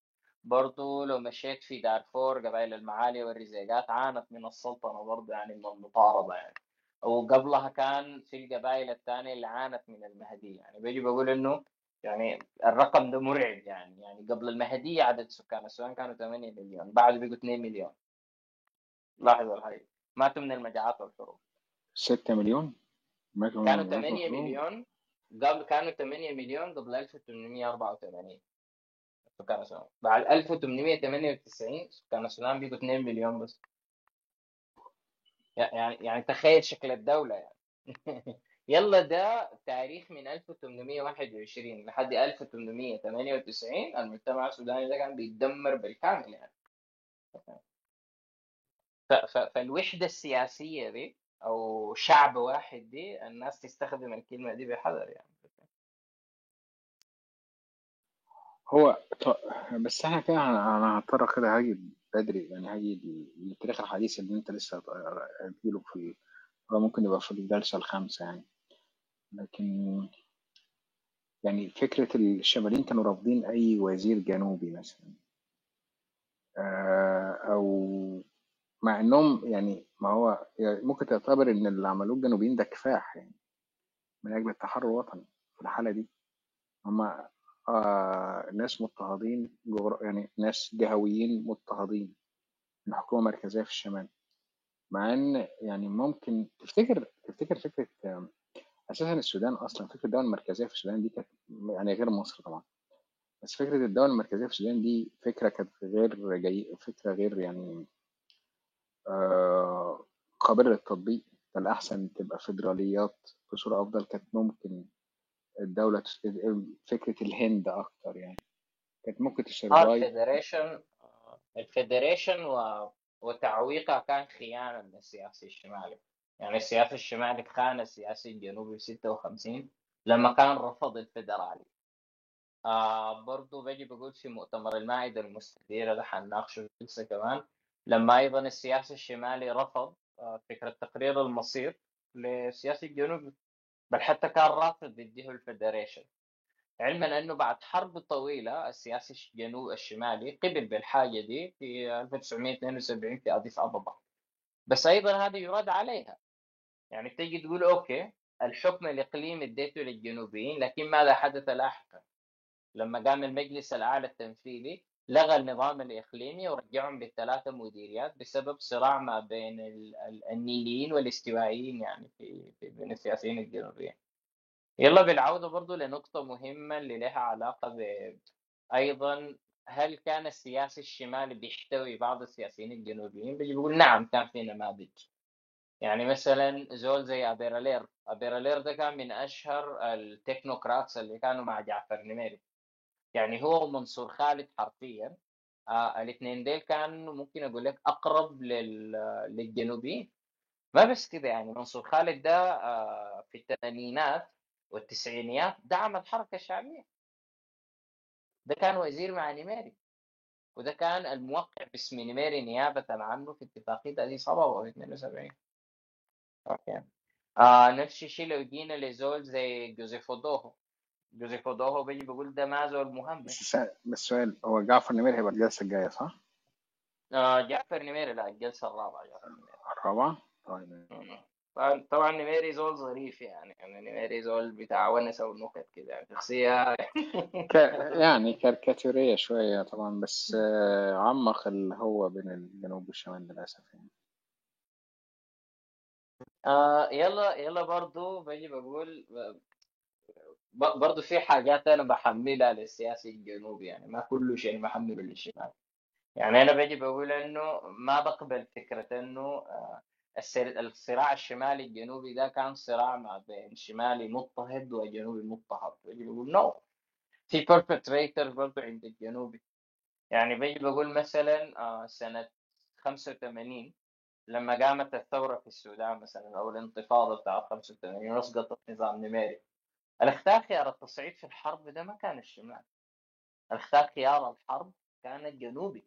Speaker 1: برضو لو مشيت في دارفور قبائل المعالي والرزيقات عانت من السلطنة برضو يعني من المطاردة يعني. وقبلها كان في القبائل الثانية اللي عانت من المهدي يعني. بيجي بقول إنه يعني الرقم ده مرعب يعني يعني قبل المهدي عدد سكان السودان كانوا 8 مليون بعد بقوا 2 مليون. لاحظوا الحقيقة ماتوا من المجاعات والحروب
Speaker 4: 6 مليون؟
Speaker 1: ماتوا كانوا 8 مليون قبل كانوا 8 مليون قبل 1884 سكان السودان بعد 1898 سكان السودان بقوا 2 مليون بس. يعني يعني تخيل شكل الدولة يعني. يلا ده تاريخ من 1821 لحد 1898 المجتمع السوداني ده كان بيتدمر بالكامل يعني. فالوحدة السياسية دي أو شعب واحد دي الناس تستخدم الكلمة دي بحذر يعني.
Speaker 4: هو بس إحنا كده أنا هضطر كده هاجي بدري يعني هاجي للتاريخ الحديث اللي انت لسه هتجيله في ممكن يبقى في الجلسة الخامسة يعني. لكن يعني فكرة الشماليين كانوا رافضين أي وزير جنوبي مثلا. آه، أو مع إنهم يعني ما هو يعني ممكن تعتبر إن اللي عملوه الجنوبيين ده كفاح يعني من أجل التحرر الوطني في الحالة دي. هما آه ناس مضطهدين يعني ناس جهويين مضطهدين من حكومة مركزية في الشمال. مع إن يعني ممكن تفتكر تفتكر فكرة أساسا السودان أصلا فكرة الدولة المركزية في السودان دي كانت يعني غير مصر طبعا. بس فكرة الدولة المركزية في السودان دي فكرة كانت غير جاي فكرة غير يعني آه قابلة للتطبيق. الأحسن تبقى فيدراليات بصورة أفضل. كانت ممكن الدولة فكرة الهند أكتر يعني. كانت ممكن
Speaker 1: ت survive ال federation ال federation و... وتعويقها كان خيانة من السياسي الشمالي. يعني السياسي الشمالي خان السياسي الجنوبي في 56 لما كان رفض الفدرالي آه برضو بجي بقول في مؤتمر المائدة المستديرة ده حنناقشه لسه كمان لما أيضا السياسي الشمالي رفض آه فكرة تقرير المصير للسياسي الجنوبي بل حتى كان رافض يديه الفدريشن علما أنه بعد حرب طويلة السياسي الجنوب الشمالي قبل بالحاجة دي في 1972 في أديس أبابا. بس أيضا هذه يراد عليها. يعني تيجي تقول أوكي الحكم الإقليمي اديته للجنوبيين لكن ماذا حدث لاحقا؟ لما قام المجلس الأعلى التنفيذي لغى النظام الإقليمي ورجعهم بالثلاثة مديريات بسبب صراع ما بين النيليين والاستوائيين يعني في, بين السياسيين الجنوبيين. يلا بالعودة برضو لنقطة مهمة اللي لها علاقة ب أيضا هل كان السياسي الشمالي بيحتوي بعض السياسيين الجنوبيين؟ بيقول نعم كان في نماذج يعني مثلا زول زي أبيرالير أبيرالير ده كان من أشهر التكنوقراطس اللي كانوا مع جعفر نميري. يعني هو ومنصور خالد حرفيا. آه الاثنين ديل كانوا ممكن أقول لك أقرب لل... للجنوبيين. ما بس كده يعني منصور خالد ده آه في الثمانينات والتسعينيات دعم الحركة الشعبية. ده كان وزير مع نميري. وده كان الموقع باسم نميري نيابة عنه في اتفاقية أديس أبابا 72 okay آه نفس الشيء لو جينا لزول زي جوزيف أودوهو جوزيف أودوهو بيجي بيقول ده ما زول مهم
Speaker 4: بس بس سؤال هو جعفر نميري هيبقى الجلسه الجايه صح؟
Speaker 1: آه جعفر نميري لا الجلسه الرابعه جعفر نميري
Speaker 4: الرابعه؟ طيب
Speaker 1: طبعا نميري زول ظريف يعني يعني نميري زول بتاع ونسه ونكت كده يعني شخصيه
Speaker 4: ك... يعني كاريكاتوريه شوية طبعا بس آه، عمق اللي هو بين الجنوب والشمال للاسف يعني
Speaker 1: آه يلا يلا برضو بجي بقول برضو في حاجات أنا بحملها للسياسي الجنوبي يعني ما كل شيء بحمله للشمال يعني أنا بجي بقول إنه ما بقبل فكرة إنه آه، الصراع الشمالي الجنوبي ده كان صراع ما بين شمالي مضطهد وجنوبي مضطهد بجي بقول نو. في perpetrators برضو عند الجنوبي يعني بجي بقول مثلا آه، سنة 85 لما قامت الثورة في السودان مثلا أو الانتفاضة بتاع 85 وسقطت نظام نميري الاختار خيار التصعيد في الحرب ده ما كان الشمال. الاختار خيار الحرب كان الجنوبي.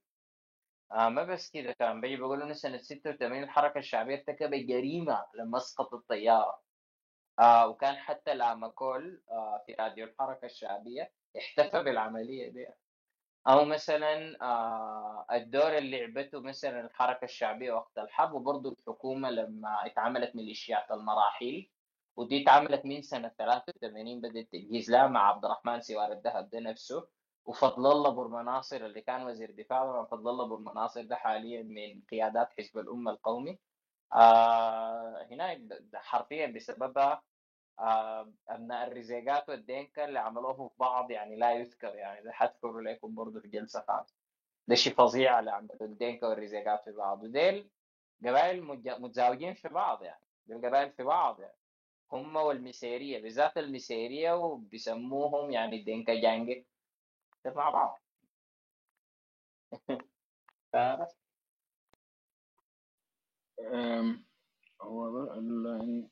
Speaker 1: آه ما بس كذا كان بيجي بيقولوا انه سنة 86 الحركة الشعبية ارتكبت جريمة لما اسقط الطيارة. آه وكان حتى الاماكول آه في راديو الحركة الشعبية احتفى بالعملية دي. أو مثلا آه الدور اللي لعبته مثلا الحركة الشعبية وقت الحرب وبرضه الحكومة لما اتعملت ميليشيات المراحيل ودي اتعملت من سنة 83 بدا التجهيز لها مع عبد الرحمن سوار الذهب ده نفسه. وفضل الله بورمناصر اللي كان وزير دفاع فضل الله بورمناصر ده حاليا من قيادات حزب الأمة القومي. آه هنا حرفيا بسببها ابناء الرزيقات والدينكا اللي عملوه في بعض يعني لا يذكر يعني ده حذكر لكم برضه في جلسة خاصه ده شيء فظيع اللي عملوه الدينكا والرزيقات في بعض. وديل قبائل متزاوجين في بعض يعني القبائل في بعض يعني. هم والمسيريه بالذات المسيريه وبيسموهم يعني الدينكا جانجي. مع بعض.
Speaker 4: هو يعني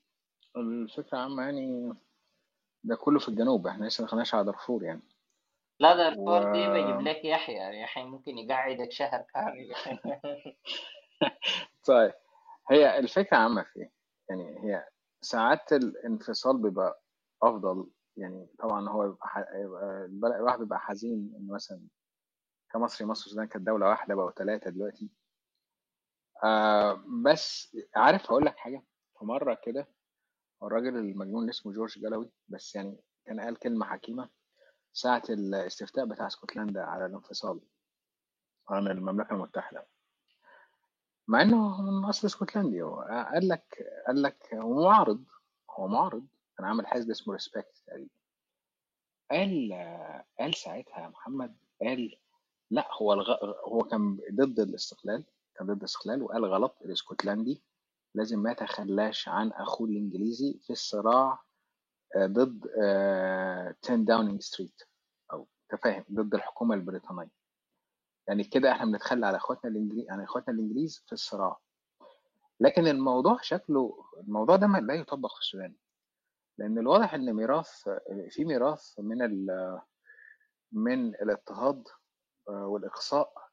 Speaker 4: الفكرة عامة يعني ده كله في الجنوب إحنا لسه ما دخلناش على دارفور يعني.
Speaker 1: لا دارفور و... دي بجيب لك يحيى يعني يحيى ممكن يقعدك شهر كامل.
Speaker 4: طيب هي الفكرة عامة في إيه؟ يعني هي ساعات الانفصال بيبقى أفضل يعني طبعا هو يبقى الواحد بيبقى حزين إن مثلا كمصري مصر والسودان كانت دولة واحدة بقوا ثلاثة دلوقتي. آه بس عارف هقول لك حاجة. في مرة كده الراجل المجنون اللي اسمه جورج جالوي بس يعني كان قال كلمة حكيمة ساعة الاستفتاء بتاع اسكتلندا على الانفصال عن المملكة المتحدة. مع إنه من أصل اسكتلندي هو قال لك قال لك هو معارض هو معارض كان عامل حزب اسمه ريسبكت تقريبا. قال قال ساعتها يا محمد قال لا هو الغ... هو كان ضد الاستقلال كان ضد الاستقلال وقال غلط الاسكتلندي. لازم ما يتخلاش عن أخوه الإنجليزي في الصراع ضد 10 داونينج ستريت أو تفاهم ضد الحكومة البريطانية. يعني كده إحنا بنتخلى على إخواتنا الانجليز يعني إخواتنا الإنجليز في الصراع. لكن الموضوع شكله الموضوع ده لا يطبق في السودان. لأن الواضح إن ميراث في ميراث من من الإضطهاد والإقصاء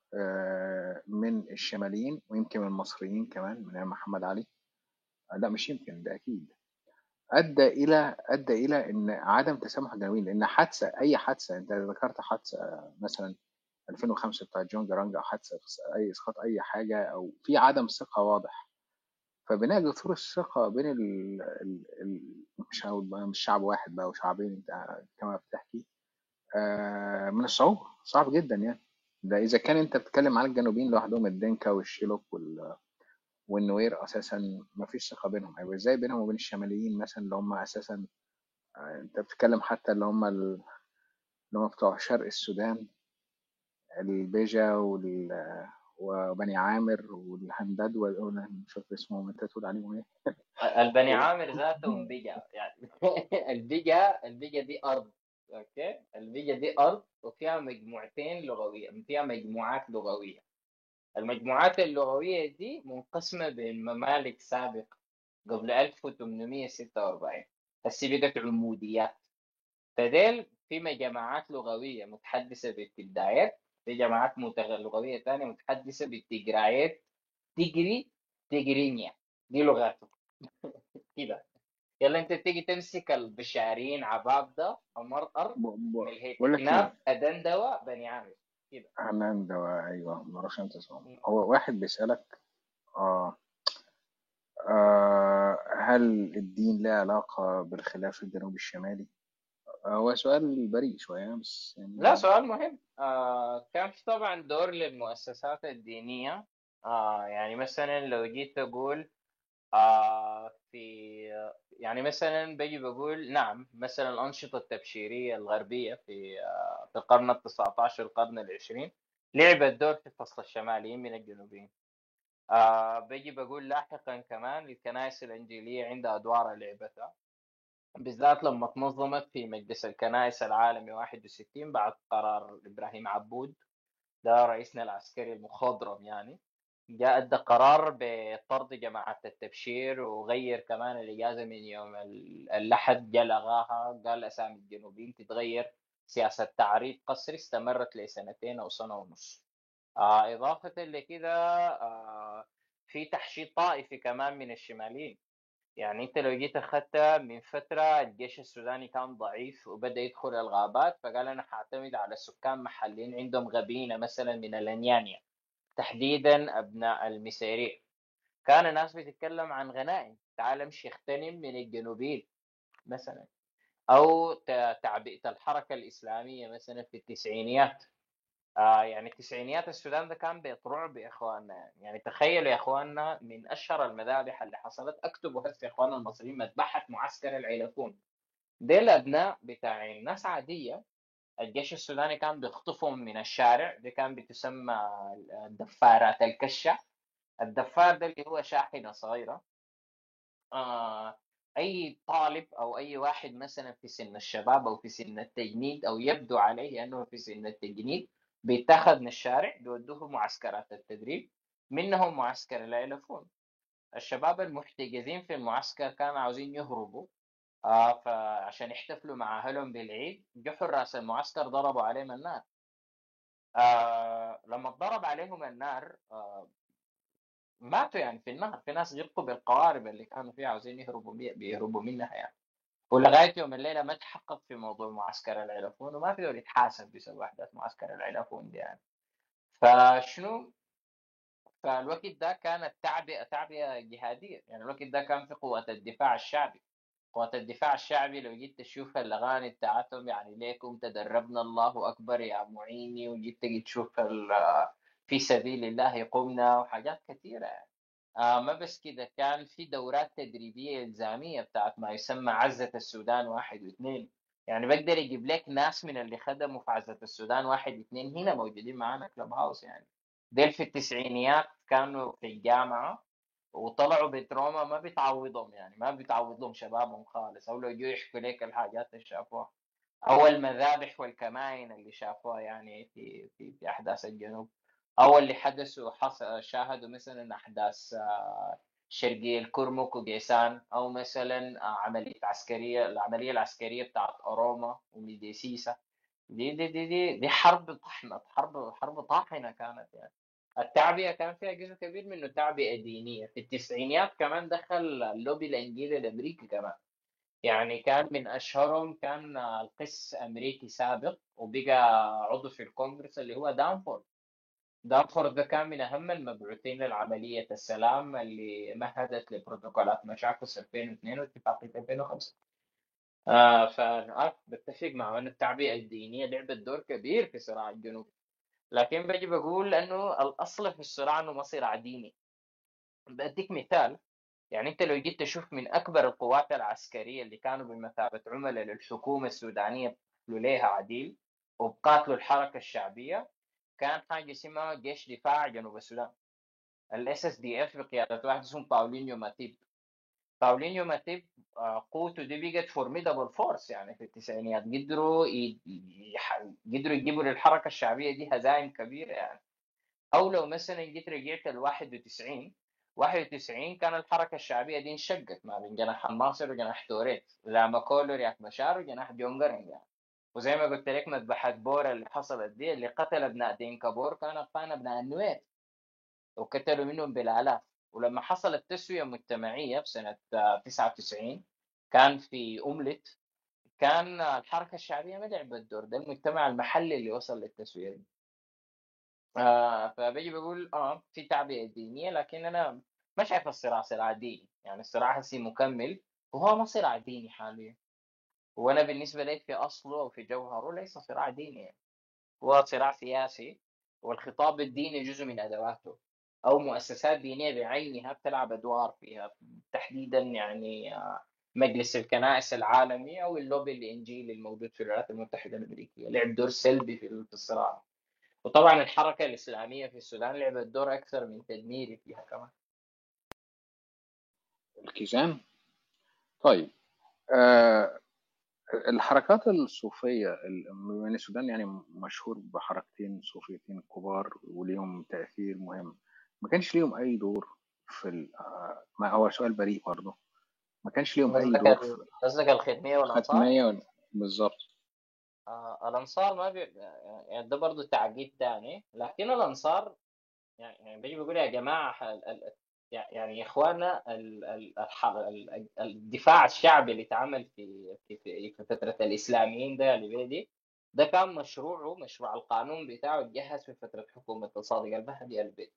Speaker 4: من الشماليين ويمكن من المصريين كمان من محمد علي. لا مش يمكن ده أكيد. أدى إلى أدى إلى إن عدم تسامح الجنوبيين لأن حادثة أي حادثة أنت ذكرت حادثة مثلا 2005 بتاع جون جارانج أو حادثة أي إسقاط أي حاجة أو في عدم ثقة واضح. فبناء جسور الثقة بين ال ال ال مش مش شعب واحد بقى وشعبين أنت كما بتحكي آه من الصعوبة صعب جدا يعني. ده إذا كان أنت بتتكلم على الجنوبيين لوحدهم الدنكا والشيلوك وال والنوير أساسا ما فيش ثقة بينهم. هيبقى إزاي بينهم وبين الشماليين مثلا اللي هم أساسا أنت بتتكلم حتى اللي هم اللي هم بتوع شرق السودان البيجا وال وبني عامر والهدندوة مش فاكر اسمهم أنت تقول عليهم إيه؟
Speaker 1: البني عامر ذاتهم بيجا يعني البيجا البيجا دي أرض. okay البيجا دي أرض وفيها مجموعتين لغوية فيها مجموعات لغوية. المجموعات اللغوية دي منقسمة بين ممالك سابقة قبل 1846 هسه بقت عموديات. فديل في جماعات لغوية متحدثة بالبداويت في جماعات لغوية ثانية متحدثة بالتجرايت تجري تجرينيا دي لغاتهم. كده. يلا انت تيجي تمسك البشارين عباب ده امرقر الهيتناب ادندوا بني عامر كده.
Speaker 4: ادندوا أيوه ما أعرفش أنت اسمه. هو واحد بيسألك آه آه هل الدين له علاقة بالخلاف الجنوبي الشمالي؟ هو سؤال بريء شوية بس
Speaker 1: يعني لا سؤال مهم. آه كان في طبعا دور للمؤسسات الدينية. آه يعني مثلا لو جيت أقول آه في يعني مثلا بيجي بقول نعم مثلا الأنشطة التبشيرية الغربية في آه في القرن ال 19 القرن العشرين لعبت دور في فصل الشماليين من الجنوبيين. آه بيجي بقول لاحقا كمان الكنائس الإنجيلية عندها أدوار لعبتها بالذات لما تنظمت في مجلس الكنائس العالمي 61 بعد قرار إبراهيم عبود ده رئيسنا العسكري المخضرم يعني. جاء ادى قرار بطرد جماعة التبشير وغير كمان الإجازة من يوم الأحد جاء لغاها قال أسامي الجنوبيين تتغير سياسة تعريض قسري استمرت لسنتين أو سنة ونص. آه إضافة لكده آه في تحشيد طائفي كمان من الشماليين. يعني أنت لو جيت اخذتها من فترة الجيش السوداني كان ضعيف وبدأ يدخل الغابات فقال أنا حاعتمد على سكان محليين عندهم غبينة مثلا من الأنيانيا. تحديدا أبناء المسيريع كان الناس بتتكلم عن غنائم تعال امشي اغتنم من الجنوبيين مثلا أو تعبئة الحركة الإسلامية مثلا في التسعينيات. آه يعني التسعينيات السودان ده كان بيت رعب يا اخواننا يعني, تخيلوا يا إخواننا من أشهر المذابح اللي حصلت اكتبوا هسه يا اخواننا المصريين مذبحة معسكر العيلفون دي الابناء بتاع ناس عادية الجيش السوداني كان بيخطفهم من الشارع دي كان بتسمى الدفارات الكشه الدفار ده اللي هو شاحنة صغيرة. آه أي طالب أو أي واحد مثلا في سن الشباب أو في سن التجنيد أو يبدو عليه أنه في سن التجنيد بيتاخذ من الشارع بيودوه معسكرات التدريب. منهم معسكر العلفون الشباب المحتجزين في المعسكر كانوا عاوزين يهربوا. آه فعشان يحتفلوا مع أهلهم بالعيد جو حراس المعسكر ضربوا عليهم النار. آه لما ضرب عليهم النار آه ماتوا يعني في النهر. في ناس غرقوا بالقوارب اللي كانوا فيها عاوزين يهربوا بيهربوا منها يعني. ولغاية يوم الليلة ما تحقق في موضوع معسكر العلفون وما في يتحاسب بسبب أحداث معسكر العلفون دي يعني. فشنو؟ فالوقت ده كانت تعبئة تعبئة جهادية يعني. الوقت ده كان في قوات الدفاع الشعبي. قوات الدفاع الشعبي لو جيت تشوف الأغاني بتاعتهم يعني ليكم تدربنا الله أكبر يا معيني وجيت تجي تشوف في سبيل الله قمنا وحاجات كثيره يعني آه ما بس كده كان في دورات تدريبية إلزامية بتاعت ما يسمى عزة السودان واحد واثنين. يعني بقدر أجيب لك ناس من اللي خدموا في عزة السودان واحد واثنين هنا موجودين معانا كلب هاوس يعني. ديل في التسعينيات كانوا في الجامعة وطلعوا بتروما ما بتعوضهم يعني ما بتعوض لهم شبابهم خالص أو لو يجوا يحكوا لك الحاجات اللي شافوها. أو المذابح والكمائن اللي شافوها يعني في في, في أحداث الجنوب. أو اللي حدثوا شاهدوا مثلا أحداث آه، شرقي الكرمك وجيسان أو مثلا آه، عملية عسكرية العملية العسكرية بتاعت اروما وميديسيسا. دي دي دي دي, دي حرب طحنة حرب حرب طاحنة كانت يعني. التعبئه كان فيها جزء كبير منه تعبئه دينيه في التسعينيات كمان دخل اللوبي الانجيلي الأمريكي كمان. يعني كان من أشهرهم كان القس أمريكي سابق وبقى عضو في الكونغرس اللي هو دانفورد. دارفورد ده كان من أهم المبعوثين لعملية السلام اللي مهدت لبروتوكولات مشاكس 2002 واتفاقية 2005 آه فأنا بتفق مع أن التعبئة الدينية لعبت دور كبير في صراع الجنوب. لكن بجي بقول أنه الأصل في الصراع أنه ما صراع ديني بديك مثال يعني أنت لو جيت تشوف من أكبر القوات العسكرية اللي كانوا بمثابة عملاء للحكومة السودانية ليها عديل وبقاتلوا الحركة الشعبية كان حاجة اسمها جيش دفاع جنوب السودان. ال SSDF بقيادة واحد اسمه باولينيو ماتيب. باولينيو ماتيب آه، قوته دي بقت formidable force يعني في التسعينيات. قدروا قدروا يجيبوا للحركة الشعبية دي هزائم كبيرة يعني. أو لو مثلا جيت رجعت ال 91 91 كان الحركة الشعبية دي انشقت ما بين جناح الناصر وجناح توريت. لام أكول و رياك مشار وجناح جون جرنج يعني. وزي ما قلت لك مذبحة بور اللي حصلت دي اللي قتل أبناء دينكا بور كان اطفال أبناء النوير. وقتلوا منهم بالالاف ولما حصلت تسوية مجتمعية في سنة 99 كان في أملت كان الحركة الشعبية ما لعبت دور ده المجتمع المحلي اللي وصل للتسوية دي. آه فبيجي بقول آه في تعبئة دينية لكن أنا ما شايف الصراع صراع ديني يعني الصراع هسي مكمل وهو ما صراع ديني حاليا. وأنا بالنسبة لي في أصله وفي جوهره ليس صراع ديني هو صراع سياسي والخطاب الديني جزء من أدواته. أو مؤسسات دينية بعينها بتلعب أدوار فيها تحديدا يعني آه، مجلس الكنائس العالمي أو اللوبي الإنجيلي الموجود في الولايات المتحدة الأمريكية لعب دور سلبي في الصراع وطبعا الحركة الإسلامية في السودان لعبت دور أكثر من تدميري فيها كمان.
Speaker 2: الكيزان طيب آه الحركات الصوفية إن السودان يعني مشهور بحركتين صوفيتين كبار وليهم تأثير مهم. ما كانش ليهم أي دور في ما هو سؤال بريء برضه. ما كانش ليهم أي دور
Speaker 1: قصدك الخدمية والأنصار؟
Speaker 2: الخدمية بالظبط.
Speaker 1: آه الأنصار ما بي... يعني ده برضه تعقيد تاني. لكن الأنصار يعني, يعني بيجي بيقول يا جماعة يعني يا اخوانا الدفاع الشعبي اللي اتعمل في في في فترة الإسلاميين ده اللي دي ده كان مشروعه مشروع القانون بتاعه اتجهز في فترة حكومة الصادق المهدي البيت.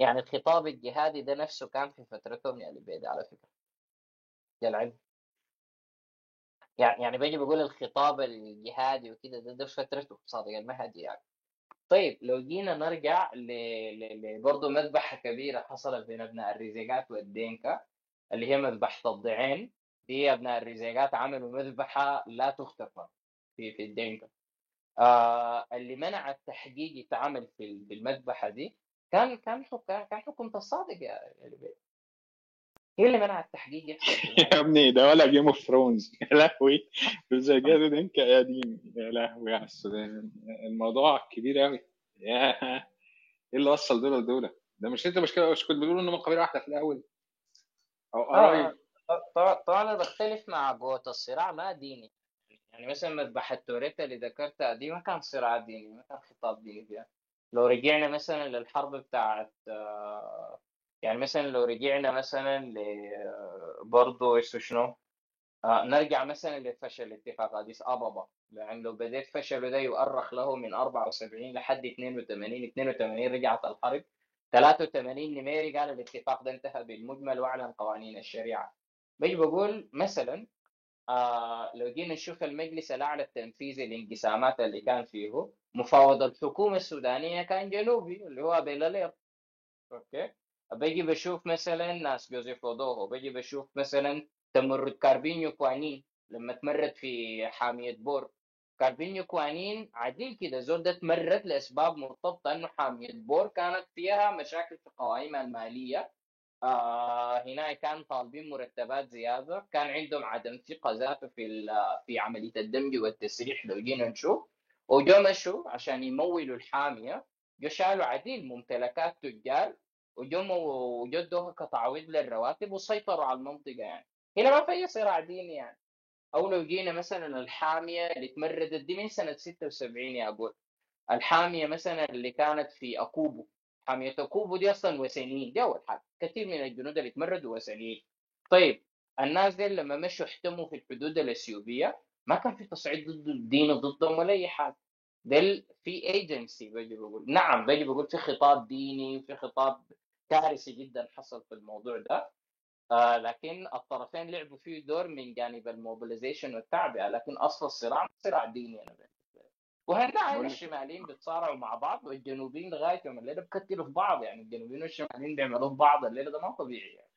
Speaker 1: يعني الخطاب الجهادي ده نفسه كان في فترتهم يا البيت على فكرة. يا العلم يعني يعني بيجي بقول الخطاب الجهادي وكده ده, ده فترته صادق المهدي يعني. طيب لو جينا نرجع ل... برضه مذبحة كبيرة حصلت بين أبناء الريزيقات والدينكا اللي هي مذبحة الضعين دي أبناء الريزيقات عملوا مذبحة لا تختفى في في الدينكا. آه اللي منع التحقيق يتعمل في المذبحة دي كان كان كان حكومة الصادق يا البيت هي اللي منع التحقيق يحصل
Speaker 2: يا ابني ده ولا Game of Thrones. يا لهوي. الزجاجة دينكا يا دين يا لهوي على السودان الموضوع كبير قوي يا إيه اللي وصل دول لدول؟ ده مش أنت مشكله مش كنت بتقول إنهم قبيلة واحدة في الأول؟
Speaker 1: أو آه طبعا طبعا بختلف مع قوة الصراع ما ديني. يعني مثلا مذبحة توريت اللي ذكرتها دي ما كان صراع ديني ما كان خطاب ديني. فيها لو رجعنا مثلا للحرب بتاعت آه، يعني مثلا لو رجعنا مثلا ل برضه إيش شنو؟ آه نرجع مثلا لفشل اتفاق أديس أبابا لأن لو بديت فشله ده يؤرخ له من 74 لحد 82 82 رجعت الحرب 83 نميري قال الاتفاق ده انتهى بالمجمل وأعلن قوانين الشريعة. بيجي بقول مثلا آه لو جينا نشوف المجلس الأعلى التنفيذي الانقسامات اللي كان فيه مفاوض الحكومة السودانية كان جنوبي اللي هو بيلالير okay؟ بيجي بشوف مثلا ناس جوزيف أودوهو بيجي بشوف مثلا تمرد كاربينو كوانين لما تمرد في حامية بور. كاربينو كوانين عديل كده زول ده تمرد لأسباب مرتبطة إنه حامية بور كانت فيها مشاكل في قوائمها المالية. آه هنا كان طالبين مرتبات زيادة. كان عندهم عدم ثقة ذاته في في عملية الدمج والتسريح لو جينا نشوف وجو مشوا عشان يمولوا الحامية جو شالوا عديل ممتلكات تجار وجم وجدوا كتعويض للرواتب وسيطروا على المنطقة يعني. هنا ما في أي صراع ديني يعني. أو لو جينا مثلا الحامية اللي تمردت دي من سنة 76 يا أبوي الحامية مثلا اللي كانت في أكوبو. حاميه اكوبو دي أصلا وثنيين. دي اول حاجة كثير من الجنود اللي تمردوا وثنيين. طيب الناس دي لما مشوا احتموا في الحدود الإثيوبية. ما كان في تصعيد ضد الدين ضدهم ولا أي حاجة. دل في ايجنسي بجي بقول نعم بجي بقول في خطاب ديني وفي خطاب كارثي جدا حصل في الموضوع ده. آه لكن الطرفين لعبوا فيه دور من جانب ال mobilization والتعبئة. لكن أصل الصراع صراع ديني أنا وهنا الشماليين بيتصارعوا مع بعض والجنوبيين لغاية يوم الليلة بكتلوا في بعض يعني الجنوبيين والشماليين بيعملوا في بعض الليلة ده ما طبيعي يعني.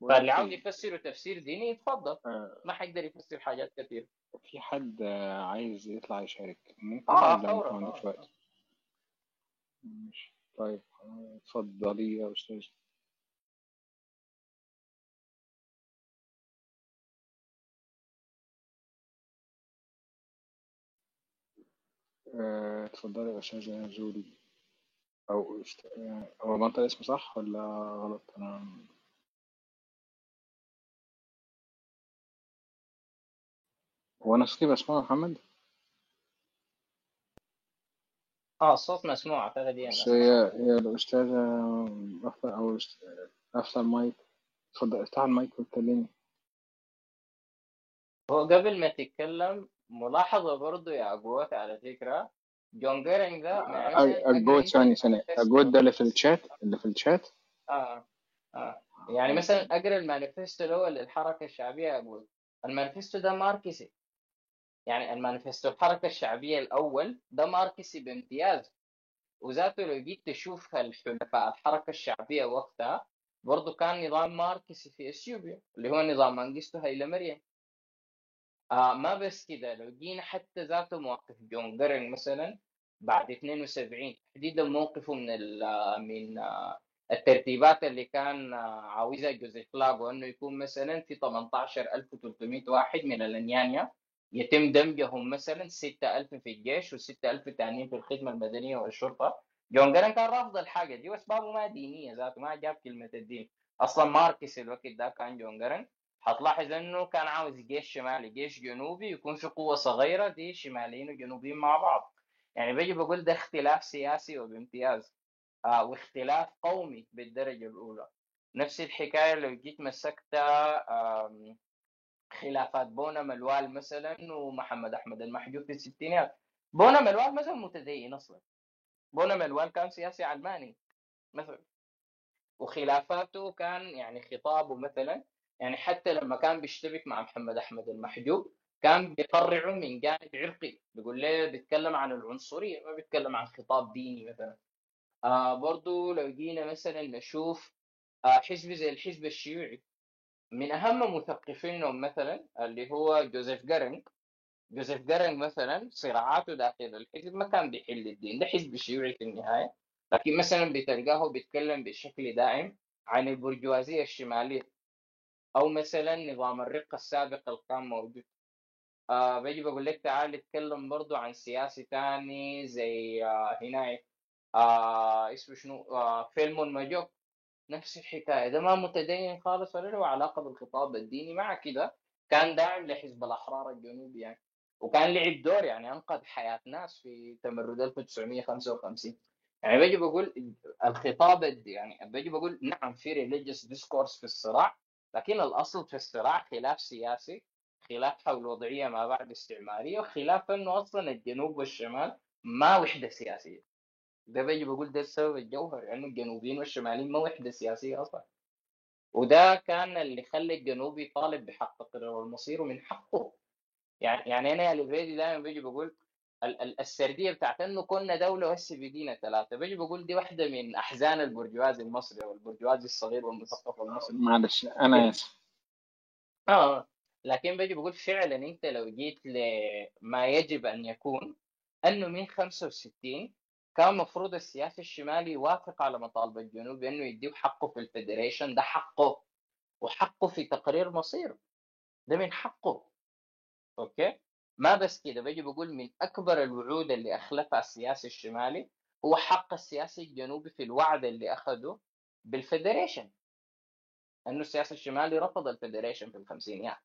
Speaker 1: فاللي عاوز يفسره تفسير ديني يتفضل. آه. ما حيقدر يفسر حاجات كثير
Speaker 2: في حد عايز يطلع يشارك؟
Speaker 1: ممكن آه فورا آه.
Speaker 2: طيب اتفضلي يا أستاذ. آه، اتفضلي يا استاذة زولي أو است... هو منطق اسمه صح ولا غلط؟ أنا هو أنا صوتي بسمعه محمد؟
Speaker 1: آه الصوت مسموع أعتقد
Speaker 2: يعني. بس هي هي الأستاذة أفتح أو أفتح المايك. اتفضل افتح المايك واتكلمي.
Speaker 1: هو قبل ما تتكلم ملاحظة برضو يا أقوات على فكرة جون جرنج ده
Speaker 2: أقوات ثانية ثانية أقوات ده اللي في الشات اللي في الشات.
Speaker 1: آه آه. يعني مثلا أقرأ المانيفستو الأول للحركة الشعبية أقول المانيفستو ده ماركسي. يعني المانيفستو الحركة الشعبية الأول ده ماركسي بامتياز. وذاته لو جيت تشوف الحلفاء الحركة الشعبية وقتها برضه كان نظام ماركسي في إثيوبيا اللي هو نظام منجستو هيلا مريم آه ما بس كده لو جينا حتى ذاته موقف جون جرنج مثلا بعد 72 تحديدا موقفه من من الترتيبات اللي كان عاوزها جوزيف لاغو إنه يكون مثلا في 18300 واحد من الأنيانيا يتم دمجهم مثلا 6000 في الجيش و6000 تانيين في الخدمة المدنية والشرطة. جون جرنج كان رافض الحاجة دي واسبابه ما دينية ذاته ما جاب كلمة الدين. أصلا ماركس الوقت ده كان جون جرنج هتلاحظ انه كان عاوز جيش شمالي جيش جنوبي يكون في قوة صغيرة دي شماليين وجنوبيين مع بعض. يعني بيجي بقول ده اختلاف سياسي وبامتياز. آه واختلاف قومي بالدرجة الأولى. نفس الحكاية لو جيت مسكت خلافات بونا ملوال مثلا ومحمد أحمد المحجوب في الستينات بونا ملوال مثلا متدين أصلا. بونا ملوال كان سياسي علماني مثلا. وخلافاته كان يعني خطابه مثلا يعني حتى لما كان بيشتبك مع محمد أحمد المحجوب كان بيقرعه من جانب عرقي. بيقول ليه؟ بيتكلم عن العنصرية ما بيتكلم عن خطاب ديني مثلا. آه برضو لو جينا مثلا نشوف آه حزب زي الحزب الشيوعي. من أهم مثقفينهم مثلا اللي هو جوزيف جارنج. جوزيف جارنج مثلا صراعاته داخل الحزب ما كان بيحل الدين. ده حزب شيوعي في النهاية. لكن مثلا بتلقاه بيتكلم بشكل دائم عن البرجوازية الشمالية. أو مثلا نظام الرق السابق اللي كان موجود. آه بيجي بقول لك تعال نتكلم برضو عن سياسي تاني زي آه هنا آه اسمه شنو؟ آه فيلمون ماجوك نفس الحكاية. ده ما متدين خالص ولا له علاقة بالخطاب الديني مع كده كان داعم لحزب الأحرار الجنوبي يعني. وكان لعب دور يعني أنقذ حياة ناس في تمرد 1955 يعني بيجي بقول الخطاب يعني بيجي بقول نعم في religious discourse في الصراع لكن الأصل في الصراع خلاف سياسي خلاف حول وضعية ما بعد استعمارية وخلاف إنه أصلا الجنوب والشمال ما وحدة سياسية. ده بيجي بقول ده السبب الجوهري إنه يعني الجنوبيين والشماليين ما وحدة سياسية أصلا. وده كان اللي خلى الجنوب يطالب بحق المصير ومن حقه. يعني يعني أنا الفيدي دائما بيجي بقول السردية بتاعت إنه كنا دولة وهسه بقينا ثلاثة. بيجي بقول دي واحدة من أحزان البرجوازي المصري أو البرجوازي الصغير والمثقف المصري.
Speaker 2: معلش أنا آسف.
Speaker 1: آه لكن بيجي بقول فعلا أنت لو جيت لما يجب أن يكون إنه من 65 كان المفروض السياسي الشمالي يوافق على مطالب الجنوب إنه يديه حقه في ال federation ده حقه. وحقه في تقرير مصير. ده من حقه. أوكي؟ ما بس كده بيجي بقول من أكبر الوعود اللي أخلفها السياسي الشمالي هو حق السياسي الجنوبي في الوعد اللي اخذه بال federation إنه السياسي الشمالي رفض ال federation في الخمسينيات.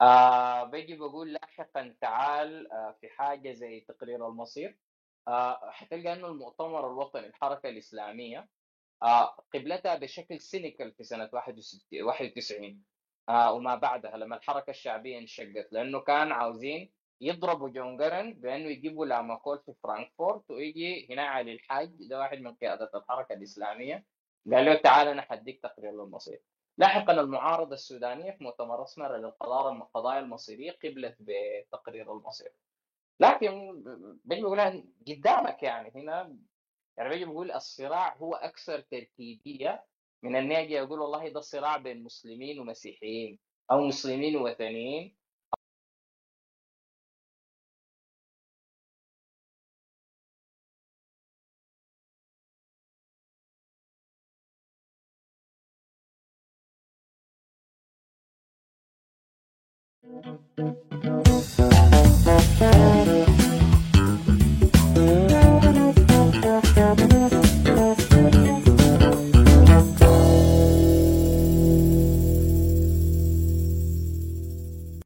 Speaker 1: آه بيجي بقول لاحقا تعال آه في حاجة زي تقرير المصير. آه حتلقى إنه المؤتمر الوطني الحركة الإسلامية آه قبلتها بشكل cynical في سنة 91 آه وما بعدها لما الحركة الشعبية انشقت لأنه كان عاوزين يضربوا جون قرنق بأنه يجيبوا لام اكول في فرانكفورت ويجي هنا علي الحاج ده واحد من قيادة الحركة الإسلامية. قال له تعال أنا حديك تقرير للمصير. لاحقا المعارضة السودانية في مؤتمر أسمر للقضايا المصيرية قبلت بتقرير المصير. لكن بيجي بيقولها قدامك يعني هنا يعني بيجي بيقول الصراع هو أكثر تركيبية من اني أجي أقول والله ده صراع بين مسلمين ومسيحيين أو مسلمين ووثنيين.